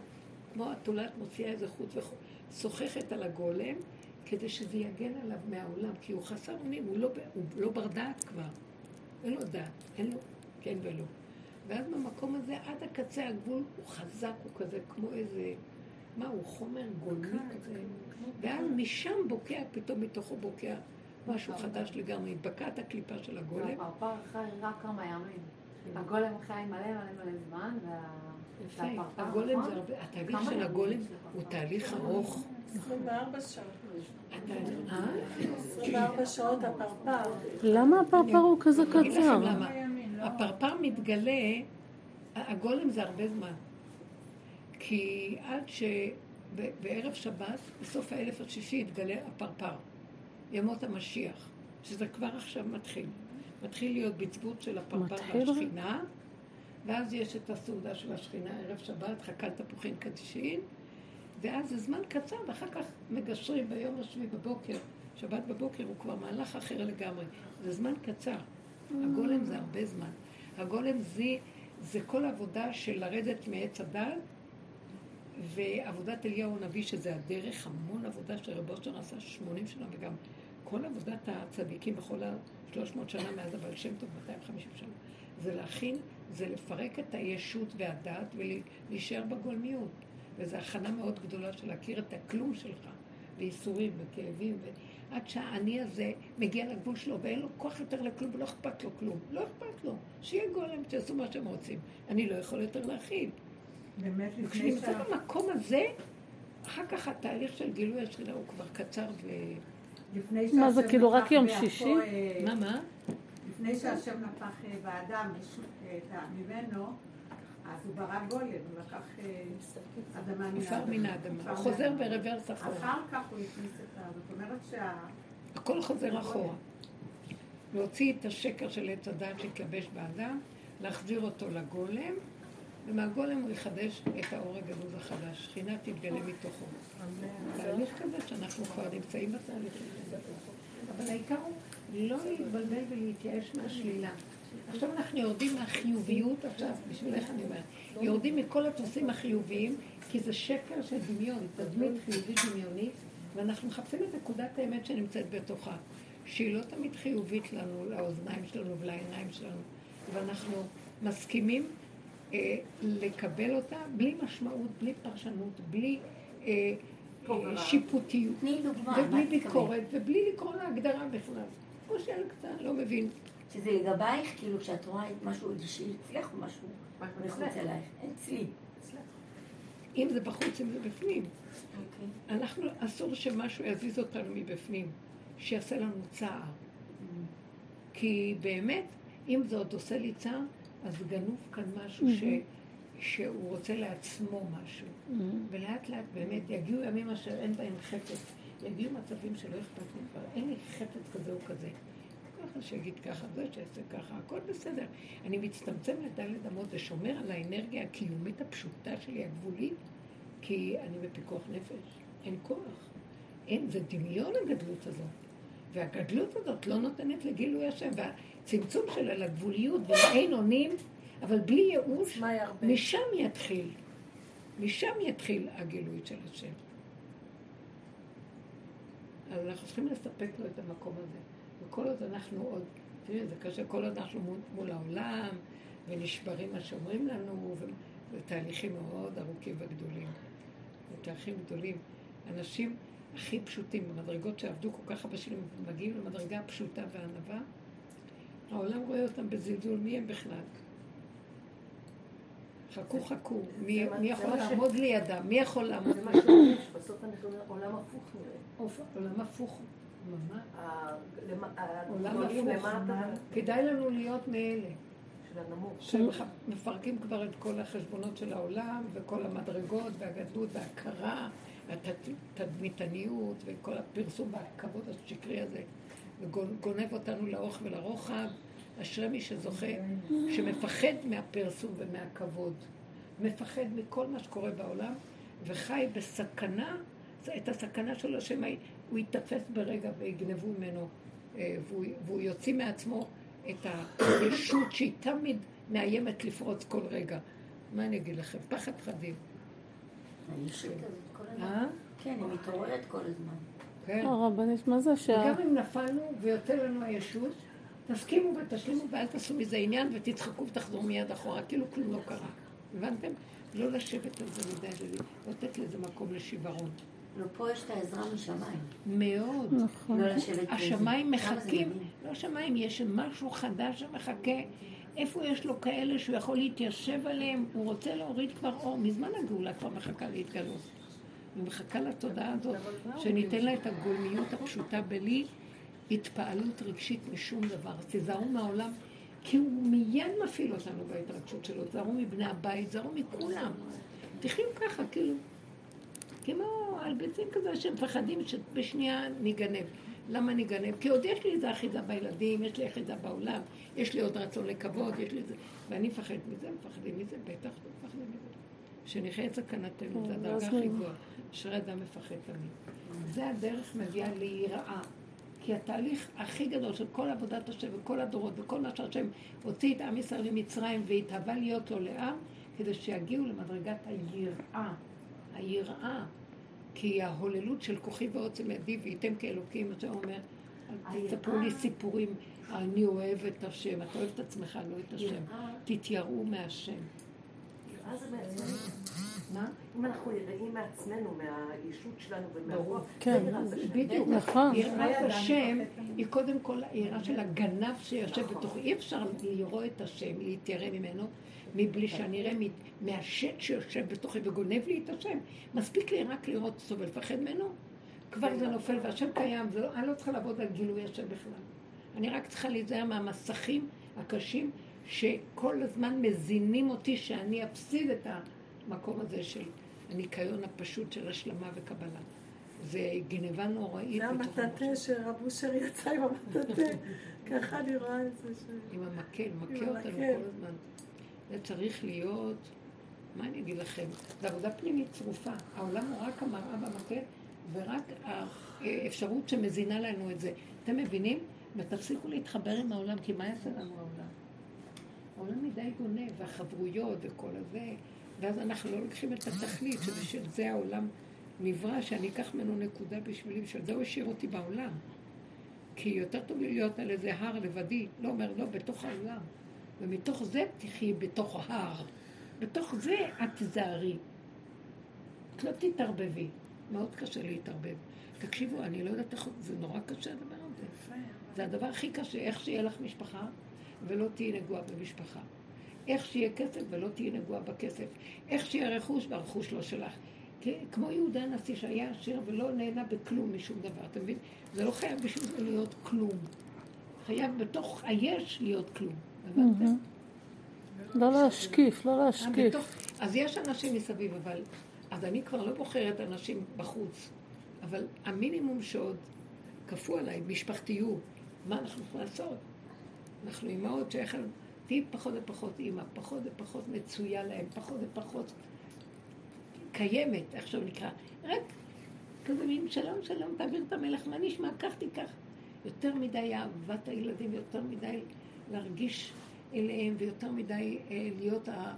כמו התולעת מוציאה איזה חוט ושוחחת על הגולם. כדי שזה יגן עליו מהעולם, כי הוא חסר אונים, הוא לא, הוא לא בר דעת כבר. אין לו דעת, אין לו כן ולא. ואז במקום הזה, עד הקצה הגבול, הוא חזק, הוא כזה כמו איזה, מה, הוא חומר גולמי כזה. ואז משם בוקע, פתאום מתוכו בוקע משהו חדש לגמרי. התבקעת הקליפה של הגולם. הפרפר חי רק כמה ימים. הגולם חי מלא מלא מלא זמן, וה... הגולם זה הרבה, התהליך של הגולם הוא תהליך ארוך. 24 שעות. 24 שעות הפרפר. למה הפרפר הוא כזה קצר? הפרפר מתגלה, הגולם זה הרבה זמן. כי עד שבערב שבת, בסוף האלף השישי, יתגלה הפרפר. ימות המשיח, שזה כבר עכשיו מתחיל. מתחיל להיות בצבות של הפרפר והשכינה, ואז יש את הסעודה של השכינה, ערב שבת, חכת תפוחין קדישין, ואז זה זמן קצר, ואחר כך מגשרים ביום השביעי בבוקר, שבת בבוקר הוא כבר מהלך אחר לגמרי. זה זמן קצר. הגולם זה הרבה זמן. הגולם זה, זה כל עבודה של לרדת מעץ הדת, ועבודת אליהו הנביא, שזה הדרך, המון עבודה שרב אושר עשה 80 שנה, וגם כל עבודת הצדיקים בכל ה-300 שנה מאז הבעל שם טוב, 250 שנה, זה להכין, זה לפרק את הישות והדת ולהישאר בגולמיות. וזו הכנה מאוד גדולה של להכיר את הכלום שלך, וייסורים וכאבים, עד שהאני הזה מגיע לגבול שלו ואין לו כוח יותר לכלום ולא אכפת לו כלום. לא אכפת לו. שיהיה גולם, שיעשו מה שהם רוצים. אני לא יכול יותר להכיל. באמת, לפני ש... כשנמצא במקום הזה, אחר כך התהליך של גילוי השכינה הוא כבר קצר ו... מה זה, כאילו רק יום שישי? מה, מה? לפני שהשם נפח אה, באדם ממנו, אז הוא ברא גולם, הוא לקח אה, אדמה מן האדמה. מן האדמה. הוא חוזר ברוורס אחורה. אחר כך הוא הכניס את ה... זאת אומרת שה... הכל חוזר אחורה. להוציא את השקר של עץ הדת שהתלבש באדם, להחזיר אותו לגולם, ומהגולם הוא יחדש את האור הגנוז החדש. שכינה תתגלה מתוכו. תהליך כזה שאנחנו כבר נמצאים בתהליך הזה. אבל העיקר הוא לא להתבלבל ולהתייאש מהשלילה. עכשיו אנחנו יורדים מהחיוביות, עכשיו, בשבילך אני אומרת, יורדים מכל הטוסים החיוביים, כי זה שקר של דמיון, תדמית חיובית דמיונית, ואנחנו מחפשים את נקודת האמת שנמצאת בתוכה, שהיא לא תמיד חיובית לנו, לאוזניים שלנו ולעיניים שלנו, ואנחנו מסכימים אה, לקבל אותה בלי משמעות, בלי פרשנות, בלי אה, אה, שיפוטיות, ובלי ביקורת, ובלי לקרוא להגדרה בכלל. שאין קצת, לא מבין. שזה לגבייך, כאילו כשאת רואה משהו אישי אצלך או משהו מחוץ אלייך. אצלי. אם זה בחוץ, אם זה בפנים. אוקיי. אנחנו, אסור שמשהו יזיז אותנו מבפנים, שיעשה לנו צער. כי באמת, אם זה עוד עושה לי צער, אז גנוב כאן משהו ש... שהוא רוצה לעצמו משהו. ולאט לאט באמת יגיעו ימים אשר אין בהם חפץ. יגיעו מצבים שלא אכפת לי כבר, אין לי חפץ כזה או כזה. ככה שיגיד ככה, זה שיעשה ככה, הכל בסדר. אני מצטמצם לדלת אמות ושומר על האנרגיה הקיומית הפשוטה שלי, הגבולית, כי אני בפיקוח נפש. אין כוח. אין, זה דמיון הגדלות הזאת. והגדלות הזאת לא נותנת לגילוי השם. והצמצום שלה לגבוליות ולאין אונים, אבל בלי ייאוש, משם יתחיל. משם יתחיל הגילוי של השם. אז אנחנו צריכים לספק לו את המקום הזה. וכל עוד אנחנו עוד, תראי, זה קשה, כל עוד אנחנו מול, מול העולם, ונשברים מה שאומרים לנו, ותהליכים מאוד ארוכים וגדולים. ותהליכים גדולים. אנשים הכי פשוטים, במדרגות שעבדו כל כך הרבה שנים, מגיעים למדרגה הפשוטה והענווה, העולם רואה אותם בזלזול, מי הם בכלל? חכו חכו, מי, מי יכול לעמוד לידם? מי יכול לעמוד? זה מה שיש, בסוף אנחנו עולם הפוך נראה. עולם הפוך. עולם הפוך. כדאי לנו להיות מאלה. שמפרקים כבר את כל החשבונות של העולם, וכל המדרגות, והגדלות, וההכרה, והתדמיתניות, וכל הפרסום והכבוד השקרי הזה, וגונב אותנו לאורך ולרוחב. אשרי מי שזוכה, שמפחד מהפרסום ומהכבוד, מפחד מכל מה שקורה בעולם, וחי בסכנה, את הסכנה שלו, שמא הוא ייתפס ברגע ויגנבו ממנו, אה, והוא, והוא יוציא מעצמו את הישות שהיא תמיד מאיימת לפרוץ כל רגע. מה אני אגיד לכם? פחד חדים. אה? כן, היא מתעוררת כל הזמן. כן. הרבנית, מה זה השעה? וגם אם נפלנו ויוצא לנו הישות, תסכימו ותשלימו ואל תעשו מזה עניין ותצחקו ותחזרו מיד אחורה, כאילו כלום לא קרה. הבנתם? לא לשבת על זה מדי ולתת לזה מקום לשיוורון. לא, פה יש את העזרה משמיים. מאוד. נכון. לא לשבת השמיים מחכים, לא השמיים, יש משהו חדש שמחכה. איפה יש לו כאלה שהוא יכול להתיישב עליהם? הוא רוצה להוריד כבר אור. מזמן הגאולה כבר מחכה להתגלות. היא מחכה לתודעה הזאת, שניתן לה את הגולמיות הפשוטה בלי התפעלות רגשית משום דבר. תיזהרו מהעולם, כי הוא מיד מפעיל אותנו בהתרגשות שלו. תיזהרו מבני הבית, תיזהרו מכולם. תחיו ככה, כאילו. כמו על ביצים כזה שמפחדים שבשנייה ניגנב. למה אני גנב? כי עוד יש לי איזה אחיזה בילדים, יש לי אחיזה בעולם, יש לי עוד רצון לכבוד, יש לי איזה... ואני מפחד מזה, מפחדים מזה, בטח לא מפחדים מזה. שנחיה את סכנתנו, זה הדרגה הכי גבוהה. אשרי אדם מפחד תמיד. זה הדרך מביאה ליראה. כי התהליך הכי גדול של כל עבודת השם וכל הדורות וכל מה שהשם הוציא את עם ישראל ממצרים והתהווה להיות לו לעם, כדי שיגיעו למדרגת היראה. היראה. כי ההוללות של כוחי ועוצם ידי וייתם כאלוקים, אתה אומר, תספרו לי סיפורים, אני אוהב את השם, אתה אוהב את עצמך, לא את השם. תתייראו מהשם. מה? אם אנחנו יראים מעצמנו, מהישות שלנו ומהרוח, כן, בדיוק. נכון. יראת השם היא קודם כל היראה של הגנב שיושב בתוכו. אי אפשר לראות את השם, להתיירא ממנו, מבלי שאני אראה מהשט שיושב בתוכי וגונב לי את השם. מספיק לי רק לראות אותו ולפחד ממנו, כבר זה נופל והשם קיים, אני לא צריכה לעבוד על גילוי השם בכלל. אני רק צריכה להיזהר מהמסכים הקשים שכל הזמן מזינים אותי שאני אפסיד את המקום הזה של הניקיון הפשוט של השלמה וקבלה. זה גנבה נוראית. זה המטאטה שרב אושר יצא עם המטאטה. ככה אני רואה את זה. עם המקל, מכה אותנו כל הזמן. זה צריך להיות, מה אני אגיד לכם? זו עבודה פנימית צרופה. העולם הוא רק המראה במקל, ורק האפשרות שמזינה לנו את זה. אתם מבינים? ותפסיקו להתחבר עם העולם, כי מה יעשה לנו העולם? העולם מדי גונב, והחברויות וכל הזה, ואז אנחנו לא לוקחים את התכלית, שבשביל זה העולם נברא, שאני אקח ממנו נקודה בשבילי, בשביל זה הוא השאיר אותי בעולם. כי יותר טוב לי להיות על איזה הר לבדי, לא אומר, לא, בתוך העולם. ומתוך זה תחי בתוך ההר. בתוך זה את תיזהרי. את לא תתערבבי. מאוד קשה להתערבב. תקשיבו, אני לא יודעת איך, זה נורא קשה הדבר הזה. זה הדבר הכי קשה, איך שיהיה לך משפחה ולא תהיי נגועה במשפחה. איך שיהיה כסף ולא תהיי נגועה בכסף. איך שיהיה רכוש והרכוש לא שלך. כמו יהודה הנשיא שהיה עשיר ולא נהנה בכלום משום דבר, אתה מבין? זה לא חייב בשביל זה להיות כלום. חייב בתוך היש להיות כלום. לא להשקיף, לא להשקיף. אז יש אנשים מסביב, אבל... אז אני כבר לא בוחרת אנשים בחוץ, אבל המינימום שעוד כפו עליי, משפחתיות, מה אנחנו יכולים לעשות? אנחנו אימהות שאיך... תהיי פחות ופחות אימא, פחות ופחות מצויה להם, פחות ופחות קיימת, איך שהוא נקרא. רק כזה מין שלום שלום, תעביר את המלך, מה נשמע? קח תיקח. יותר מדי אהבת הילדים, יותר מדי להרגיש אליהם, ויותר מדי אה, להיות ה...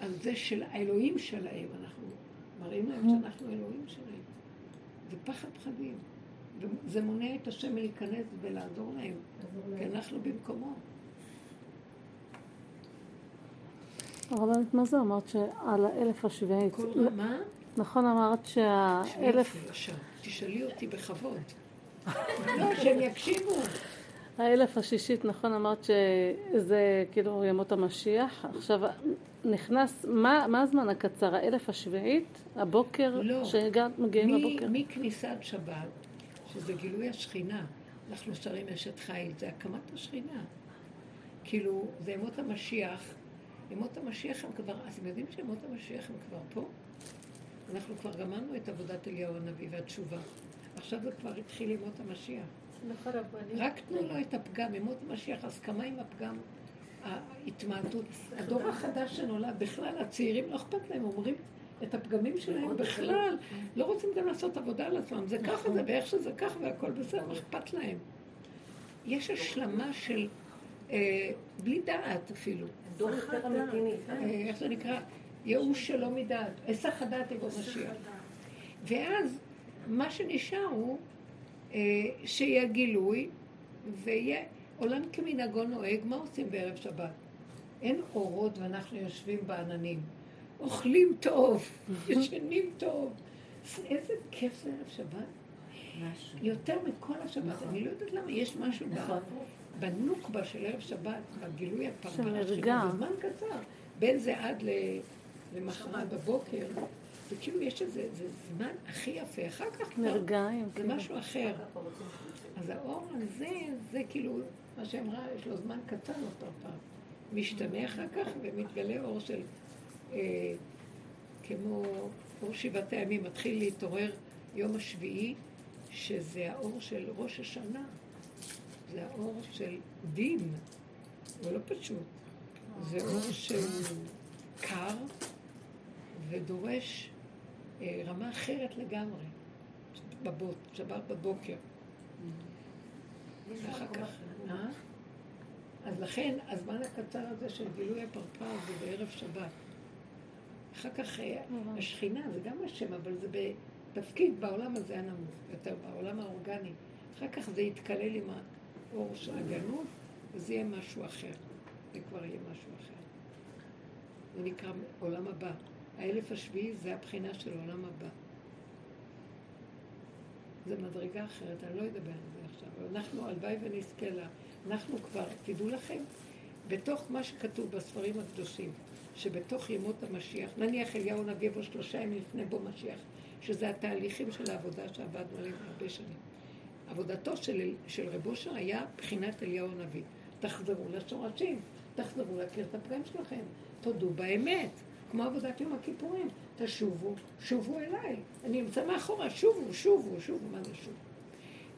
על זה של האלוהים שלהם. אנחנו מראים להם שאנחנו אלוהים שלהם. זה פחד פחדים. וזה מונע את השם מלהיכנס ולעזור להם, כי אנחנו במקומו. הרבנית, מה זה אמרת שעל האלף השביעית? כל רמה? נכון אמרת שהאלף... תשאלי אותי בכבוד. לא, שהם יקשיבו. האלף השישית, נכון אמרת שזה כאילו ימות המשיח. עכשיו, נכנס, מה, מה הזמן הקצר? האלף השביעית? הבוקר? לא. שמגיעים לבוקר? מכניסת שבת, שזה גילוי השכינה, אנחנו שרים אשת חיל, זה הקמת השכינה. כאילו, זה ימות המשיח. ימות המשיח הם כבר, אתם יודעים שימות המשיח הם כבר פה? אנחנו כבר גמרנו את עבודת אליהו הנביא והתשובה. עכשיו זה כבר התחיל ימות המשיח. רק תנו לו את הפגם, ימות המשיח, הסכמה עם הפגם, ההתמעטות. הדור החדש שנולד, בכלל, הצעירים לא אכפת להם, אומרים את הפגמים שלהם בכלל, לא רוצים גם לעשות עבודה על עצמם, זה ככה, זה ואיך שזה ככה והכל בסדר, לא אכפת להם. יש השלמה של, אה, בלי דעת אפילו. דור יותר אמיתי אה, איך זה נקרא? ייאוש שלא מדעת. היסח הדעת יבוא משיח. ואז מה שנשאר הוא אה, שיהיה גילוי ויהיה עולם כמנהגו נוהג, מה עושים בערב שבת? אין אורות ואנחנו יושבים בעננים. אוכלים טוב, ישנים טוב. איזה כיף זה ערב שבת. יותר מכל השבת, אני לא יודעת למה, יש משהו נכון. בנוקבה של ערב שבת, בגילוי הפרווה שלו, זה זמן קצר. בין זה עד למחרת בבוקר, וכאילו יש איזה זמן הכי יפה, אחר כך נרגעים, זה משהו אחר. אז האור הזה, זה כאילו, מה שאמרה, יש לו זמן קטן אותו פעם. משתנה אחר כך ומתגלה אור של, אה, כמו אור שבעת הימים, מתחיל להתעורר יום השביעי, שזה האור של ראש השנה, זה האור של דין, זה לא פשוט. זה אור שהוא קר ודורש אה, רמה אחרת לגמרי, בבot, שבת בבוקר. ואחר כך, אה? אז לכן, הזמן הקצר הזה של גילוי הפרפר זה בערב שבת. אחר כך אה, השכינה זה גם השם, אבל זה בתפקיד בעולם הזה הנמוך יותר, בעולם האורגני. אחר כך זה יתקלל עם האור של הגנות, וזה יהיה משהו אחר. זה כבר יהיה משהו אחר. זה נקרא עולם הבא. האלף השביעי זה הבחינה של עולם הבא. זה מדרגה אחרת, אני לא אדבר על זה עכשיו, אבל אנחנו, הלוואי ונזכה לה. אנחנו כבר, תדעו לכם, בתוך מה שכתוב בספרים הקדושים, שבתוך ימות המשיח, נניח אליהו נביא יבוא שלושה ימים לפני בו משיח, שזה התהליכים של העבודה שעבדנו עליהם הרבה שנים. עבודתו של, של רב אושר היה בחינת אליהו הנביא. תחזרו לשורשים, תחזרו להכיר את הפגם שלכם, תודו באמת, כמו עבודת יום הכיפורים, תשובו, שובו אליי, אני אמצא מאחורה, שובו, שובו, שובו, מה זה שובו?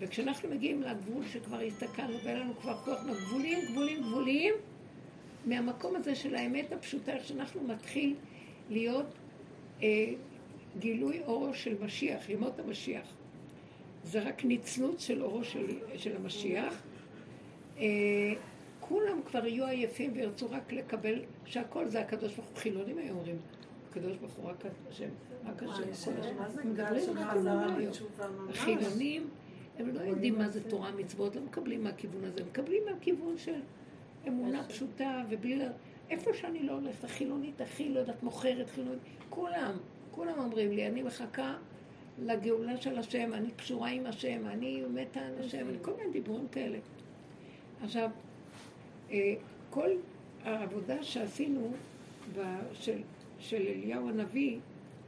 וכשאנחנו מגיעים לגבול שכבר הסתכלנו ואין לנו כבר כוח, גבולים, גבולים, גבולים, מהמקום הזה של האמת הפשוטה, שאנחנו מתחיל להיות אה, גילוי אורו של משיח, ימות המשיח. זה רק ניצלות של אורו של, של המשיח. אה, כולם כבר יהיו עייפים וירצו רק לקבל שהכל זה הקדוש ברוך הוא. חילונים היו אומרים, הקדוש ברוך הוא רק השם, רק השם. מדברים רק על החילונים, הם לא יודעים מה זה תורה מצוות, לא מקבלים מהכיוון הזה, מקבלים מהכיוון של אמונה פשוטה ובלי. איפה שאני לא הולכת, החילונית הכי, לא יודעת, מוכרת, חילונית, כולם, כולם אומרים לי, אני מחכה לגאולה של השם, אני קשורה עם השם, אני מתה על השם, כל מיני דיבורים כאלה. עכשיו, אה, כל העבודה שעשינו של, של אליהו הנביא,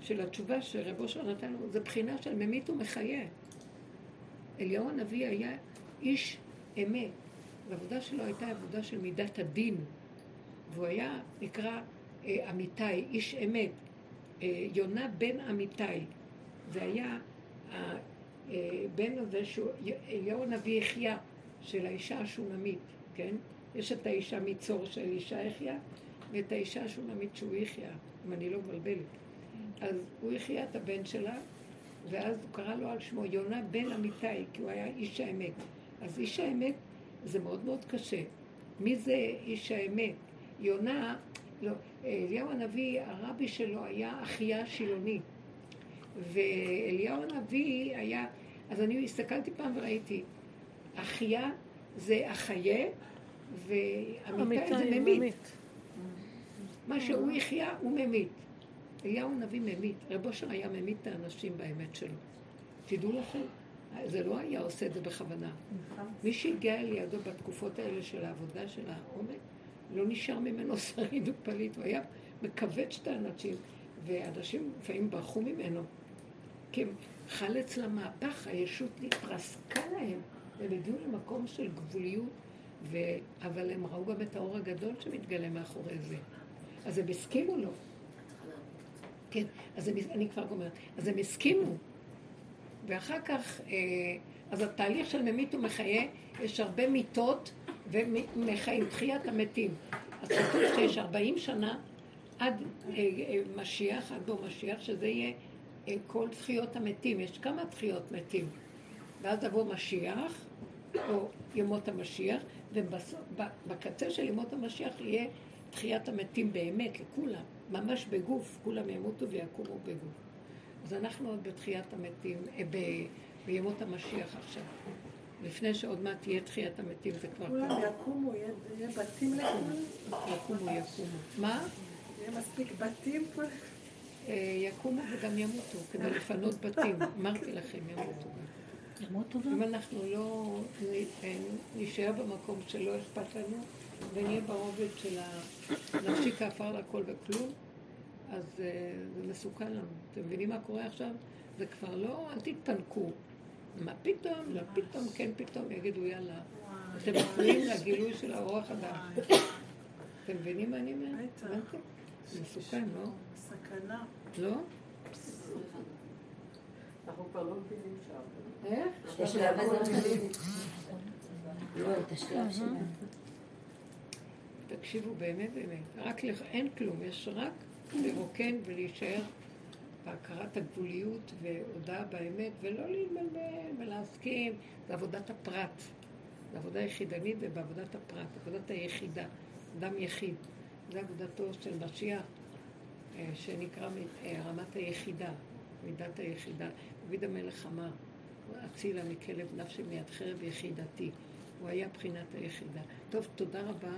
של התשובה שרב אושר נתן לנו, זה בחינה של ממית ומחיה. אליהו הנביא היה איש אמת, והעבודה שלו הייתה עבודה של מידת הדין, והוא היה נקרא אה, אמיתי, איש אמת. אה, יונה בן אמיתי, זה היה הבן אה, הזה שהוא, אליהו הנביא יחיה של האישה השונמית, כן? יש את האישה מצור של אישה יחיה, ואת האישה השונמית שהוא יחיה, אם אני לא מבלבלת. אז הוא יחיה את הבן שלה, ואז הוא קרא לו על שמו יונה בן אמיתי, כי הוא היה איש האמת. אז איש האמת זה מאוד מאוד קשה. מי זה איש האמת? יונה, לא, אליהו הנביא, הרבי שלו היה אחיה שילוני. ואליהו הנביא היה, אז אני הסתכלתי פעם וראיתי, אחיה זה אחיה, ואמיתי זה ממית. מה שהוא יחיה הוא ממית. אליהו הנביא ממית. רב אושר היה ממית את האנשים באמת שלו. תדעו לכם, זה לא היה עושה את זה בכוונה. מי שהגיע לידו בתקופות האלה של העבודה של העומק, לא נשאר ממנו שריד ופליט, הוא היה מכווץ את האנשים, ואנשים לפעמים ברחו ממנו. כי חל אצלם מהפך, הישות התרסקה להם, הם הגיעו למקום של גבוליות, ו... אבל הם ראו גם את האור הגדול שמתגלה מאחורי זה. אז הם הסכימו לו. כן, אז הם, אני כבר גומרת. אז הם הסכימו. ואחר כך, אה, אז התהליך של ממית ומחיה, יש הרבה מיתות ומחיים, תחיית המתים. אז כתוב שיש 40 שנה עד אה, אה, משיח, עד בו משיח, שזה יהיה כל תחיות המתים. יש כמה תחיות מתים. ואז יבוא משיח, או ימות המשיח, ובקצה של ימות המשיח יהיה תחיית המתים באמת, לכולם, ממש בגוף, כולם ימותו ויקומו בגוף. אז אנחנו עוד בתחיית המתים, אה, ב, בימות המשיח עכשיו. לפני שעוד מעט תהיה תחיית המתים, זה כבר... כולם יקומו, יהיה בתים לכולם? יקומו, יקומו. מה? יהיה מספיק בתים פה? אה, יקומו וגם ימותו, כדי לפנות בתים. אמרתי לכם, ימותו גם. אם אנחנו לא נשאר במקום שלא אכפת לנו, ונהיה ברובד של הנפשי כעפר לכל וכלום, אז uh, זה מסוכן לנו. אתם מבינים מה קורה עכשיו? זה כבר לא, אל תתפנקו. מה פתאום? לא פתאום, כן פתאום, יגידו יאללה. אתם מפריעים לגילוי של האור החדש. אתם מבינים מה אני אומרת? זה מסוכן, לא? סכנה. לא? אנחנו כבר לא מבינים שם. איך? לא. תקשיבו, באמת באמת, רק לך, אין כלום, יש רק לרוקן ולהישאר בהכרת הגבוליות והודעה באמת, ולא להתבלבל ולהסכים, זה עבודת הפרט. זה עבודה יחידנית ובעבודת הפרט, עבודת היחידה, אדם יחיד. זה עבודתו של משיח, אה, שנקרא אה, רמת היחידה, מידת היחידה. דוד המלך אמר, אצילה מכלב נפשי מיד חרב יחידתי. הוא היה בחינת היחידה. טוב, תודה רבה.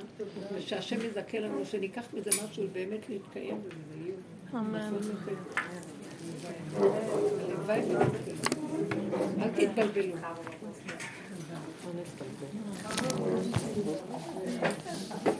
ושהשם יזכה לנו, שניקח מזה משהו באמת להתקיים וזה אמן. נכון אל תתבלבלו. Thank you.